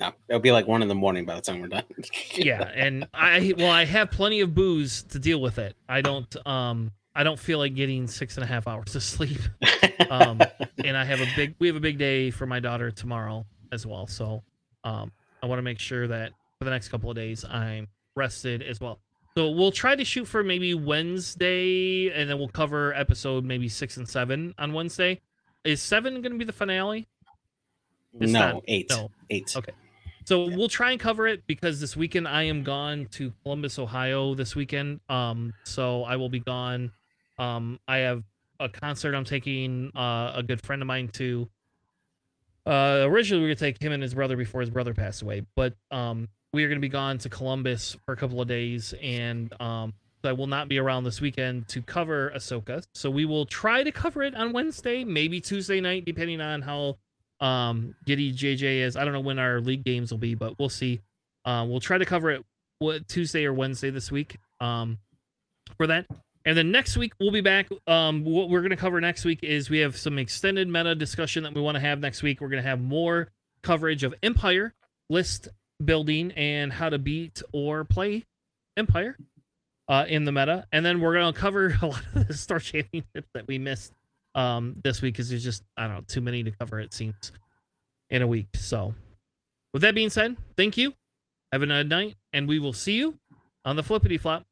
No, it'll be like one in the morning by the time we're done. yeah, and I well, I have plenty of booze to deal with it. I don't um I don't feel like getting six and a half hours of sleep. Um, and I have a big we have a big day for my daughter tomorrow as well. So um I want to make sure that for the next couple of days I'm rested as well. So we'll try to shoot for maybe Wednesday and then we'll cover episode maybe six and seven on Wednesday. Is seven gonna be the finale? It's no, not- eight. no. Eight. Okay. So we'll try and cover it because this weekend I am gone to Columbus, Ohio this weekend. Um, so I will be gone. Um, I have a concert I'm taking uh, a good friend of mine to. Uh, originally we were gonna take him and his brother before his brother passed away, but um, we are gonna be gone to Columbus for a couple of days, and um, I will not be around this weekend to cover Ahsoka. So we will try to cover it on Wednesday, maybe Tuesday night, depending on how um Giddy JJ is. I don't know when our league games will be, but we'll see. Um, we'll try to cover it what Tuesday or Wednesday this week. Um, for that. And then next week we'll be back. Um, what we're gonna cover next week is we have some extended meta discussion that we want to have next week. We're gonna have more coverage of Empire list building and how to beat or play Empire uh, in the meta, and then we're gonna cover a lot of the Star Championships that we missed um, this week because there's just I don't know too many to cover. It seems in a week. So, with that being said, thank you. Have a good night, and we will see you on the flippity flop.